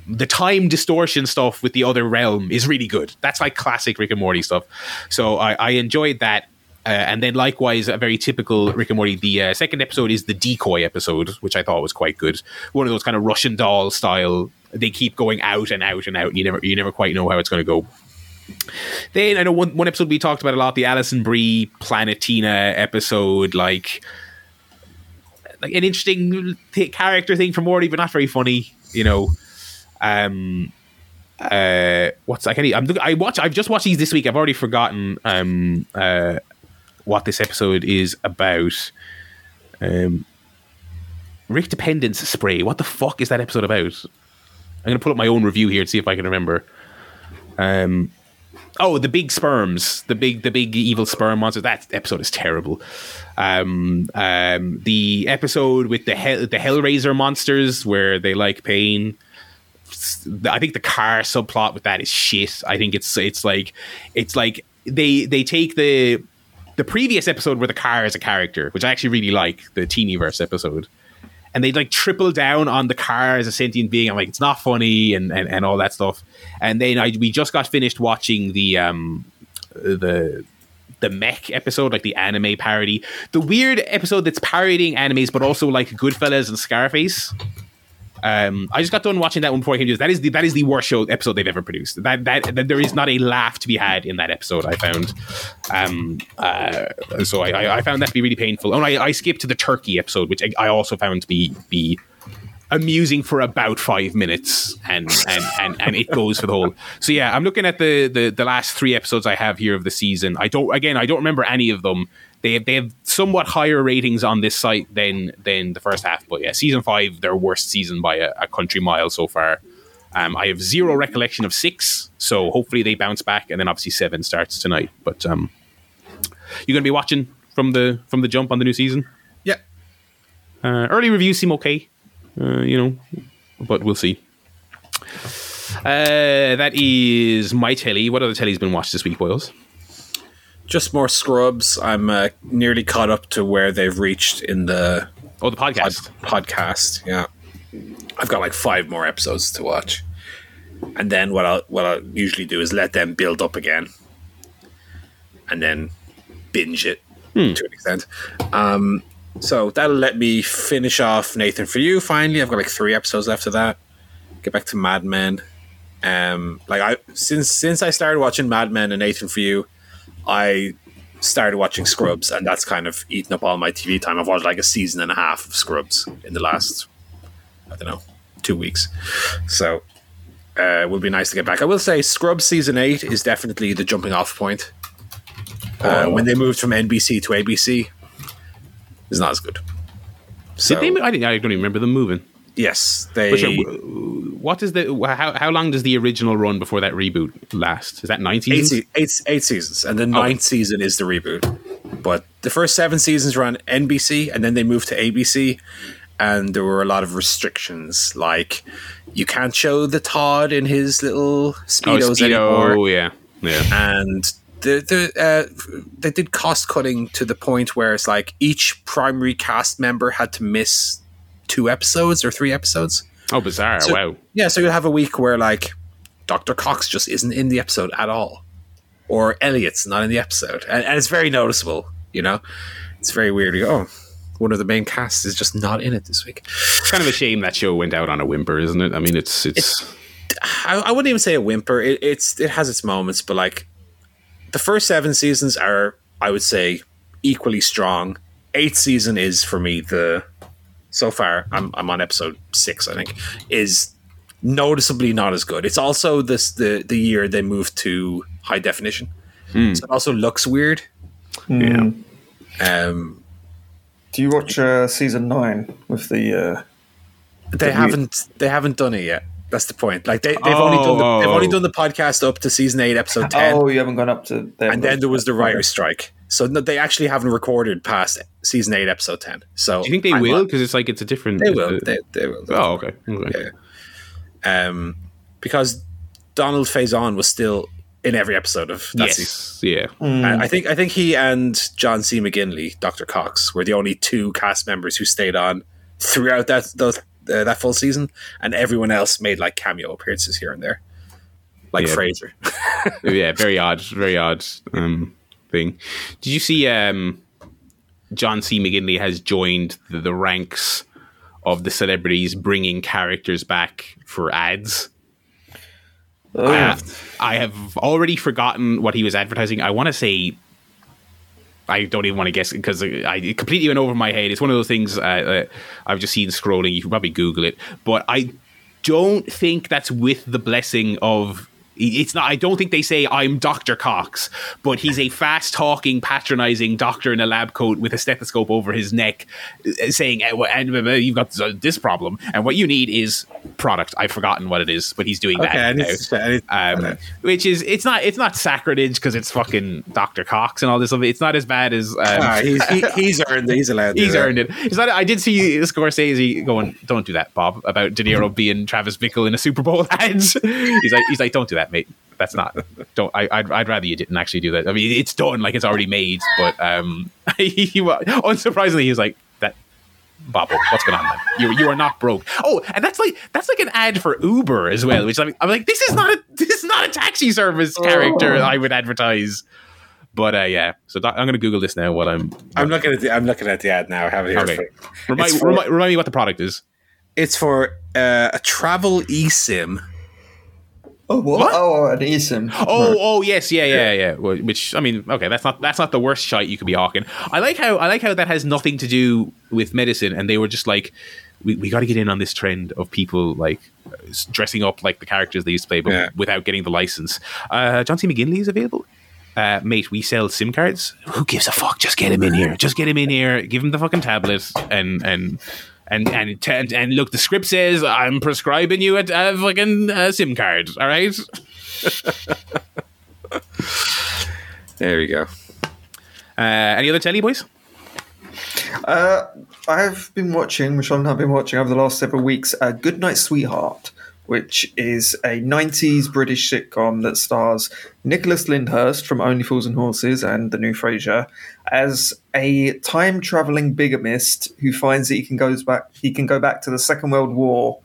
the time distortion stuff with the other realm is really good. That's like classic Rick and Morty stuff. So I, I enjoyed that. Uh, and then likewise, a very typical Rick and Morty. The uh, second episode is the decoy episode, which I thought was quite good. One of those kind of Russian doll style. They keep going out and out and out, and you never you never quite know how it's going to go. Then I know one one episode we talked about a lot, the Alison Brie Planetina episode, like like an interesting th- character thing for Morty, but not very funny. You know, um, uh, what's I can't. I'm, I watch. I've just watched these this week. I've already forgotten um, uh, what this episode is about. Um, Rick Dependence Spray. What the fuck is that episode about? I'm gonna pull up my own review here and see if I can remember. Um, Oh, the big sperms, the big, the big evil sperm monster. That episode is terrible. Um, um, the episode with the hell, the Hellraiser monsters, where they like pain. I think the car subplot with that is shit. I think it's it's like it's like they they take the the previous episode where the car is a character, which I actually really like, the Teenyverse episode and they like triple down on the car as a sentient being. I'm like, it's not funny and, and, and all that stuff. And then I we just got finished watching the um the the mech episode, like the anime parody, the weird episode that's parodying animes, but also like Goodfellas and Scarface. Um, I just got done watching that one before I came to this. That is the that is the worst show episode they've ever produced. That, that, that there is not a laugh to be had in that episode. I found, um, uh, so I, I found that to be really painful. And I, I skipped to the turkey episode, which I, I also found to be be amusing for about five minutes, and and and and it goes for the whole. So yeah, I'm looking at the the the last three episodes I have here of the season. I don't again, I don't remember any of them. They have, they have somewhat higher ratings on this site than than the first half. But yeah, season five, their worst season by a, a country mile so far. Um, I have zero recollection of six, so hopefully they bounce back, and then obviously seven starts tonight. But um, You going to be watching from the from the jump on the new season? Yeah. Uh, early reviews seem okay, uh, you know, but we'll see. Uh, that is my telly. What other telly's been watched this week, Boyles? Just more Scrubs. I'm uh, nearly caught up to where they've reached in the Oh, the podcast. pod- podcast. Yeah, I've got like five more episodes to watch, and then what I what I usually do is let them build up again, and then binge it to an extent. Um, so that'll let me finish off Nathan for you. Finally, I've got like three episodes after that. Get back to Mad Men. Um, like I since since I started watching Mad Men and Nathan for you, I started watching Scrubs, and that's kind of eaten up all my TV time. I've watched like a season and a half of Scrubs in the last, I don't know, two weeks. So uh, it would be nice to get back. I will say Scrubs season eight is definitely the jumping off point. Uh, when they moved from NBC to ABC, is not as good. So, Did they? I, didn't, I don't even remember them moving. yes, they. But sure, w- what is the how, how long does the original run before that reboot last? Is that nine eight, seasons? se- eight, eight seasons, and the ninth season is the reboot. But the first seven seasons were on NBC, and then they moved to ABC, and there were a lot of restrictions, like you can't show the Todd in his little Oh, speedos anymore, Speedo, yeah, yeah. and the the uh, they did cost cutting to the point where it's like each primary cast member had to miss two episodes or three episodes. Oh, bizarre! So- wow. Yeah, so you'll have a week where like Dr. Cox just isn't in the episode at all. Or Elliot's not in the episode. And, and it's very noticeable, you know? It's very weird. You go, oh, one of the main cast is just not in it this week. It's kind of a shame that show went out on a whimper, isn't it? I mean, it's it's, I, I wouldn't even say a whimper. It, it's it has its moments, but like the first seven seasons are, I would say, equally strong. Eighth season is for me the so far. I'm I'm on episode six, I think. Is noticeably not as good. It's also this the the year they moved to high definition, so it also looks weird. yeah. Um, Do you watch uh, season nine with the? Uh, they we- haven't they haven't done it yet. That's the point. Like they, they've only done the, they've Oh. only done the podcast up to season eight, episode ten. oh, you haven't gone up to. Them and then there was the writer's strike. So no, they actually haven't recorded past season eight, episode ten. So Do you think they I'm will? Because it's like it's a different. They will. They, they will. oh, okay. okay. Yeah. Um, because Donald Faison was still in every episode of that season. Yes. Yeah. Mm. I I think I think he and John C. McGinley, Doctor Cox, were the only two cast members who stayed on throughout that those, uh, that full season, and everyone else made like cameo appearances here and there, like Yeah. Fraser. yeah, very odd, very odd um, thing. Did you see um, John C. McGinley has joined the, the ranks of the celebrities bringing characters back for ads? Oh, I, have, I have already forgotten what he was advertising. I want to say. I don't even want to guess because I it completely went over my head. It's one of those things uh, uh, I've just seen scrolling. You can probably Google it, but I don't think that's with the blessing of. It's not. I don't think they say I'm Doctor Cox, but he's a fast-talking, patronizing doctor in a lab coat with a stethoscope over his neck, uh, saying, "Eh, and uh, "You've got this problem, and what you need is product." I've forgotten what it is, but he's doing Okay, that now to- um, which is it's not it's not sacrilege because it's fucking Dr. Cox and all this stuff. It's not as bad as um, Ah, he's he, he's earned. He's allowed. he's earned it. It's not. I did see Scorsese going, "Don't do that, Bob," about De Niro being Travis Bickle in a Super Bowl ads. he's like, he's like, "Don't do that, mate. That's not. Don't. I, I'd, I'd rather you didn't actually do that. I mean, it's done, like it's already made. But um, he, wa- unsurprisingly, he was like that. Bob, what's going on, man? You you are not broke. Oh, and that's like that's like an ad for Uber as well. Which I'm, I'm like, this is not a this is not a taxi service character I would advertise. But uh, yeah, so that, I'm going to Google this now while I'm. I'm looking at the I'm looking at the ad now. I have it here. Okay. for- Remind, for- remind, remind me what the product is. It's for uh, a travel eSIM. Oh, what? What? Oh, an. Oh, oh, yes, yeah, yeah, yeah. Well, Which I mean, okay, that's not that's not the worst shite you could be hawking. I like how I like how that has nothing to do with medicine, and they were just like, we, we got to get in on this trend of people like dressing up like the characters they used to play, but Yeah. without getting the license. Uh, John C. McGinley is available. Uh, mate, we sell SIM cards. Who gives a fuck? Just get him in here. Just get him in here. Give him the fucking tablet and and. And and, and and look, the script says I'm prescribing you a, a fucking uh, SIM card. All right, There we go. Uh, any other telly boys? Uh, I've been watching, Michelle and I've been watching over the last several weeks, uh, Good Night Sweetheart, which is a 90s British sitcom that stars Nicholas Lyndhurst from Only Fools and Horses and The New Frasier as a time traveling bigamist who finds that he can goes back he can go back to the Second World War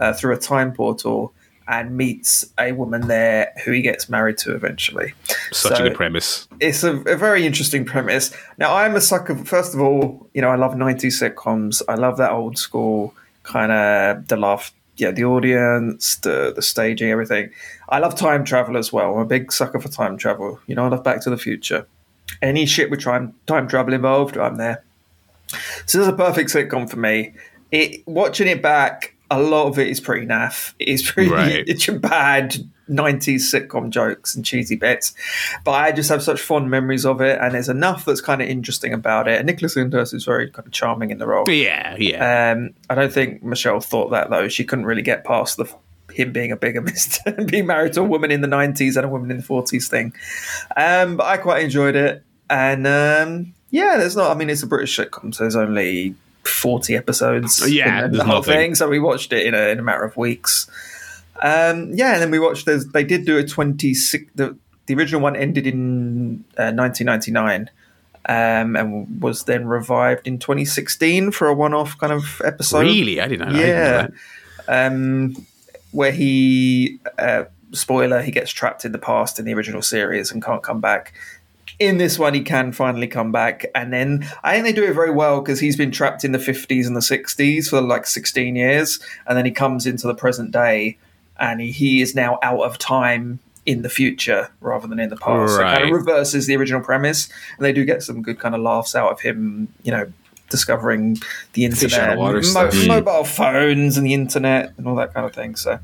uh, through a time portal and meets a woman there who he gets married to eventually. Such So- a good premise. it's a, a very interesting premise. Now, I'm a sucker. First of all, you know, I love '90s sitcoms. I love that old school kind of the laugh, yeah, the audience, the the staging, everything. I love time travel as well. I'm a big sucker for time travel. You know, I love Back to the Future. Any shit with time time travel involved, I'm there. So this is a perfect sitcom for me. It watching it back, a lot of it is pretty naff. It's pretty Right. it's bad 90s sitcom jokes and cheesy bits. But I just have such fond memories of it, and there's enough that's kind of interesting about it. And Nicholas Lyndhurst is very kind of charming in the role. Yeah, yeah. Um, I don't think Michelle thought that though. She couldn't really get past the him being a bigamist and being married to a woman in the 90s and a woman in the 40s thing. Um, but I quite enjoyed it, and um, yeah, there's not. I mean, it's a British sitcom, so there's only 40 episodes. Yeah, the there's whole nothing. thing. So we watched it in a, in a matter of weeks. Um, yeah, and then we watched. There's, they did do a 26. The, the original one ended in uh, 1999 um, and was then revived in 2016 for a one-off kind of episode. really? I didn't know. I didn't know Yeah, um, where he uh, spoiler he gets trapped in the past in the original series and can't come back. In this one, he can finally come back, and then I think they do it very well because he's been trapped in the 50s and the 60s for like 16 years, and then he comes into the present day, and he, he is now out of time in the future rather than in the past. So it kind of reverses the original premise, and they do get some good kind of laughs out of him, you know, discovering the internet, mo- Mm. mobile phones, and the internet, and all that kind of thing. So,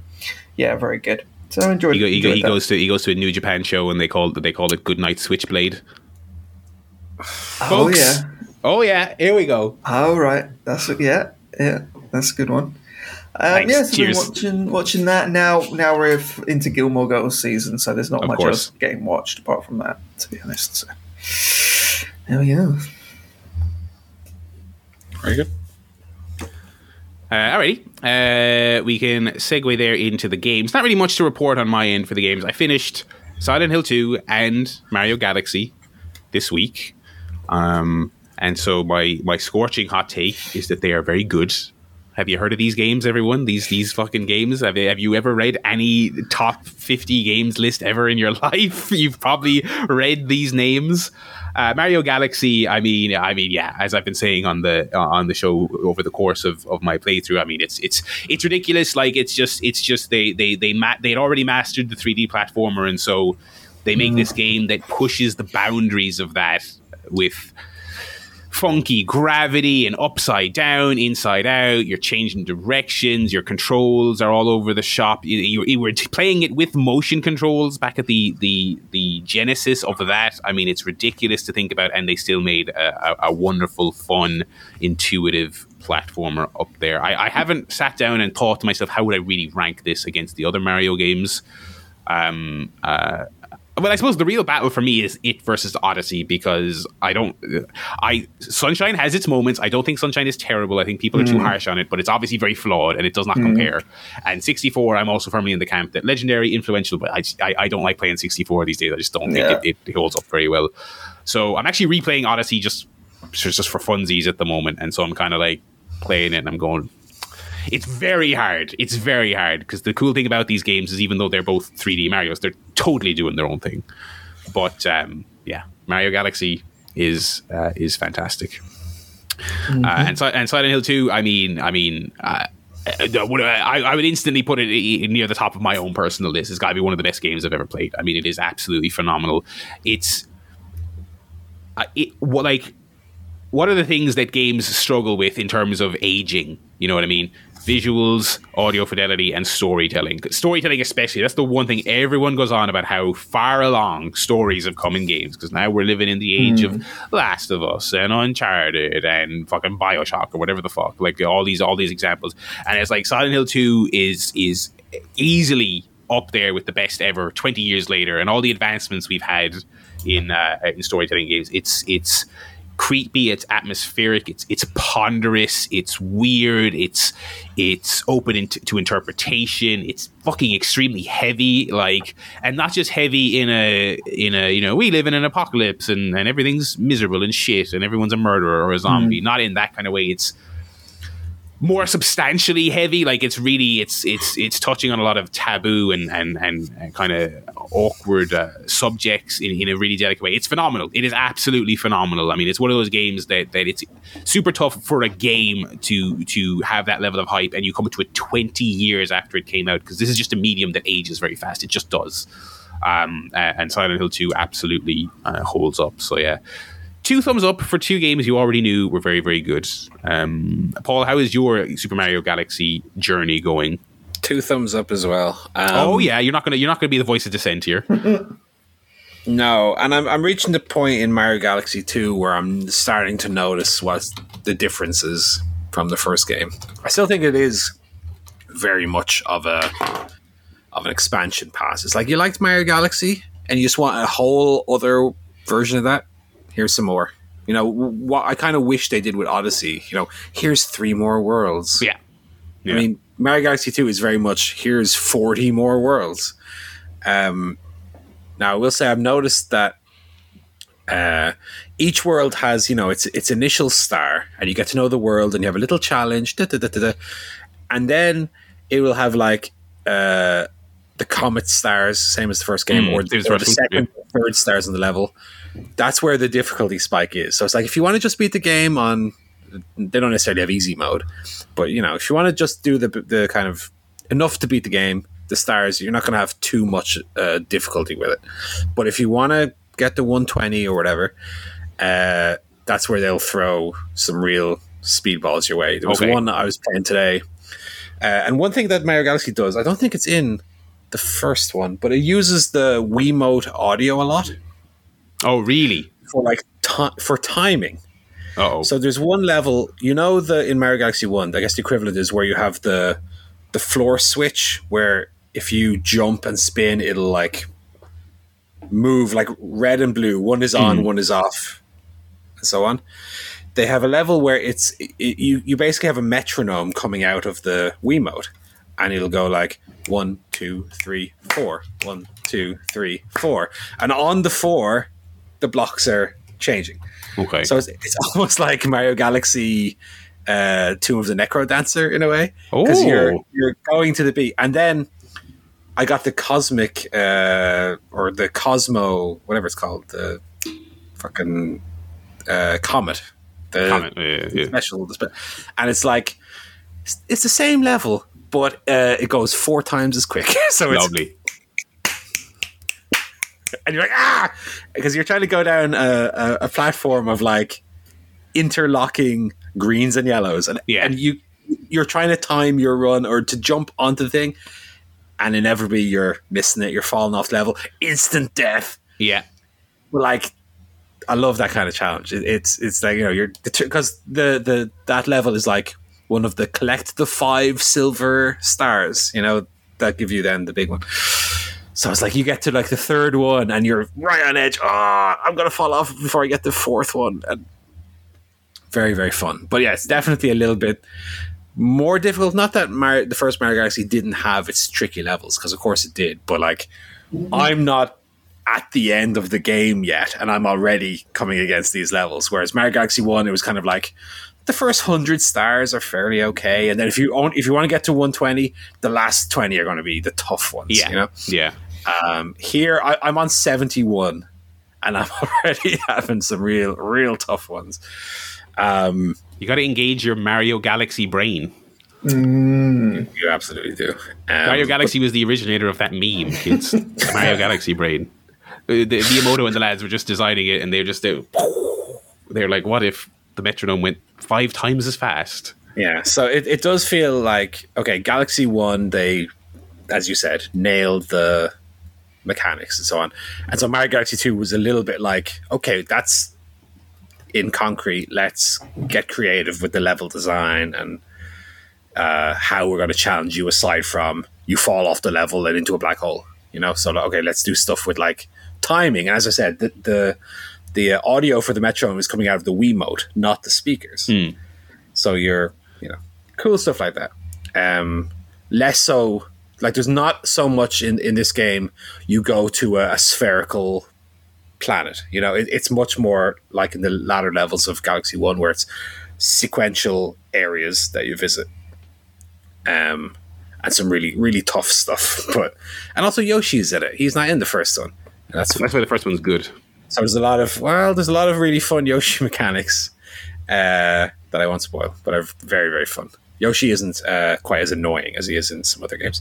yeah, very good. So I enjoyed. He, go, he, enjoyed he goes to he goes to a New Japan show and they call they call it Goodnight Switchblade. Oh Folks. yeah. Oh yeah, here we go. All right. That's yeah, yeah. That's a good one. Um, Thanks. yeah, so watching watching that now. Now we're into Gilmore Girls season, so there's not Of much course. else getting watched apart from that. To be honest, so there we go. Very good. Uh, alrighty, uh, we can segue there into the games. Not really much to report on my end for the games. I finished Silent Hill 2 and Mario Galaxy this week. Um, and so my, my scorching hot take is that they are very good. Have you heard of these games, everyone? These these fucking games. Have you, have you ever read any top fifty games list ever in your life? You've probably read these names. Uh, Mario Galaxy. I mean, I mean, yeah. As I've been saying on the uh, on the show over the course of, of my playthrough, I mean, it's it's it's ridiculous. Like it's just it's just they they they ma- they'd already mastered the three D platformer, and so they make this game that pushes the boundaries of that with funky gravity and upside down, inside out. You're changing directions. Your controls are all over the shop. You, you, you were playing it with motion controls back at the the the genesis of that. I mean, it's ridiculous to think about, and they still made a, a, a wonderful, fun, intuitive platformer up there. I, I haven't sat down and thought to myself, how would I really rank this against the other Mario games? Um, uh, but I suppose the real battle for me is it versus Odyssey because I don't. I Sunshine has its moments. I don't think Sunshine is terrible. I think people are too mm. harsh on it, but it's obviously very flawed and it does not mm. compare. And 64, I'm also firmly in the camp that legendary, influential, but I, I, I don't like playing 64 these days. I just don't Yeah. think it, it holds up very well. So I'm actually replaying Odyssey just just for funsies at the moment, and so I'm kind of like playing it and I'm going. It's very hard. It's very hard because the cool thing about these games is even though they're both 3D Mario's, they're totally doing their own thing. But um, yeah, Mario Galaxy is uh, is fantastic. Uh, and and Silent Hill 2, I mean, I mean, uh, uh, I, I would instantly put it near the top of my own personal list. It's got to be one of the best games I've ever played. I mean, it is absolutely phenomenal. It's uh, it what like what are the things that games struggle with in terms of aging? You know what I mean? Visuals, audio fidelity, and storytelling. Storytelling, especially, that's the one thing everyone goes on about how far along stories have come in games because now we're living in the age of Last of Us and Uncharted and fucking Bioshock or whatever the fuck. Like all these, all these examples, and it's like Silent Hill Two is is easily up there with the best ever 20 years later and all the advancements we've had in uh, in storytelling games. It's it's creepy, it's atmospheric, it's it's ponderous, it's weird, it's it's open into, to interpretation, it's fucking extremely heavy, like and not just heavy in a in a you know we live in an apocalypse and and everything's miserable and shit and everyone's a murderer or a zombie. Mm. Not in that kind of way. It's more substantially heavy. Like it's really it's it's it's touching on a lot of taboo and and and, and kind of awkward uh, subjects in, in a really delicate way. It's phenomenal. It is absolutely phenomenal. I mean, it's one of those games that that it's super tough for a game to to have that level of hype, and you come to it twenty years after it came out because this is just a medium that ages very fast. It just does. Um, and Silent Hill 2 absolutely uh, holds up. So yeah, two thumbs up for two games you already knew were very, very good. Um, Paul, how is your Super Mario Galaxy journey going? Two thumbs up as well. Um, oh yeah, you're not gonna you're not gonna be the voice of dissent here. no, and I'm I'm reaching the point in Mario Galaxy Two where I'm starting to notice what the differences from the first game. I still think it is very much of a of an expansion pass. It's like you liked Mario Galaxy and you just want a whole other version of that here's some more. You know, what I kind of wish they did with Odyssey. You know, here's three more worlds. Yeah. yeah. I mean, Mario Galaxy 2 is very much here's 40 more worlds. Um, now, I will say I've noticed that uh, each world has, you know, its its initial star, and you get to know the world, and you have a little challenge, da, da, da, and then it will have like uh, the comet stars, same as the first game, mm, or, or the second, yeah. third stars on the level that's where the difficulty spike is. So it's like if you want to just beat the game on, they don't necessarily have easy mode, but you know if you want to just do the the kind of enough to beat the game, the stars, you're not going to have too much uh, difficulty with it. But if you want to get the 120 or whatever, uh, that's where they'll throw some real speedballs your way. There was okay. one I was playing today, uh, and one thing that Mario Galaxy does, I don't think it's in the first one, but it uses the Wii Wiimote audio a lot. Oh, really? For like for timing. Oh. So there's one level, you know, the in Mario Galaxy One, I guess the equivalent is where you have the the floor switch, where if you jump and spin, it'll like move like red and blue. One is on, mm. one is off, and so on. They have a level where it's it, you you basically have a metronome coming out of the Wiimote, and it'll go like one, two, three, four, one, two, three, four, and on the four the blocks are changing. Okay. So it's, it's almost like Mario Galaxy uh, Tomb of the Necro Dancer in a way. Because you're oh. you're going to the beat. And then I got the cosmic uh, or the Cosmo, whatever it's called, the fucking uh, comet. The comet, yeah, yeah. special, and it's like it's the same level, but uh, it goes four times as quick. so it's lovely and you're like ah! Because you're trying to go down a, a, a, platform of like interlocking greens and yellows. And yeah. and you you're trying to time your run or to jump onto the thing and inevitably you're missing it. You're falling off level. Instant death. Yeah. Like I love that kind of challenge. It, it's it's like you know you're because the the that level is like one of the collect the five silver stars you know that give you then the big one so it's like you get to like the third one and you're right on edge. Oh, I'm gonna fall off before I get the fourth one. And very very fun. But yeah, it's definitely a little bit more difficult. Not that Mar- the first Mario Galaxy didn't have its tricky levels, because of course it did. But like, I'm not at the end of the game yet, and I'm already coming against these levels. Whereas Mario Galaxy One, it was kind of like the first hundred stars are fairly okay, and then if you own, if you want to get to 120, the last 20 are going to be the tough ones. Yeah, you know? yeah. Um, here I, I'm on 71, and I'm already having some real, real tough ones. Um, you got to engage your Mario Galaxy brain. Mm. You absolutely do. Um, Mario Galaxy was the originator of that meme, kids. Mario Galaxy brain. The, the Miyamoto and the lads were just designing it, and they were just they, they're like, "What if the metronome went five times as fast?" Yeah, so it, it does feel like okay, Galaxy One. They, as you said, nailed the mechanics and so on. And so Mario Galaxy 2 was a little bit like, okay, that's in concrete. Let's get creative with the level design and uh, how we're going to challenge you aside from you fall off the level and into a black hole. You know, so okay, let's do stuff with like timing. And as I said, the the, the uh, audio for the metronome is coming out of the Wiimote, not the speakers. Hmm. So you're, you know, cool stuff like that. Um, less so, like there's not so much in in this game. You go to a, a spherical planet. You know, it, it's much more like in the latter levels of Galaxy One, where it's sequential areas that you visit. Um, and some really really tough stuff. But and also Yoshi's in it. He's not in the first one. That's That's why the first one's good. so there's a lot of well, there's a lot of really fun Yoshi mechanics uh, that I won't spoil, but are very very fun. Yoshi isn't uh, quite as annoying as he is in some other games.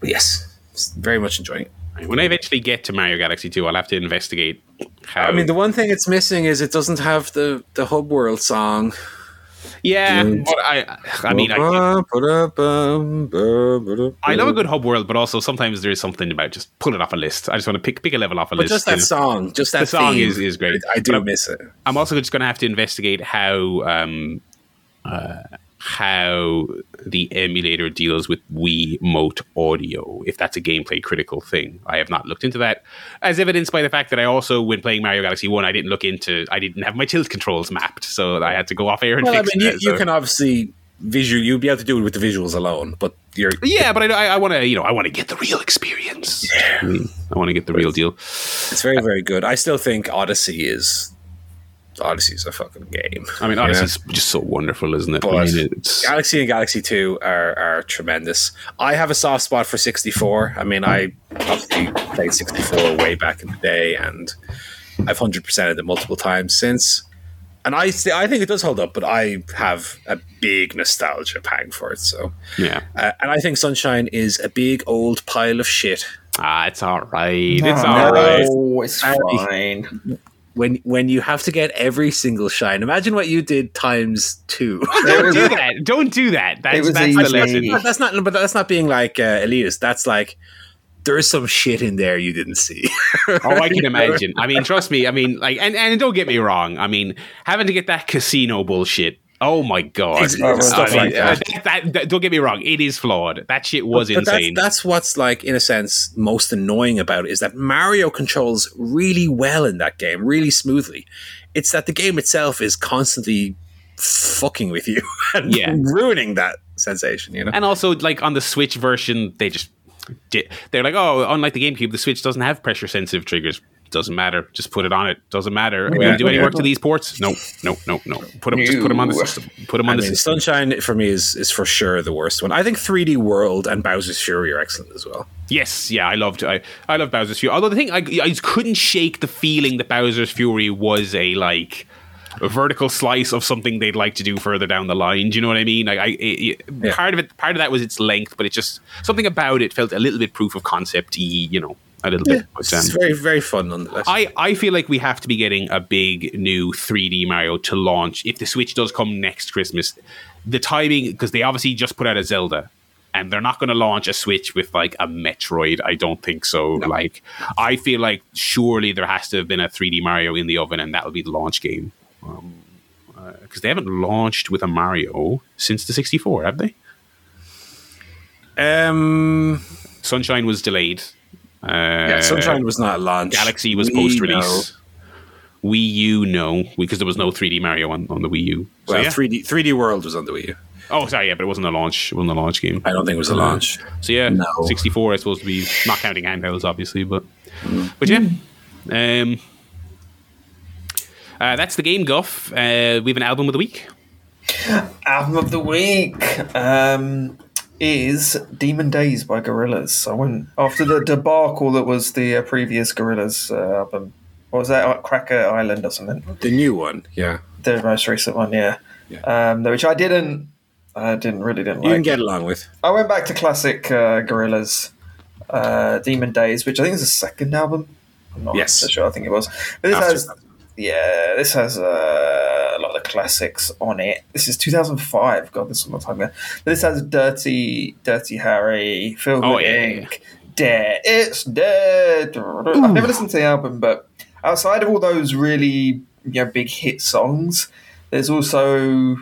But yes, very much enjoying it. When I eventually get to Mario Galaxy 2, I'll have to investigate how. I mean, the one thing it's missing is it doesn't have the the hub world song. yeah, but I, I mean, I, I love a good hub world, but also sometimes there is something about just pull it off a list. I just want to pick pick a level off a list. But list. just that song, just that The song theme, is- is great. I do But- miss it. I'm also just going to have to investigate how um, uh, how the emulator deals with Wii Mote audio, if that's a gameplay critical thing. I have not looked into that, as evidenced by the fact that I also, when playing Mario Galaxy One, I didn't look into, I didn't have my tilt controls mapped, so I had to go off air and Well, I mean, you, that, you so- can obviously visual. You'll be able to do it with the visuals alone, but you're Yeah, but I, I want to, you know, I want to get the real experience. I, mean, I want to get the real deal. it's very very good. I still think Odyssey is Odyssey's a fucking game. I mean, You know? Just so wonderful, isn't it? I mean, it's, Galaxy and Galaxy 2 are, are tremendous. I have a soft spot for 64. I mean, I obviously played 64 way back in the day, and I've 100%ed it multiple times since. And I, st- I think it does hold up, but I have a big nostalgia pang for it. So, yeah. uh, and I think Sunshine is a big old pile of shit. Ah, it's all right. It's No, all right. it's Sorry. fine. When when you have to get every single shine, imagine what you did times two. Don't do that. Don't do that. That's, was that's the easy. lesson. But that's not. But that's not being like uh, elitist. That's like there's some shit in there you didn't see. Oh, I can imagine. I mean, trust me. I mean, like, and, and don't get me wrong. I mean, having to get that casino bullshit. Oh my god! Ex- I stuff mean, like that. that- that- Don't get me wrong. It is flawed. That shit was But that's, insane. that's what's like, in a sense, most annoying about it is that Mario controls really well in that game, really smoothly. It's that the game itself is constantly fucking with you and Yeah. ruining that sensation. You know, and also, like on the Switch version, they just di- they're like, oh, unlike the GameCube, the Switch doesn't have pressure sensitive triggers. Doesn't matter. Just put it on it. Doesn't matter. Are we gonna do any work to these ports? No, no, no, no. Put them. Just put them on the system. Put them on I the mean, system. Sunshine for me is is for sure the worst one. I think 3D World and Bowser's Fury are excellent as well. Yes, yeah, I loved I, I love Bowser's Fury. Although the thing I, I just couldn't shake the feeling that Bowser's Fury was a like a vertical slice of something they'd like to do further down the line. Do you know what I mean? Like I, it- Yeah. part of it, part of that was its length, but it just something about it felt a little bit proof of concept. You know, a little bit. But, um, It's very very fun nonetheless. I, I feel like we have to be getting a big new 3D Mario to launch if the Switch does come next Christmas. The timing, because they obviously just put out a Zelda, and they're not going to launch a Switch with like a Metroid. I don't think so. Like, I feel like surely there has to have been a 3D Mario in the oven, and that'll be the launch game. Because they haven't launched with a Mario since the 64, have they? um, Sunshine was delayed. Uh, yeah, Sunshine was not launched. Galaxy was post release. Wii U, no, because there was no 3D Mario on, on the Wii U. So, Well, yeah. 3D 3D World was on the Wii U. oh, sorry, yeah, but it wasn't a launch. It wasn't a launch game. I don't think it was a launch. So yeah, No. 64 is supposed to be not counting handhelds, obviously, but but yeah. Um, uh, that's the game, Guff. Uh, we have an album of the week. Album of the week um, is Demon Days by Gorillaz. I went after the debacle that was the uh, previous Gorillaz uh, album. What was that? Uh, Cracker Island or something? The new one, yeah. The most recent one, yeah. Um, which I didn't. I didn't really didn't You like. can get along with. I went back to classic uh, Gorillaz, uh, Demon Days, which I think is the second album. I'm not Yes. so sure. I think it was. But this After has, yeah, this has uh, a lot of classics on it. This is 2005. God, this is a long time ago. But this has Dirty, Dirty Harry, Filled Oh, with yeah, yeah, Ink, Dead. It's dead. I've never listened to the album, but outside of all those really you know big hit songs, there's also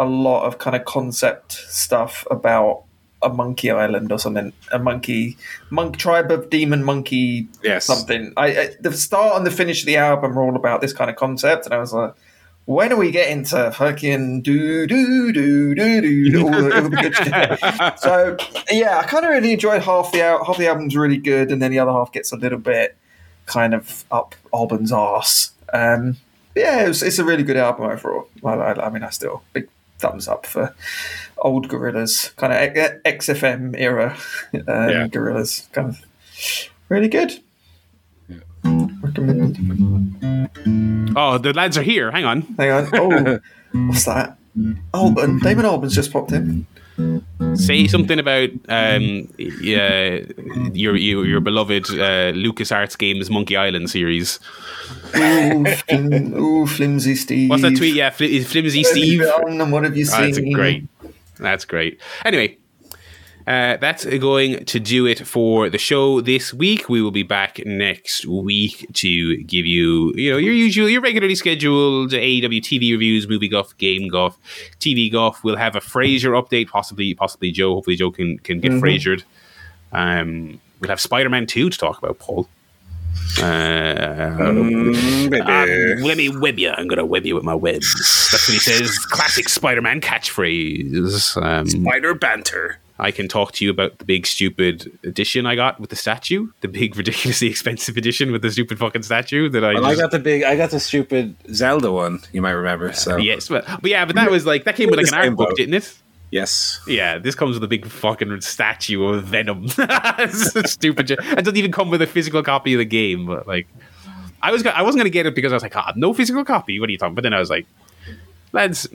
a lot of kind of concept stuff about a monkey island or something, a monkey monk tribe of demon monkey Yes. something. I, I the start and the finish of the album are all about this kind of concept, and I was like. When are we getting to fucking do do do do do all the, all the good shit? So yeah, I kind of really enjoyed half the al- half the album's really good, and then the other half gets a little bit kind of up Albarn's arse. Um, yeah, it was, it's a really good album overall. I, I, I mean, I still big thumbs up for old Gorillaz, kind of XFM era um, Yeah. Gorillaz, kind of really good. Recommend. Oh, the lads are here. Hang on. Hang on. Oh, what's that? Albarn, Damon Albarn's just popped in. Say something about um, yeah, your your, your beloved uh, LucasArts games Monkey Island series. Ooh, flim- ooh, flimsy Steve. What's that tweet? Yeah, Fl- Flimsy Steve. And what have you Oh, seen? that's great. That's great. Anyway, uh, that's going to do it for the show this week. We will be back next week to give you, you know, your usual, your regularly scheduled AEW TV reviews, movie golf, game golf, TV golf. We'll have a Frasier update, possibly, possibly Joe. Hopefully, Joe can can get Mhm. Frasiered. Um, we'll have Spider Man Two to talk about, Paul. Uh, Mm, um, let me web you. I'm gonna web you with my webs. That's what he says. Classic Spider-Man catchphrase. Um, Spider banter. I can talk to you about the big stupid edition I got with the statue, the big ridiculously expensive edition with the stupid fucking statue that I. Well, I got the big, I got the stupid Zelda one. You might remember. So yes, but, but yeah, but that was like that came with like an art book, boat. didn't it? yes, Yeah, this comes with a big fucking statue of Venom. stupid. It doesn't even come with a physical copy of the game, but like, I was I wasn't gonna get it because I was like, ah, no physical copy. What are you talking? But then I was like, lads,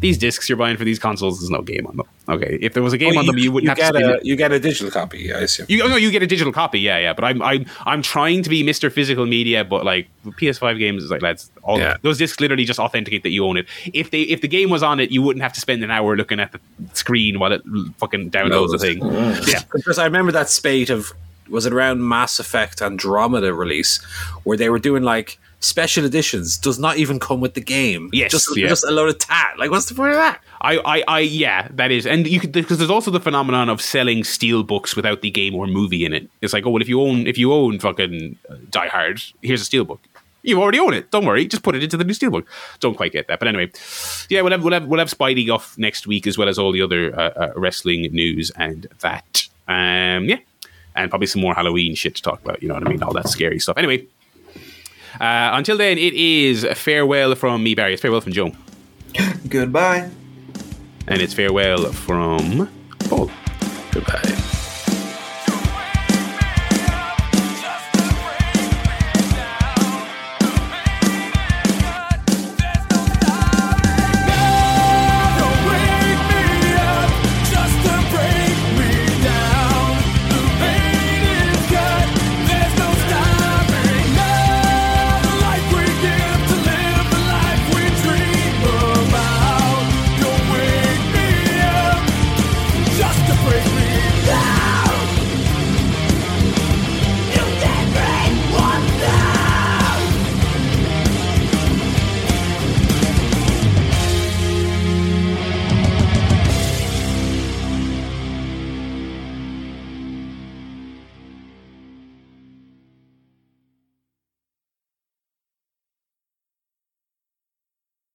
these discs you're buying for these consoles, there's no game on them. Okay, if there was a oh, game Well, on them, you wouldn't have get to. a it. you get a digital copy. I assume. You, oh, no, you get a digital copy, yeah, yeah. But I'm, I'm, I'm trying to be Mr. Physical Media, but like PS5 games is like, lads, all Yeah. those discs literally just authenticate that you own it. If they, if the game was on it, you wouldn't have to spend an hour looking at the screen while it fucking downloads the thing. Mm. Yeah, Because I remember that spate of was it around Mass Effect Andromeda release where they were doing like special editions does not even come with the game. Yes, just yeah. just a load of tat. Like, what's the point of that? I, I, I, yeah, that is, and you could because there's also the phenomenon of selling steel books without the game or movie in it. It's like, oh well, if you own if you own fucking uh, Die Hard, here's a steel book. You already own it. Don't worry, just put it into the new steelbook. Don't quite get that, but anyway, yeah, we'll have we'll have, we'll have Spidey off next week as well as all the other uh, uh, wrestling news and that. Um, yeah, and probably some more Halloween shit to talk about. You know what I mean? All that scary stuff. Anyway, uh, until then, it is farewell from me, Barry. It's farewell from Joe. Goodbye. And it's farewell from Paul. Goodbye.